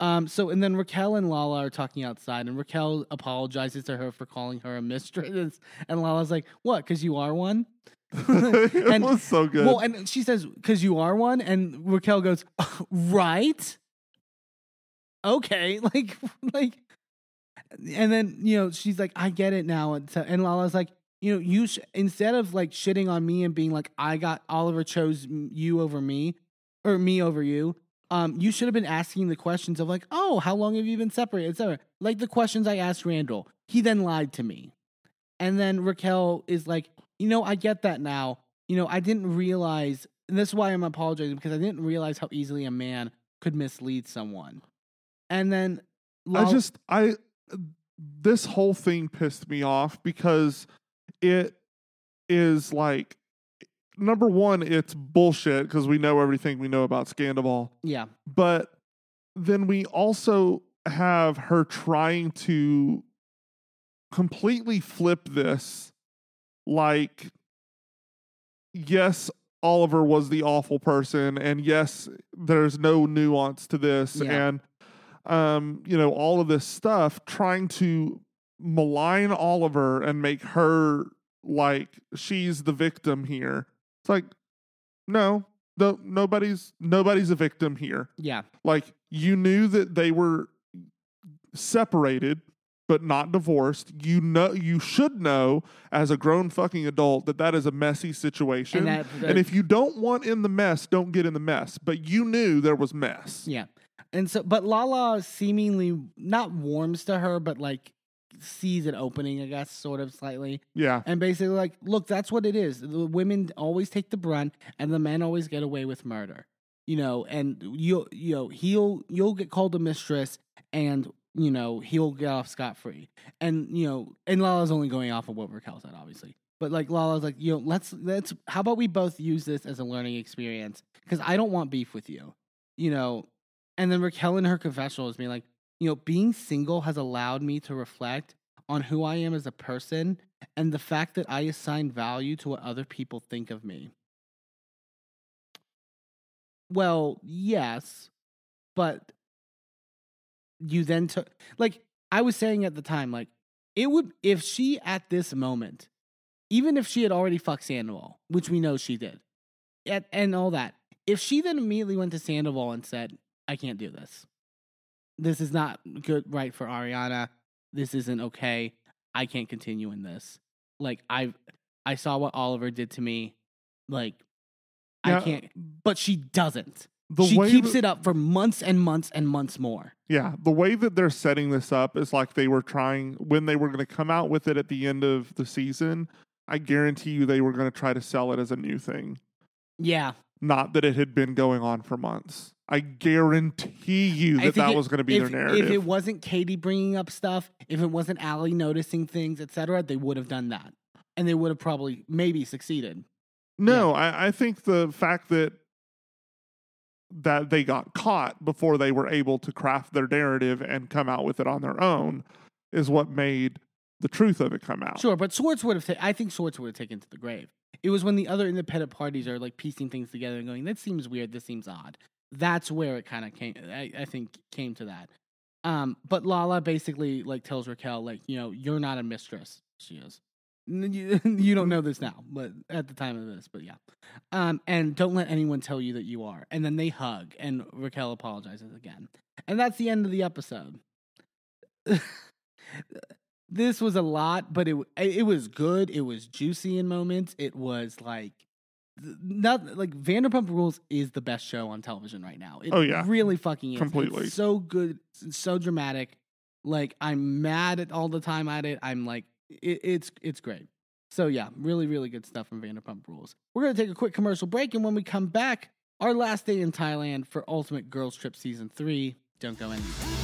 Um, so and then Raquel and Lala are talking outside, and Raquel apologizes to her for calling her a mistress, and Lala's like, "What? Because you are one." [LAUGHS] it and- was so good. Well, and she says, "Because you are one," and Raquel goes, "Right." Okay, [LAUGHS] like, like, and then you know she's like, "I get it now," and, so, and Lala's like, "You know, you sh- instead of like shitting on me and being like, I got Oliver chose you over me, or me over you." Um, you should have been asking the questions of like, oh, how long have you been separated, etc. Like the questions I asked Randall. He then lied to me. And then Raquel is like, you know, I get that now. You know, I didn't realize, and this is why I'm apologizing because I didn't realize how easily a man could mislead someone. And then I just I this whole thing pissed me off because it is like number one, it's bullshit because we know everything we know about Scandoval, yeah, but then we also have her trying to completely flip this like yes Oliver was the awful person and yes there's no nuance to this Yeah. and um you know all of this stuff trying to malign Oliver and make her like she's the victim here it's like no, no, nobody's nobody's a victim here. Yeah. Like you knew that they were separated but not divorced. You know you should know as a grown fucking adult that that is a messy situation. And And, that- if you don't want in the mess, don't get in the mess. But you knew there was mess. Yeah. And so, but Lala seemingly not warms to her, but like sees an opening, I guess, sort of slightly. Yeah. And basically, like, look, that's what it is. The women always take the brunt, and the men always get away with murder. You know, and you you know he'll you'll get called a mistress, and you know he'll get off scot free. And you know, and Lala's only going off of what Raquel said, obviously. But like Lala's like, you know, let's let's how about we both use this as a learning experience because I don't want beef with you, you know. And then Raquel in her confessional is being like, you know, being single has allowed me to reflect on who I am as a person and the fact that I assign value to what other people think of me. Well, yes, but you then took, like, I was saying at the time, like, it would, if she at this moment, even if she had already fucked Sandoval, which we know she did, and, and all that, if she then immediately went to Sandoval and said, I can't do this, this is not good, right for Ariana, this isn't okay, I can't continue in this. Like, I, I saw what Oliver did to me, like, I can't, but she doesn't. She keeps that- it up for months and months and months more. Yeah, the way that they're setting this up is like they were trying when they were going to come out with it at the end of the season. I guarantee you they were going to try to sell it as a new thing, Yeah, not that it had been going on for months. I guarantee you that that it- was going to be if, their narrative. If it wasn't Katie bringing up stuff, if it wasn't Ally noticing things, etc., they would have done that, and they would have probably maybe succeeded. no, I, I think the fact that that they got caught before they were able to craft their narrative and come out with it on their own is what made the truth of it come out. Sure, but Swords would have. Ta- I think Swords would have taken to the grave. It was when the other independent parties are like piecing things together and going, "That seems weird. This seems odd." That's where it kind of came. I, I think came to that. Um, but Lala basically like tells Raquel, like, you know, you're not a mistress. She is. You, [LAUGHS] you don't know this now, but at the time of this, but yeah. Um, and don't let anyone tell you that you are. And then they hug, and Raquel apologizes again, and that's the end of the episode. [LAUGHS] this was a lot, but it it was good. It was juicy in moments. It was like not like Vanderpump Rules is the best show on television right now. It Oh, yeah. really fucking is. Completely. It's so good, so dramatic. Like I'm mad at all the time at it. I'm like it, it's it's great. So yeah, really really good stuff from Vanderpump Rules. We're gonna take a quick commercial break, and when we come back, our last day in Thailand for Ultimate Girls Trip season three. Don't go anywhere.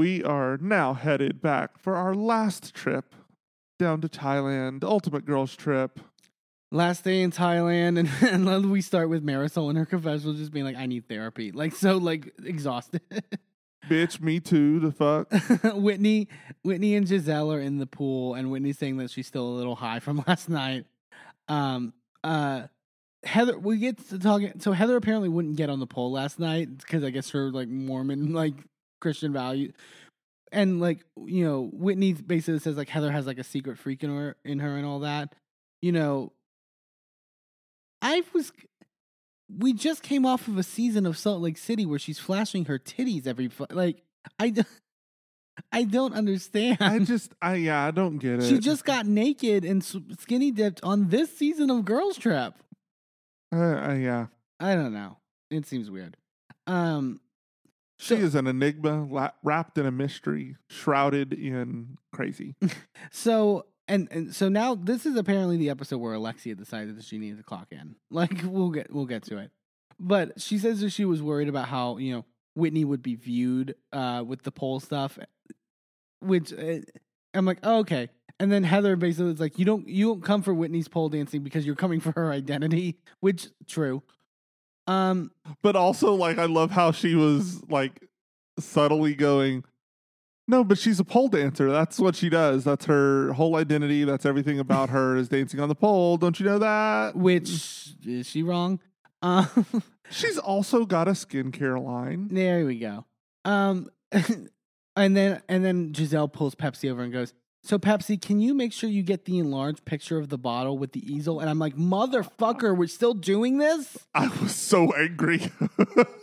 We are now headed back for our last trip down to Thailand, ultimate girls trip. Last day in Thailand, and, [LAUGHS] and we start with Marisol and her confessional just being like, I need therapy. Like, so, like, exhausted. [LAUGHS] Bitch, me too, the fuck. [LAUGHS] Whitney, Whitney and Giselle are in the pool, and Whitney's saying that she's still a little high from last night. Um, uh, Heather, we get to talking. So Heather apparently wouldn't get on the pole last night because I guess her like Mormon like Christian value, and like you know Whitney basically says like Heather has like a secret freak in her in her and all that. You know, I was. We just came off of a season of Salt Lake City where she's flashing her titties every like I [LAUGHS] don't understand. I just, I yeah, I don't get it. She just got naked and skinny dipped on this season of Girls Trip. uh, uh, yeah. I don't know. It seems weird. Um, She So- is an enigma la- wrapped in a mystery, shrouded in crazy. [LAUGHS] so and and so now this is apparently the episode where Alexia decided that she needed to clock in. [LAUGHS] Like we'll get we'll get to it. But she says that she was worried about how you know Whitney would be viewed uh, with the pole stuff, which uh, I'm like, oh, okay. And then Heather basically is like, you don't you don't come for Whitney's pole dancing because you're coming for her identity, which true. Um, But also, like, I love how she was like subtly going, No, but she's a pole dancer. That's what she does. That's her whole identity. That's everything about [LAUGHS] her is dancing on the pole. Don't you know that? which is she wrong? [LAUGHS] Um, She's also got a skincare line. there we go. Um, [LAUGHS] and then and then Giselle pulls Pepsi over and goes, "So Pepsi, can you make sure you get the enlarged picture of the bottle with the easel?" And I'm like, "Motherfucker, we're still doing this." I was so angry. [LAUGHS]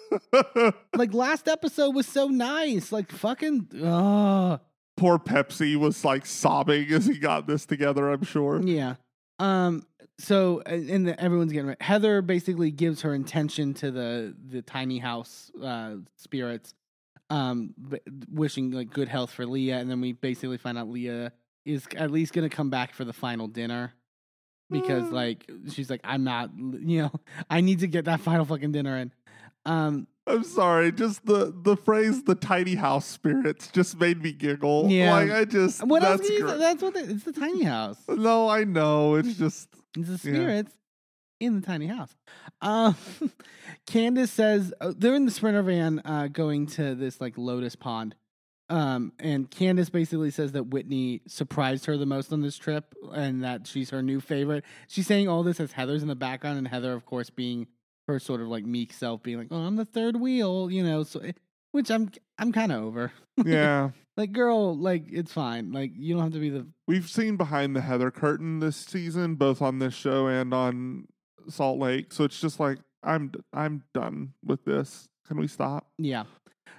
Like last episode was so nice. Like fucking. Ugh. Poor Pepsi was like sobbing as he got this together, I'm sure. Yeah. Um. So uh, and the, everyone's getting ready. Heather basically gives her intention to the the tiny house uh, spirits, um, wishing like good health for Leah, and then we basically find out Leah is at least gonna come back for the final dinner because Mm. like she's like I'm not [LAUGHS] you know I need to get that final fucking dinner in. Um. I'm sorry, just the the phrase "the tiny house spirits" just made me giggle. Yeah. like I just What else? that's great. that's what they, it's the tiny house. No, I know. It's just It's the spirits in the tiny house. Um, [LAUGHS] Candace says uh, they're in the sprinter van uh, going to this like lotus pond. Um, and Candace basically says that Whitney surprised her the most on this trip and that she's her new favorite. She's saying all this as Heather's in the background, and Heather, of course, being her sort of like meek self, being like, "Oh, I'm the third wheel," you know. So, which I'm I'm kind of over. [LAUGHS] yeah. like, girl, like it's fine. Like, you don't have to be the We've seen behind the Heather curtain this season, both on this show and on Salt Lake. So it's just like I'm I'm done with this. Can we stop? Yeah.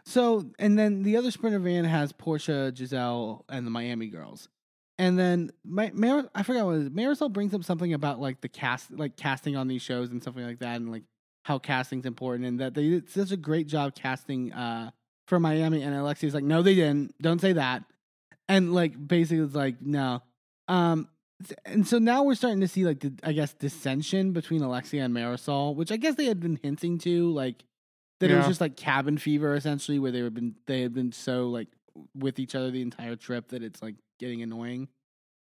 So, and then the other sprinter van has Portia, Giselle, and the Miami girls. And then my, Mar- I forgot what it is. Marisol brings up something about like the cast, like casting on these shows and something like that, and like how casting's important, and that they did such a great job casting uh, for Miami. And Alexia's like, no, they didn't. Don't say that. And like basically, it's like no. Um, and so now we're starting to see like the I guess dissension between Alexia and Marisol, which I guess they had been hinting to, like that it was just like cabin fever essentially, where they were been they had been so like with each other the entire trip that it's like getting annoying.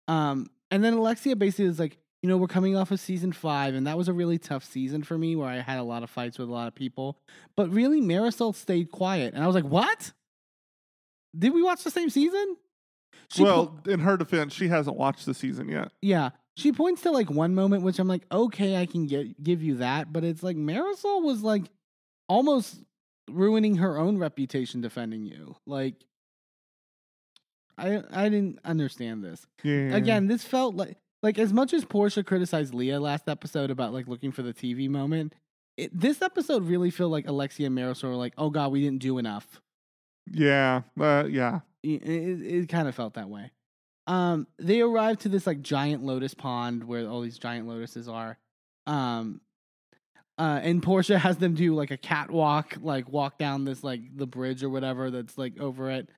Um, and then Alexia basically is like, you know, we're coming off of season five, and that was a really tough season for me where I had a lot of fights with a lot of people. But really, Marisol stayed quiet, and I was like, what? Did we watch the same season? She well, po- in her defense, she hasn't watched the season yet. yeah, she points to like one moment, which I'm like, okay, I can get give you that, but it's like Marisol was like almost ruining her own reputation defending you. Like, I I didn't understand this. Yeah. Again, this felt like like as much as Portia criticized Leah last episode about like looking for the TV moment. It, this episode really felt like Alexia and Marisol were like, "Oh God, we didn't do enough." Yeah. Uh, yeah. It, it, it kind of felt that way. Um, they arrive to this like giant lotus pond where all these giant lotuses are. Um, Uh, and Portia [LAUGHS] has them do like a catwalk, like walk down this like the bridge or whatever that's like over it.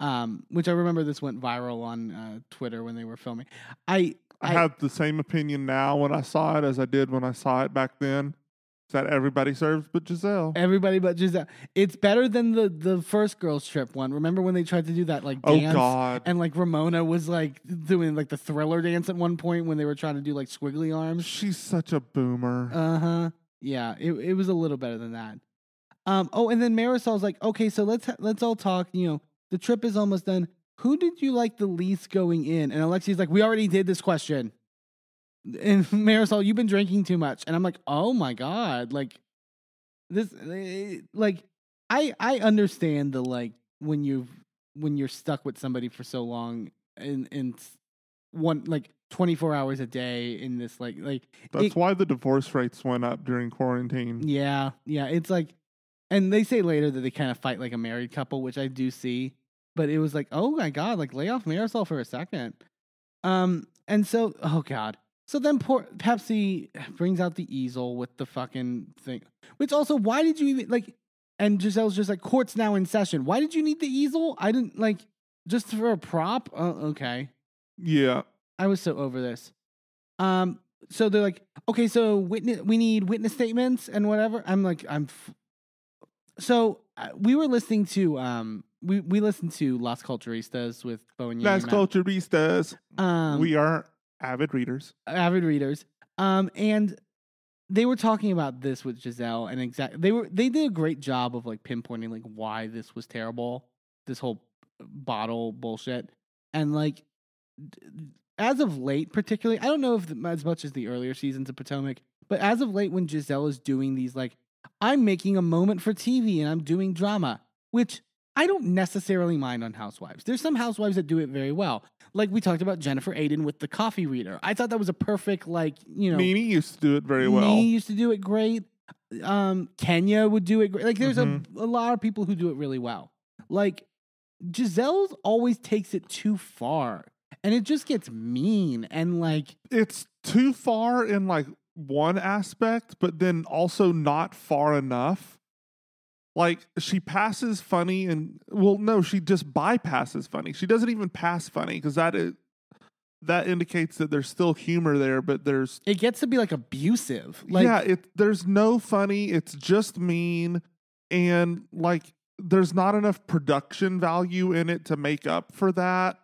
Um, which I remember this went viral on uh, Twitter when they were filming. I I, I- have the same opinion now when I saw it as I did when I saw it back then. That everybody serves but Giselle? everybody but Giselle. It's better than the the first girls trip one. Remember when they tried to do that like Oh dance? God. And like Ramona was like doing like the thriller dance at one point when they were trying to do like squiggly arms. She's such a boomer. Uh huh. Yeah, it it was a little better than that. Um. Oh, and then Marisol's like, okay, so let's ha- let's all talk. You know, the trip is almost done. Who did you like the least going in? And Alexi's like, we already did this question. And [LAUGHS] Marisol, you've been drinking too much. And I'm like, oh my god, like this, eh, like I I understand the like when you've when you're stuck with somebody for so long and and one like 24 hours a day in this like like That's it- why the divorce rates went up during quarantine. yeah, yeah. It's like, and they say later that they kind of fight like a married couple, which I do see. But it was like, oh my god, like lay off Marisol for a second. Um, and so, oh god. So then, poor Pepsi brings out the easel with the fucking thing. Which also, why did you even like? And Giselle's just like, court's now in session. Why did you need the easel? I didn't like just for a prop. Uh, okay. Yeah. I was so over this. Um, so they're like, okay, so witness, we need witness statements and whatever. I'm like, I'm. F- so uh, we were listening to um, we we listened to Las Culturistas with Bo and Las Culturistas. Um, we are avid readers. avid readers. Um, and they were talking about this with Giselle, and exact they were they did a great job of like pinpointing like why this was terrible, this whole bottle bullshit, and like as of late, particularly, I don't know if the, as much as the earlier seasons of Potomac, but as of late, when Giselle is doing these like I'm making a moment for TV and I'm doing drama, which I don't necessarily mind on Housewives. There's some Housewives that do it very well. Like we talked about Jennifer Aydin with the coffee reader. I thought that was a perfect, like, you know, Nene used to do it very well. Nene used to do it great. Um, Kenya would do it great. Like, there's Mhm. a, a lot of people who do it really well. Like, Giselle's always takes it too far, and it just gets mean and like, It's too far in like one aspect, but then also not far enough. Like she passes funny and well, no, she just bypasses funny. She doesn't even pass funny because that is that indicates that there's still humor there, but there's it gets to be like abusive. Like, yeah, it there's no funny. It's just mean, and like there's not enough production value in it to make up for that.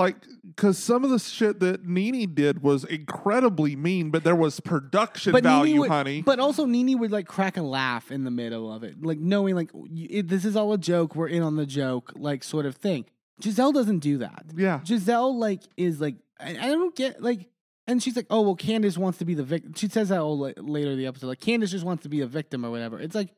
Like, because some of the shit that Nene did was incredibly mean, but there was production but value, would, honey. But also, Nene would like crack a laugh in the middle of it, like knowing like y- it, this is all a joke. We're in on the joke, like sort of thing. Giselle doesn't do that. yeah, Giselle like is like I, I don't get like and she's like oh well Candace wants to be the victim she says that all la- later in the episode like Candace just wants to be a victim or whatever it's like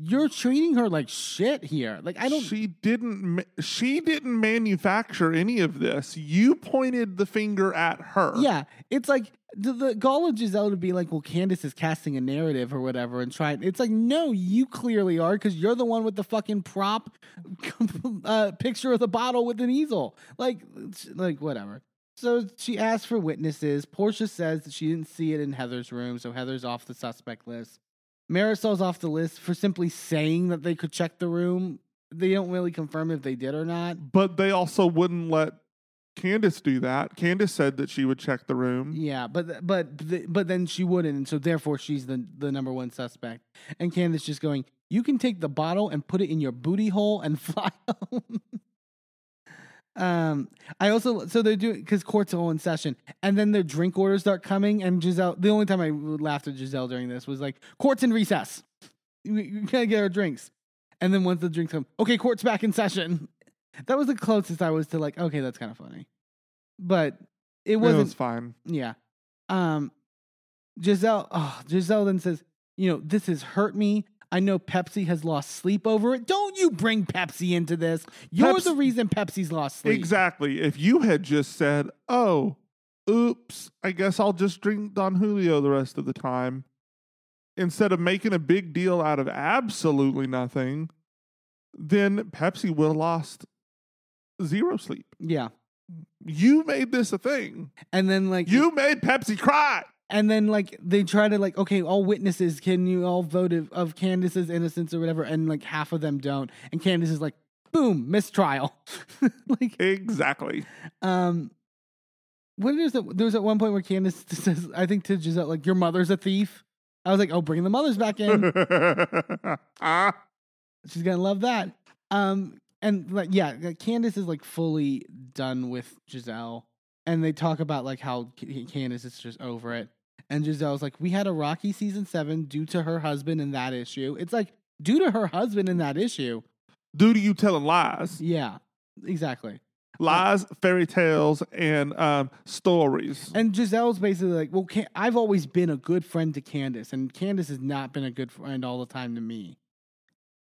you're treating her like shit here like I don't she didn't. She didn't manufacture any of this. You pointed the finger at her. yeah it's like the, the gall of Giselle to be like well Candace is casting a narrative or whatever and trying it's like no you clearly are because you're the one with the fucking prop [LAUGHS] uh, picture of the bottle with an easel like like whatever So she asks for witnesses. Portia says that she didn't see it in Heather's room, so Heather's off the suspect list. Marisol's off the list for simply saying that they could check the room. They don't really confirm if they did or not. But they also wouldn't let Candace do that. Candace said that she would check the room. Yeah, but but but then she wouldn't, and so therefore she's the the number one suspect. And Candace just going, "You can take the bottle and put it in your booty hole and [LAUGHS] fly home." Um, I also so they're doing because court's all in session, and then their drink orders start coming. And Giselle, the only time I laughed at Giselle during this was like, "Court's in recess. We, we gotta get our drinks." And then once the drinks come, okay, court's back in session. That was the closest I was to like, okay, that's kind of funny, but it It wasn't. was fine. Yeah. Um Giselle oh, Giselle then says, you know, this has hurt me. I know Pepsi has lost sleep over it. Don't you bring Pepsi into this. You're the reason Pepsi's lost sleep. Exactly. If you had just said, "Oh, oops, I guess I'll just drink Don Julio the rest of the time," instead of making a big deal out of absolutely nothing, then Pepsi would have lost zero sleep. Yeah. You made this a thing. And then like You made Pepsi cry. And then like they try to like okay, all witnesses, can you all vote of, of Candace's innocence or whatever? And like half of them don't, and Candace is like, boom, mistrial. [LAUGHS] like Exactly. um, what is it? There was at one point where Candace [LAUGHS] says, I think to Giselle, like, your mother's a thief. I was like, oh, bring the mothers back in. ah, [LAUGHS] She's gonna love that. Um, and like, yeah, Candace is like fully done with Giselle, and they talk about like how Candace is just over it. And Giselle's like, we had a rocky season seven due to her husband in that issue. It's like due to her husband in that issue. due to you telling lies, Yeah, exactly. lies, fairy tales, and um, stories. And Giselle's basically like, well, Can- I've always been a good friend to Candace, and Candace has not been a good friend all the time to me.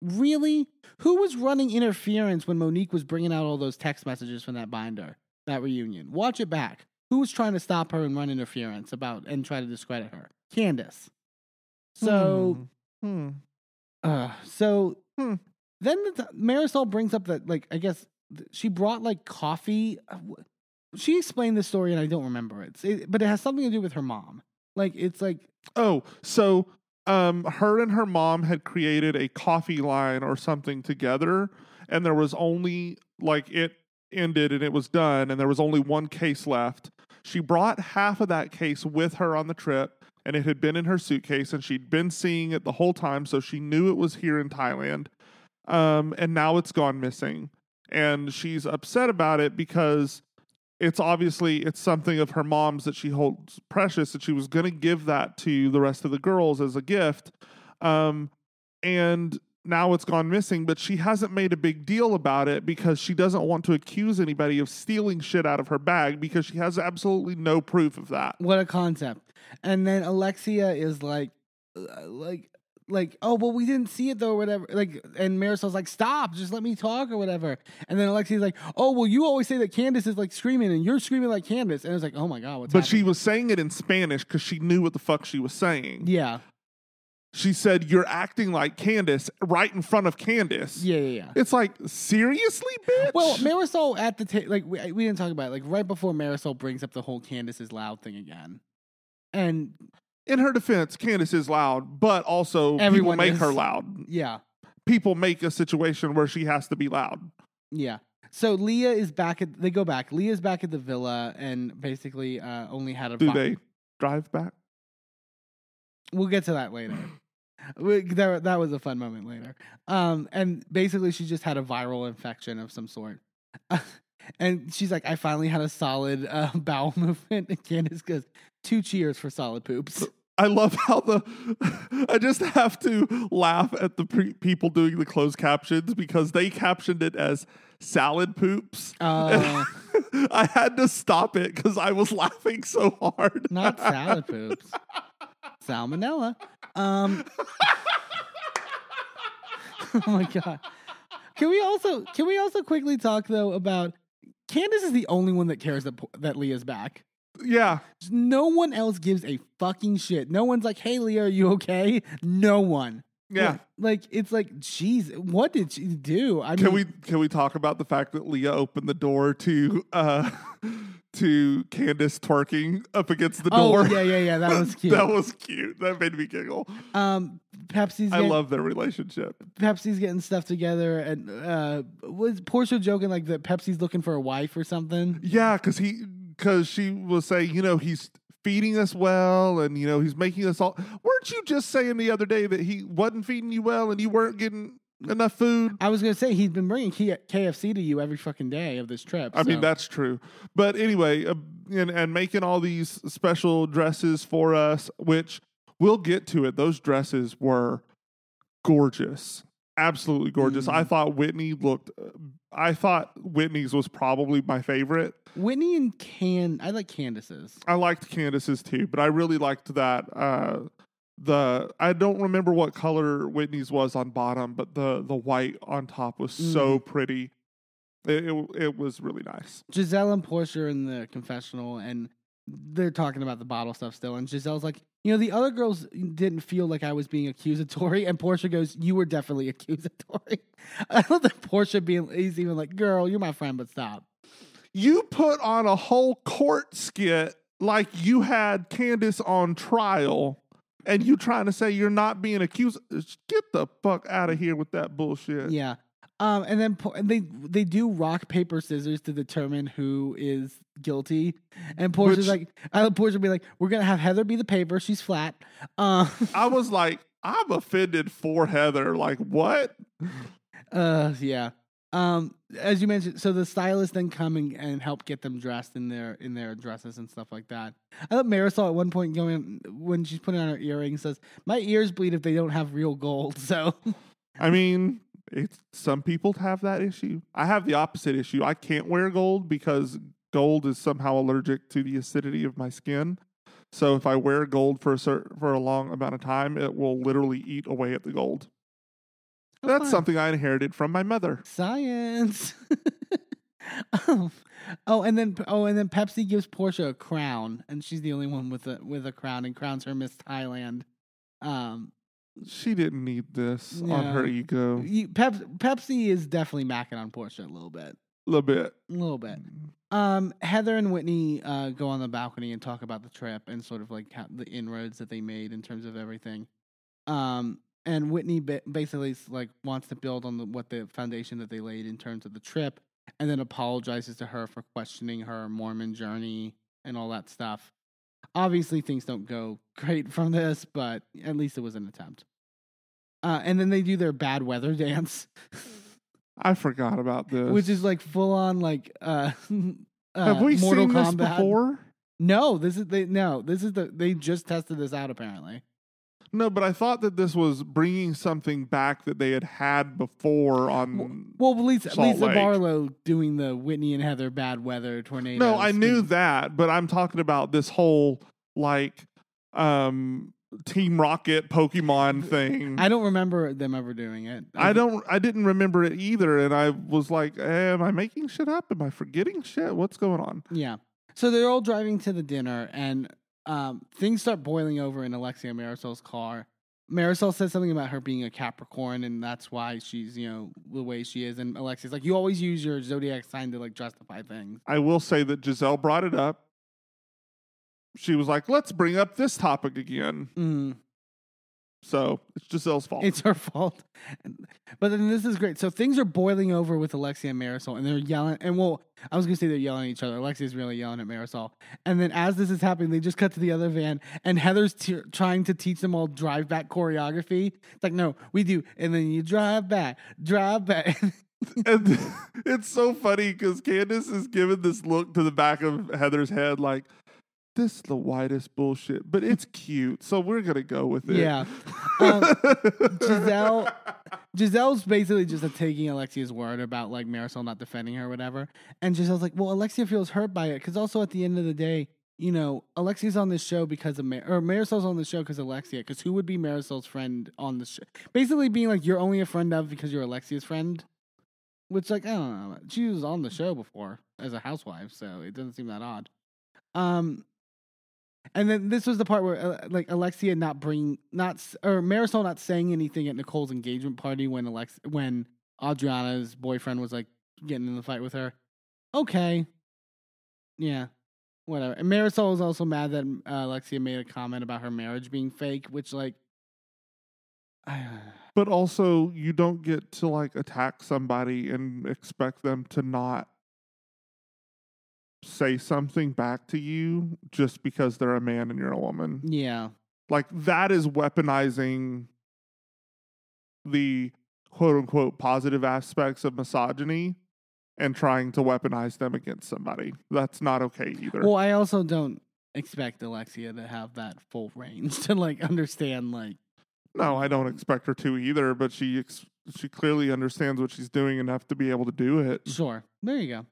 Really? Who was running interference when Monique was bringing out all those text messages from that binder, that reunion? Watch it back. Who was trying to stop her and run interference about and try to discredit her? Candace. So, Hmm. uh, so Hmm. then the Marisol brings up that, like, I guess th- she brought like coffee. Uh, She explained the story, and I don't remember it. it. But it has something to do with her mom. Like, it's like, Oh, so um, her and her mom had created a coffee line or something together, and there was only like it ended and it was done, and there was only one case left. She brought half of that case with her on the trip, and it had been in her suitcase, and she'd been seeing it the whole time, so she knew it was here in Thailand. Um, and now it's gone missing, and she's upset about it because it's obviously it's something of her mom's that she holds precious that she was going to give that to the rest of the girls as a gift um and now it's gone missing but she hasn't made a big deal about it because she doesn't want to accuse anybody of stealing shit out of her bag because she has absolutely no proof of that what a concept. And then Alexia is like, like, like, oh, well, we didn't see it though, or whatever. Like, and Marisol's like, stop, just let me talk or whatever. And then Alexia's like, oh, well, you always say that Candace is like screaming and you're screaming like Candace. And it's like, oh my God, what's but she was saying it in spanish because she knew what the fuck she was saying yeah, she said you're acting like candace right in front of candace yeah, yeah, yeah. it's like seriously bitch Well, Marisol at the ta- like we, we didn't talk about it. Like right before Marisol brings up the whole Candace is loud thing again, and in her defense, Candace is loud, but also Everyone people make is. her loud. yeah, People make a situation where she has to be loud. Yeah. So Leah is back at they go back. Leah's back at the villa and basically uh, only had a Do vi- they drive back? We'll get to that later. We- That, that was a fun moment later. Um, and basically she just had a viral infection of some sort. [LAUGHS] and she's like, I finally had a solid uh, [LAUGHS] bowel [LAUGHS] movement. And Candace goes, two cheers for solid poops. I love how the. I just have to laugh at the pre- people doing the closed captions because they captioned it as salad poops. Uh, I had to stop it because I was laughing so hard. not salad poops. Salmonella. Um, [LAUGHS] oh my god. Can we also can we also quickly talk though about Candace is the only one that cares that that Leah's back. yeah. No one else gives a fucking shit. No one's like, "Hey, Leah, are you okay?" No one. Yeah. Like it's like, jeez, what did she do? I Can mean, we can we talk about the fact that Leah opened the door to uh to Candace twerking up against the door. Oh door? yeah, yeah, yeah. That was [LAUGHS] cute. that was cute. That made me giggle. um, Pepsi's. I getting- love their relationship. Pepsi's getting stuff together, and uh, was Portia joking like that? Pepsi's looking for a wife or something. Yeah, because he because she was saying, you know, he's feeding us well, and you know, he's making us all. Weren't you just saying the other day that he wasn't feeding you well, and you weren't getting enough food? I was gonna say he's been bringing K- KFC to you every fucking day of this trip. I mean, that's true. But anyway, uh, and, and making all these special dresses for us, which we'll get to it. Those dresses were gorgeous. Absolutely gorgeous. Mm. I thought Whitney looked, uh, I thought Whitney's was probably my favorite. Whitney and Can. I like Candace's. I liked Candace's too, but I really liked that. Uh, the I don't remember what color Whitney's was on bottom, but the the white on top was so mm. pretty. It, it it was really nice. Giselle and Portia are in the confessional, and they're talking about the bottle stuff still. And Giselle's like, you know, the other girls didn't feel like I was being accusatory, and Portia goes, "You were definitely [LAUGHS] accusatory." I love that Portia being, he's even like, "Girl, you're my friend, but stop." You put on a whole court skit like you had Candace on trial and you trying to say you're not being accused. Get the fuck out of here with that bullshit. Yeah. Um, and then po- and they they do rock paper scissors to determine who is guilty. And Portia's Which- like, I Portia be like, we're gonna have Heather be the paper. She's flat. Um, [LAUGHS] I was like, I'm offended for Heather. Like, what? uh, yeah. Um, as you mentioned, so the stylists then come and, and help get them dressed in their in their dresses and stuff like that. I thought Marisol at one point going when she's putting on her earrings says, "My ears bleed if they don't have real gold." [LAUGHS] So I mean, it's some people have that issue. I have the opposite issue. I can't wear gold because gold is somehow allergic to the acidity of my skin. So if I wear gold for a certain, for a long amount of time, it will literally eat away at the gold. That's fine. something I inherited from my mother. Science. [LAUGHS] um, oh, and then oh, and then Pepsi gives Portia a crown, and she's the only one with a with a crown, and crowns her Miss Thailand. Um, She didn't need this on her ego. you, Pep, Pepsi is definitely macking on Portia a little bit, A little bit. a little bit. Um, Heather and Whitney uh, go on the balcony and talk about the trip and sort of like how, the inroads that they made in terms of everything. Um, and Whitney ba- basically like wants to build on the, what the foundation that they laid in terms of the trip, and then apologizes to her for questioning her Mormon journey and all that stuff. Obviously, things don't go [LAUGHS] great from this, but at least it was an attempt. Uh, and then they do their bad weather [LAUGHS] dance, I forgot about this. which is like full on like uh, [LAUGHS] uh have we Mortal seen this before? No, this is they no, this is the they just tested this out apparently. No, but I thought that this was bringing something back that they had had before on. Well, Lisa, Salt Lisa Lake. Barlow doing the Whitney and Heather bad weather tornado. no, I knew that, but I'm talking about this whole like um Team Rocket Pokemon thing. I don't remember them ever doing it. I don't. I didn't remember it either, and I was like, "Am I making shit up? Am I forgetting shit? What's going on?" Yeah. So they're all driving to the dinner, and um, things start boiling over in Alexia Marisol's car. Marisol says something about her being a Capricorn, and that's why she's, you know, the way she is. And Alexia's like, you always use your zodiac sign to like justify things. I will say that Giselle brought it up. She was like, "Let's bring up this topic again." Mm. So it's Giselle's fault. It's her fault. But then this is great. So things are boiling over with Alexia and Marisol, and they're yelling. And well, I was gonna say they're yelling at each other. Alexia's really yelling at Marisol. And then as this is happening, they just cut to the other van, and Heather's t- trying to teach them all drive back choreography. It's like, no, we do. And then you drive back, drive back. [LAUGHS] and [LAUGHS] it's so funny because Candace is giving this look to the back of Heather's head, like, "This is the whitest bullshit, but it's cute, so we're gonna go with it." Yeah. Um, Giselle, Giselle's basically just like, taking Alexia's word about like Marisol not defending her or whatever. And Giselle's like, well, Alexia feels hurt by it because also at the end of the day, you know, Alexia's on this show because of Mar- or Marisol's on the show because Alexia. Because who would be Marisol's friend on the show? Basically, being like you're only a friend of because you're Alexia's friend. Which, like, I don't know. She was on the show before as a housewife, so it doesn't seem that odd. Um, and then this was the part where, uh, like, Alexia not bring, not or Marisol not saying anything at Nicole's engagement party when Alex when Adriana's boyfriend was like getting in the fight with her. Okay, yeah, whatever. And Marisol was also mad that uh, Alexia made a comment about her marriage being fake, which like, I, [SIGHS] But also, you don't get to like attack somebody and expect them to not say something back to you just because they're a man and you're a woman. yeah, Like that is weaponizing the quote unquote positive aspects of misogyny and trying to weaponize them against somebody. That's not okay either. Well, I also don't expect Alexia to have that full range [LAUGHS] to like understand like no, I don't expect her to either, but she ex- she clearly understands what she's doing enough to be able to do it. Sure. There you go.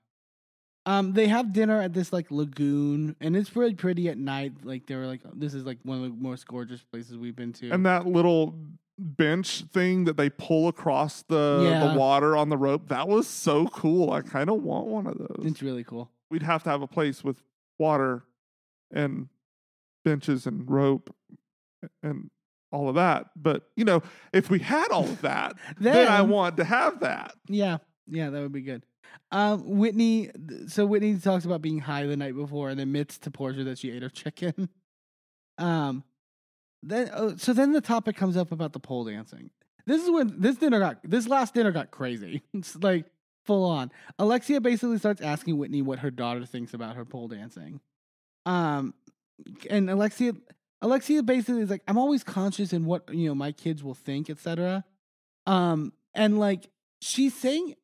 Um, they have dinner at this like lagoon, and it's really pretty at night. Like they were like, this is like one of the most gorgeous places we've been to. And that little bench thing that they pull across the Yeah. the water on the rope, that was so cool. I kind of want one of those. it's really cool. We'd have to have a place with water and benches and rope and all of that. But, you know, if we had all of that, [LAUGHS] then, I want to have that. Yeah, yeah, that would be good. Um, Whitney. So Whitney talks about being high the night before and admits to Portia that she ate her chicken. [LAUGHS] Um, then oh, so then the topic comes up about the pole dancing. This is when this dinner got this last dinner got crazy. [LAUGHS] It's like full on. Alexia basically starts asking Whitney what her daughter thinks about her pole dancing. Um, and Alexia Alexia basically is like, I'm always conscious in what you know my kids will think, etc. Um, and like she's saying,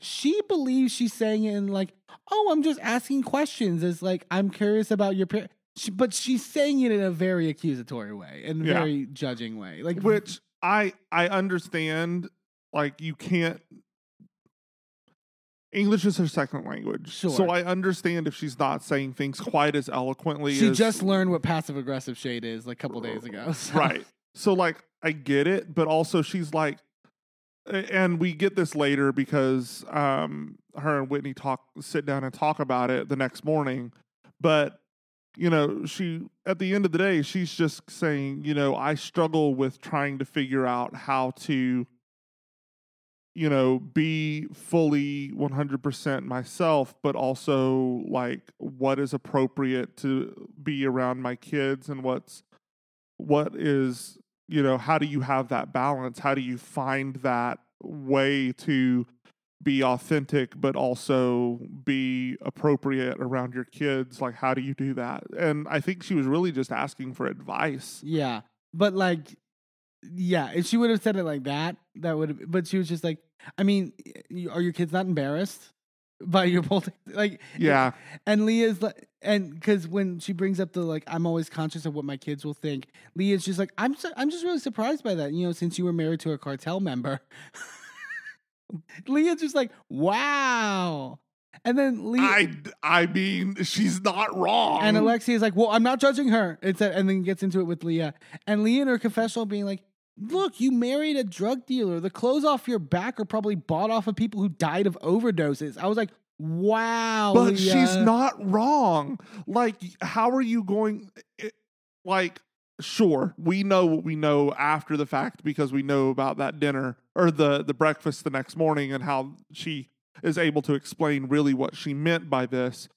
she believes she's saying it in like, oh, I'm just asking questions. It's like I'm curious about your parents. She, but she's saying it in a very accusatory way and Yeah. very judging way. Like which I I understand. Like you can't. English is her second language, so I understand if she's not saying things quite as eloquently. she as, just learned what passive aggressive shade is like a couple days ago. [LAUGHS] so- right. So like I get it, but also she's like, and we get this later because um her and Whitney talk sit down and talk about it the next morning, but you know she at the end of the day she's just saying you know I struggle with trying to figure out how to you know be fully 100% myself but also like what is appropriate to be around my kids and what's what is you know how do you have that balance how do you find that way to be authentic but also be appropriate around your kids like how do you do that and i think she was really just asking for advice Yeah, but like, yeah, if she would have said it like that, that would. have But she was just like, I mean, are your kids not embarrassed by your pole? [LAUGHS] Like, yeah And Leah's like, and because when she brings up the like, I'm always conscious of what my kids will think. Leah's just like, I'm, su- I'm just really surprised by that. You know, since you were married to a cartel member. [LAUGHS] Leah's just like, wow. And then Leah. i i mean she's not wrong And Alexia is like, "Well, I'm not judging her." It's a, and then gets into it with Leah, and Leah in her confessional being like, "Look, you married a drug dealer. The clothes off your back are probably bought off of people who died of overdoses." I was like, "Wow!" but she's not wrong like how are you going it, like sure we know what we know after the fact because we know about that dinner or the the breakfast the next morning and how she is able to explain really what she meant by this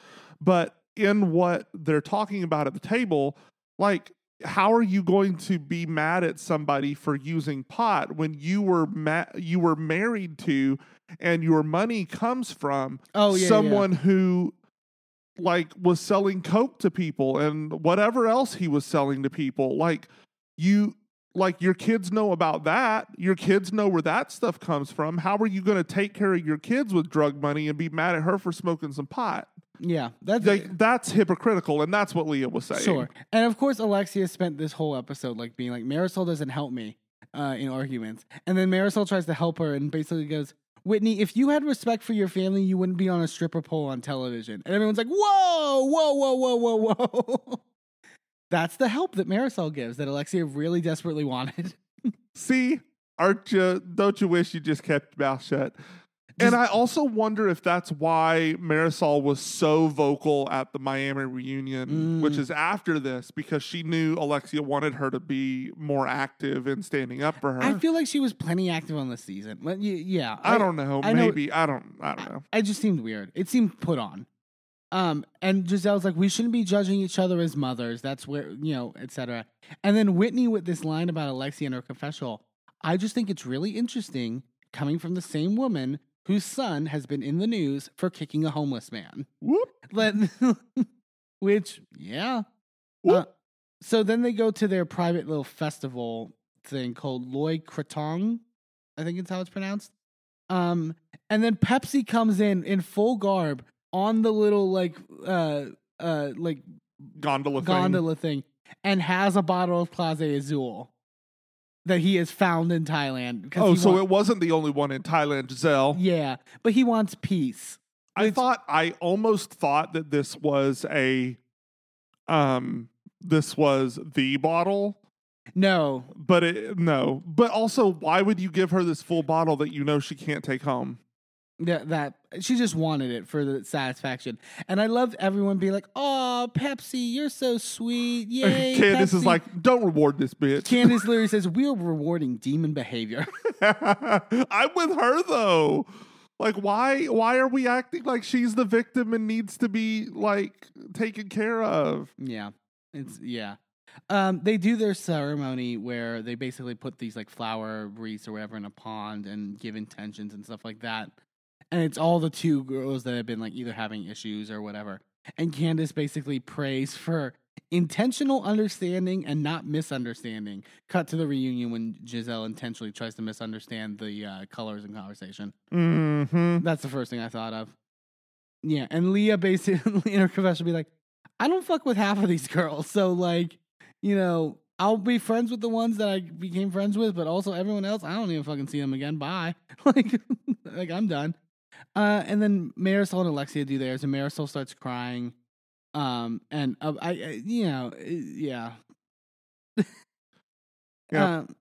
but in what they're talking about at the table like how are you going to be mad at somebody for using pot when you were ma- you were married to and your money comes from Oh yeah, yeah. someone who like was selling coke to people and whatever else he was selling to people like you like your kids know about that your kids know where that stuff comes from how are you going to take care of your kids with drug money and be mad at her for smoking some pot Yeah, that's like that's hypocritical and that's what leah was saying Sure. And of course, Alexia spent this whole episode like being like, Marisol doesn't help me uh, in arguments. And then Marisol tries to help her and basically goes, Whitney, if you had respect for your family, you wouldn't be on a stripper pole on television. And everyone's like, whoa, whoa, whoa, whoa, whoa, whoa. [LAUGHS] That's the help that Marisol gives that Alexia really desperately wanted. [LAUGHS] see aren't you don't you wish you just kept your mouth shut and I also wonder if that's why Marisol was so vocal at the Miami reunion, which Mm. is after this, because she knew Alexia wanted her to be more active in standing up for her. I feel like she was plenty active on the season. Yeah. I don't know. I know- maybe I don't. I don't know. It just seemed weird. It seemed put on. Um, and Giselle's like, we shouldn't be judging each other as mothers. That's where you know, etc. And then Whitney with this line about Alexia and her confessional. I just think it's really interesting coming from the same woman whose son has been in the news for kicking a homeless man. Whoop. [LAUGHS] Which, yeah. Whoop. Uh, so then they go to their private little festival thing called Loy Krathong, I think it's how it's pronounced. Um, and then Pepsi comes in in full garb on the little like uh uh like Gondola. thing. gondola thing and has a bottle of Clase Azul that he has found in Thailand. Oh, so wa- it wasn't the only one in Thailand, Giselle. yeah, but he wants peace. I thought I almost thought that this was a um this was the bottle, No, but it no. But also why would you give her this full bottle that you know she can't take home? That that she just wanted it for the satisfaction. And I loved everyone being like, "Oh, Pepsi, you're so sweet! [LAUGHS] Yay!" Candace is like, "Don't reward this bitch." Candace literally [LAUGHS] says, "We're rewarding demon behavior." [LAUGHS] I'm with her though. Like why why are we acting like she's the victim and needs to be like taken care of? Yeah. It's yeah. Um, they do their ceremony where they basically put these like flower wreaths or whatever in a pond and give intentions and stuff like that. And it's all the two girls that have been like either having issues or whatever. And Candace basically prays for intentional understanding and not misunderstanding. Cut to the reunion when Giselle intentionally tries to misunderstand the uh, colors in conversation. Mm-hmm. That's the first thing I thought of. Yeah, and Leah basically [LAUGHS] in her confession be like, I don't fuck with half of these girls. So like, you know, I'll be friends with the ones that I became friends with, but also everyone else, I don't even fucking see them again. Bye. [LAUGHS] like, like I'm done. Uh, and then Marisol and Alexia do theirs, and Marisol starts crying. Um, and uh, I, I, you know, uh, yeah. [LAUGHS] Yeah. Um,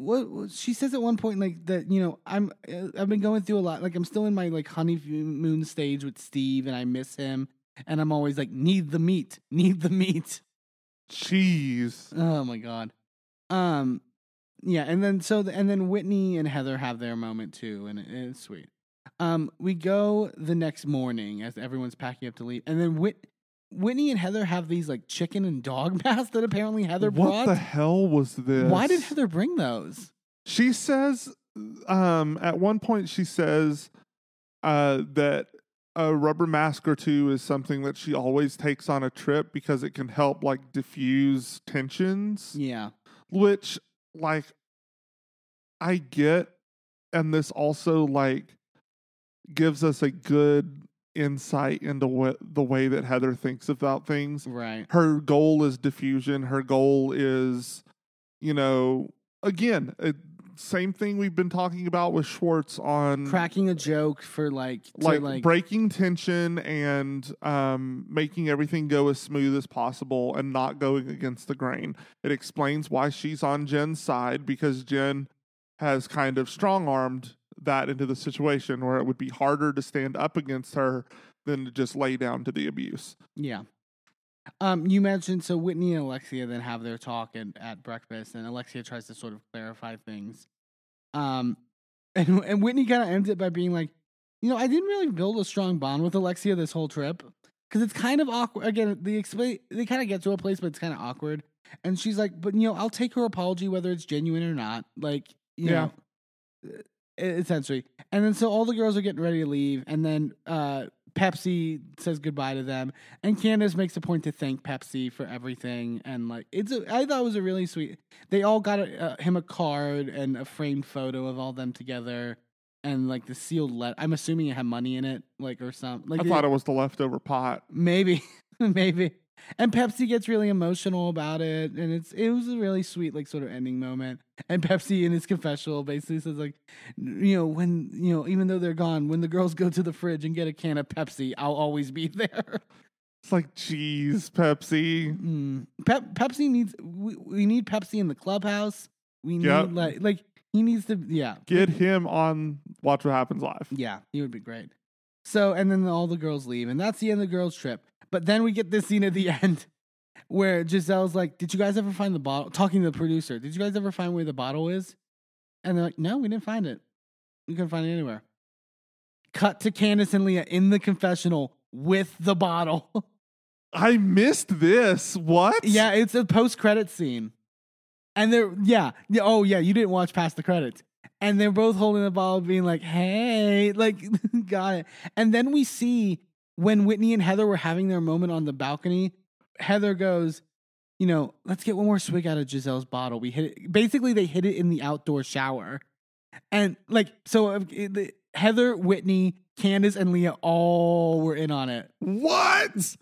what, she says at one point like that you know i'm uh, i've been going through a lot like i'm still in my like honeymoon stage with steve and i miss him and i'm always like need the meat need the meat Jeez. oh my god um yeah and then so the, and then whitney and heather have their moment too and it, it's sweet um we go the next morning as everyone's packing up to leave and then Whit- whitney and heather have these like chicken and dog [LAUGHS] masks that apparently heather what brought What the hell was this? why did heather bring those She says um at one point she says uh that a rubber mask or two is something that she always takes on a trip because it can help like diffuse tensions. yeah which like I get and this also like gives us a good insight into what the way that Heather thinks about things. right Her goal is diffusion, her goal is you know again, it, same thing we've been talking about with Schwartz on cracking a joke for like like, like, breaking tension and um, making everything go as smooth as possible and not going against the grain. It explains why she's on Jen's side because Jen has kind of strong armed that into the situation where it would be harder to stand up against her than to just lay down to the abuse. yeah. Um, you mentioned so Whitney and Alexia then have their talk at, at breakfast, and Alexia tries to sort of clarify things. Um, [LAUGHS] and and Whitney kind of ends it by being like, you know, I didn't really build a strong bond with Alexia this whole trip because it's kind of awkward. Again, they explain they kind of get to a place, but it's kind of awkward. And she's like, but you know, I'll take her apology whether it's genuine or not. Like, you Yeah. know, essentially. And then so all the girls are getting ready to leave, and then uh, Pepsi says goodbye to them, and Candiace makes a point to thank Pepsi for everything, and like it's a, I thought it was a really sweet. They all got a, uh, him a card and a framed photo of all them together, and like the sealed letter. I'm assuming it had money in it, like or something. Like I thought it was the leftover pot. maybe, [LAUGHS] maybe. And Pepsi gets really emotional about it, and it's it was a really sweet like sort of ending moment. And Pepsi in his confessional basically says like, you know, when you know even though they're gone, when the girls go to the fridge and get a can of Pepsi, I'll always be [LAUGHS] there. It's like, geez, Pepsi. Mm. Pep- Pepsi needs we, we need Pepsi in the clubhouse. We need Yep. like like he needs to yeah Get him on Watch What Happens Live. Yeah, he would be great. So, and then all the girls leave, and that's the end of the girls' trip. But then we get this scene at the [LAUGHS] end where Gizelle's like, Did you guys ever find the bottle? Talking to the producer, Did you guys ever find where the bottle is? And they're like, No, we didn't find it. We couldn't find it anywhere. Cut to Candiace and Leah in the confessional with the bottle. [LAUGHS] I missed this. What? yeah, it's a post credit scene. And they're, yeah, yeah, oh, yeah, you didn't watch past the credits. And they're both holding the bottle, being like, hey, like, [LAUGHS] got it. And then we see when Whitney and Heather were having their moment on the balcony, Heather goes, you know, let's get one more swig out of Gizelle's bottle. We hit it. Basically, they hit it in the outdoor shower. And like, so uh, the- Heather, Whitney, Candiace, and Leah all were in on it. What?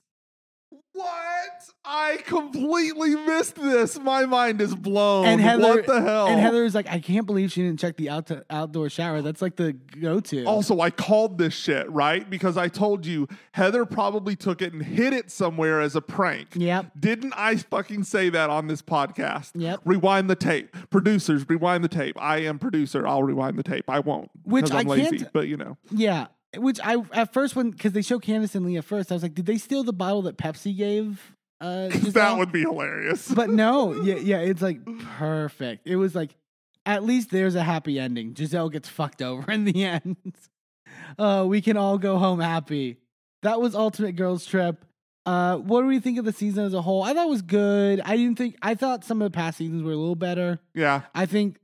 What? I completely missed this. My mind is blown. And Heather, what the hell? And Heather Heather's like, I can't believe she didn't check the out outdoor shower. That's like the go to. Also, I called this shit, right? Because I told you Heather probably took it and hid it somewhere as a prank. Yep. Didn't I fucking say that on this podcast? Yep. Rewind the tape. Producers, rewind the tape. I am producer. I'll rewind the tape. I won't. Which because I'm I lazy, can't- but you know. Yeah. Which I at first when because they show Candiace and Leah first, I was like, did they steal the bottle that Pepsi gave? Uh, [LAUGHS] that would be hilarious. But no, [LAUGHS] yeah, yeah, it's like perfect. It was like at least there's a happy ending. Gizelle gets fucked over in the [LAUGHS] end. uh, we can all go home happy. That was Ultimate Girls Trip. Uh, what do we think of the season as a whole? I thought it was good. I didn't think I thought some of the past seasons were a little better. Yeah. I think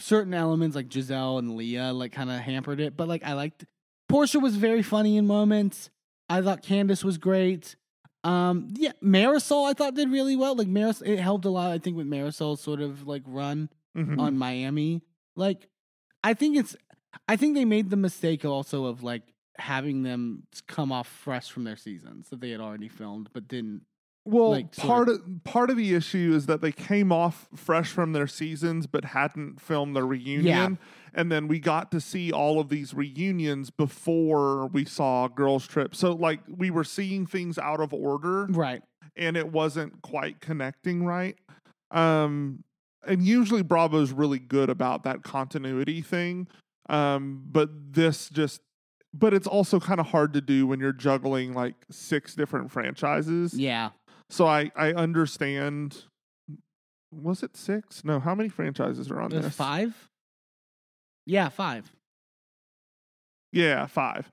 certain elements like Gizelle and Leah like kind of hampered it, but like I liked Porsha was very funny in moments. I thought Candiace was great. Um, yeah, Marysol I thought did really well. Like Marysol, it helped a lot. I think with Marysol's sort of like run Mhm. on Miami. Like, I think it's, I think they made the mistake also of like having them come off fresh from their seasons that they had already filmed, but didn't. Well, like, part of part of the issue is that they came off fresh from their seasons but hadn't filmed their reunion. And then we got to see all of these reunions before we saw Girls Trip. So like we were seeing things out of order Right. and it wasn't quite connecting right. Um and usually Bravo's really good about that continuity thing. Um but this just but it's also kind of hard to do when you're juggling like six different franchises. Yeah. So I I understand. Was it six? No, how many franchises are on There's this? five. Yeah, five. Yeah, five.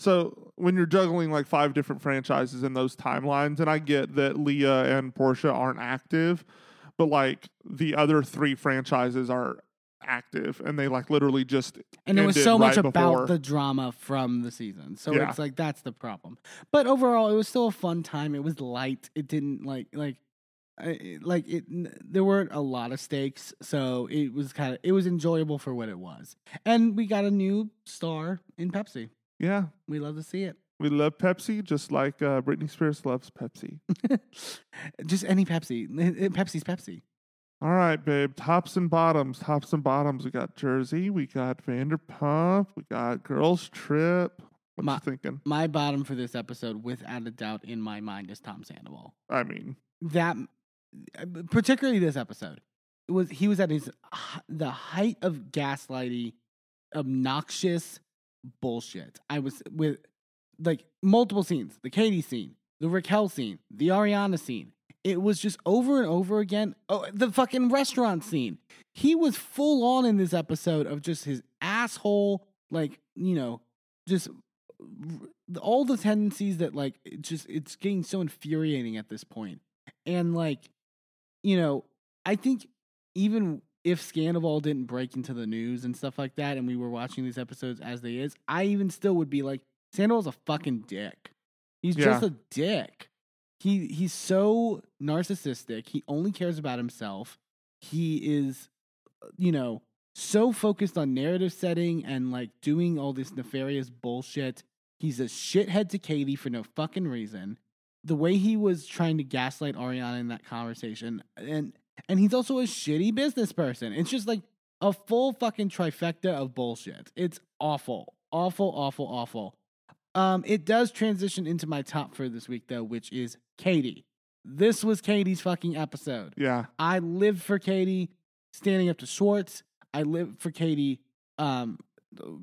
So when you're juggling like five different franchises in those timelines, and I get that Leah and Porsha aren't active, but like the other three franchises are active, and they like literally just And it was so much right about the drama from the season. So Yeah. it's like that's the problem. But overall, it was still a fun time. It was light. It didn't like like like it. There weren't a lot of stakes, so it was kind of it was enjoyable for what it was. And we got a new star in Pepsi. yeah. We love to see it. We love Pepsi, just like uh, Britney Spears loves Pepsi. [LAUGHS] Just any Pepsi. Pepsi's Pepsi. All right, babe. Tops and bottoms. Tops and bottoms. We got Jersey. We got Vanderpump. We got Girls Trip. What My- you thinking? My bottom for this episode, without a doubt, in my mind, is Tom Sandoval. I mean, that uh, particularly this episode it was he was at his the height of gaslighty obnoxious bullshit i was with like multiple scenes the katie scene the raquel scene the ariana scene it was just over and over again. Oh the fucking restaurant scene. He was full on in this episode of just his asshole like you know just all the tendencies that like it just it's getting so infuriating at this point. and like you know i think even if Scandoval didn't break into the news and stuff like that and we were watching these episodes as they is i even still would be like Sandoval's a fucking dick. He's just a dick he he's so narcissistic he only cares about himself he is uh, you know so focused on narrative setting and like doing all this nefarious bullshit he's a shithead to katie for no fucking reason the way he was trying to gaslight Ariana in that conversation, and and he's also a shitty business person. It's just like a full fucking trifecta of bullshit. It's awful, awful, awful, awful. Um, it does transition into my top for this week though, which is Katie. This was Katie's fucking episode. yeah. I lived for Katie standing up to Schwartz. I lived for Katie um,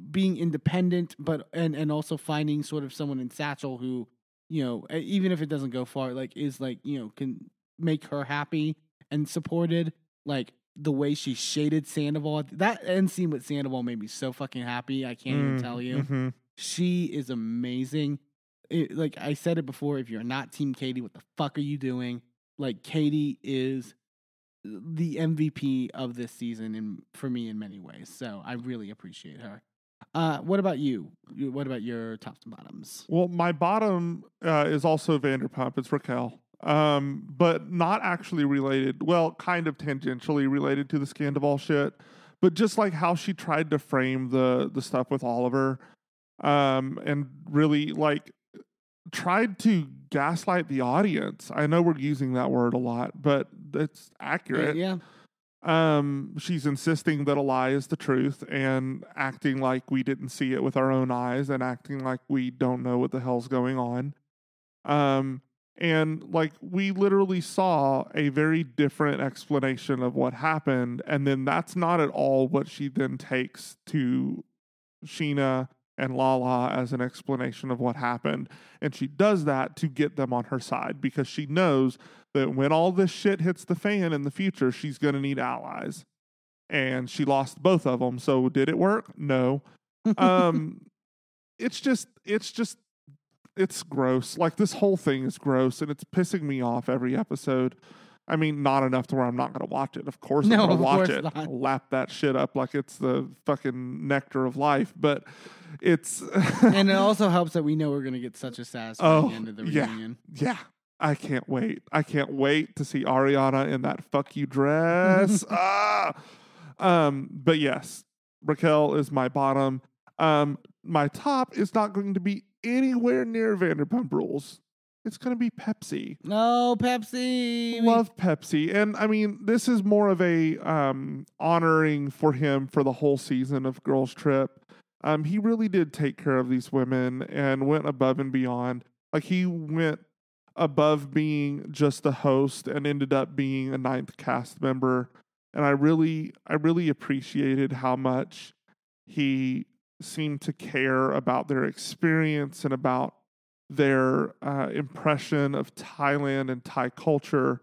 being independent, but and and also finding sort of someone in Satchel who you know even if it doesn't go far, like is like you know can make her happy and supported. Like the way she shaded Sandoval. That end scene with Sandoval made me so fucking happy. I can't even Mm, tell you. mhm. She is amazing. It, like I said it before, if you're not Team Katie, what the fuck are you doing? Like Katie is the MVP of this season, in for me in many ways. So I really appreciate her. Uh, what about you? You- What about your tops and bottoms? Well, my bottom uh, is also Vanderpump. It's Raquel, um, but not actually related. Well, kind of tangentially related to the Scandoval shit, but just like how she tried to frame the the stuff with Oliver, um, and really like tried to gaslight the audience. I know we're using that word a lot, but it's accurate. Yeah, um, she's insisting that a lie is the truth and acting like we didn't see it with our own eyes and acting like we don't know what the hell's going on. Um, and like we literally saw a very different explanation of what happened, and then that's not at all what she then takes to Scheana and Lala as an explanation of what happened. And she does that to get them on her side because she knows that when all this shit hits the fan in the future, she's going to need allies. And she lost both of them. So did it work? No. [LAUGHS] Um, it's just it's just it's gross. Like this whole thing is gross, and it's pissing me off every episode. I mean, not enough to where I'm not going to watch it. Of course, No, I'm going to watch it. not. Lap that shit up like it's the fucking nectar of life. But it's [LAUGHS] and it also helps that we know we're gonna get such a satisfying Oh, end of the yeah. reunion. yeah. I can't wait. I can't wait to see Ariana in that fuck you dress. [LAUGHS] ah. Um, but yes, Raquel is my bottom. Um, my top is not going to be anywhere near Vanderpump Rules. It's going to be Pepsi. No, Pepsi. Love Pepsi, and I mean this is more of a um, honoring for him for the whole season of Girls Trip. Um, he really did take care of these women and went above and beyond. Like he went above being just the host and ended up being a ninth cast member. And I really, I really appreciated how much he seemed to care about their experience and about their uh, impression of Thailand and Thai culture,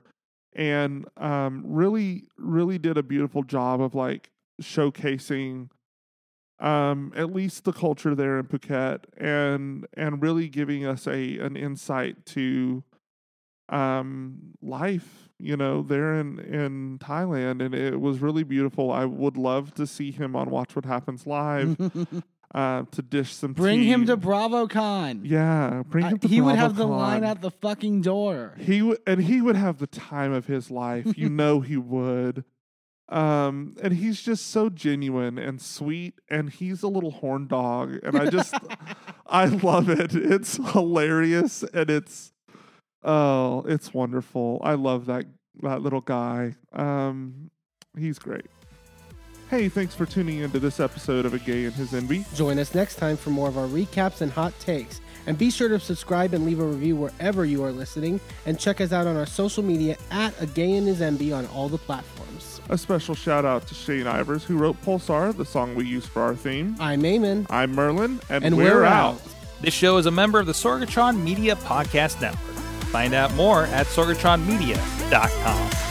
and um, really, really did a beautiful job of like showcasing um, at least the culture there in Phuket, and and really giving us a an insight to um, life, you know, there in in Thailand, and it was really beautiful. I would love to see him on Watch What Happens live [LAUGHS] uh, to dish some. Bring him tea. to BravoCon. Yeah, bring him to he would have the line out the fucking door. He would, and he would have the time of his life. You [LAUGHS] know he would. Um, and he's just so genuine and sweet, and he's a little horn dog, and I just, [LAUGHS] I love it. It's hilarious, and it's, oh, it's wonderful. I love that that little guy. Um, he's great. Hey, thanks for tuning into this episode of A Gay and His Enby. Join us next time for more of our recaps and hot takes. And be sure to subscribe and leave a review wherever you are listening. And check us out on our social media at A Gay and His Enby on all the platforms. A special shout out to Shane Ivers, who wrote Pulsar, the song we use for our theme. I'm Eamon. I'm Merlin, and, And we're, we're out. out. This show is a member of the Sorgatron Media Podcast Network. Find out more at sorgatronmedia.com.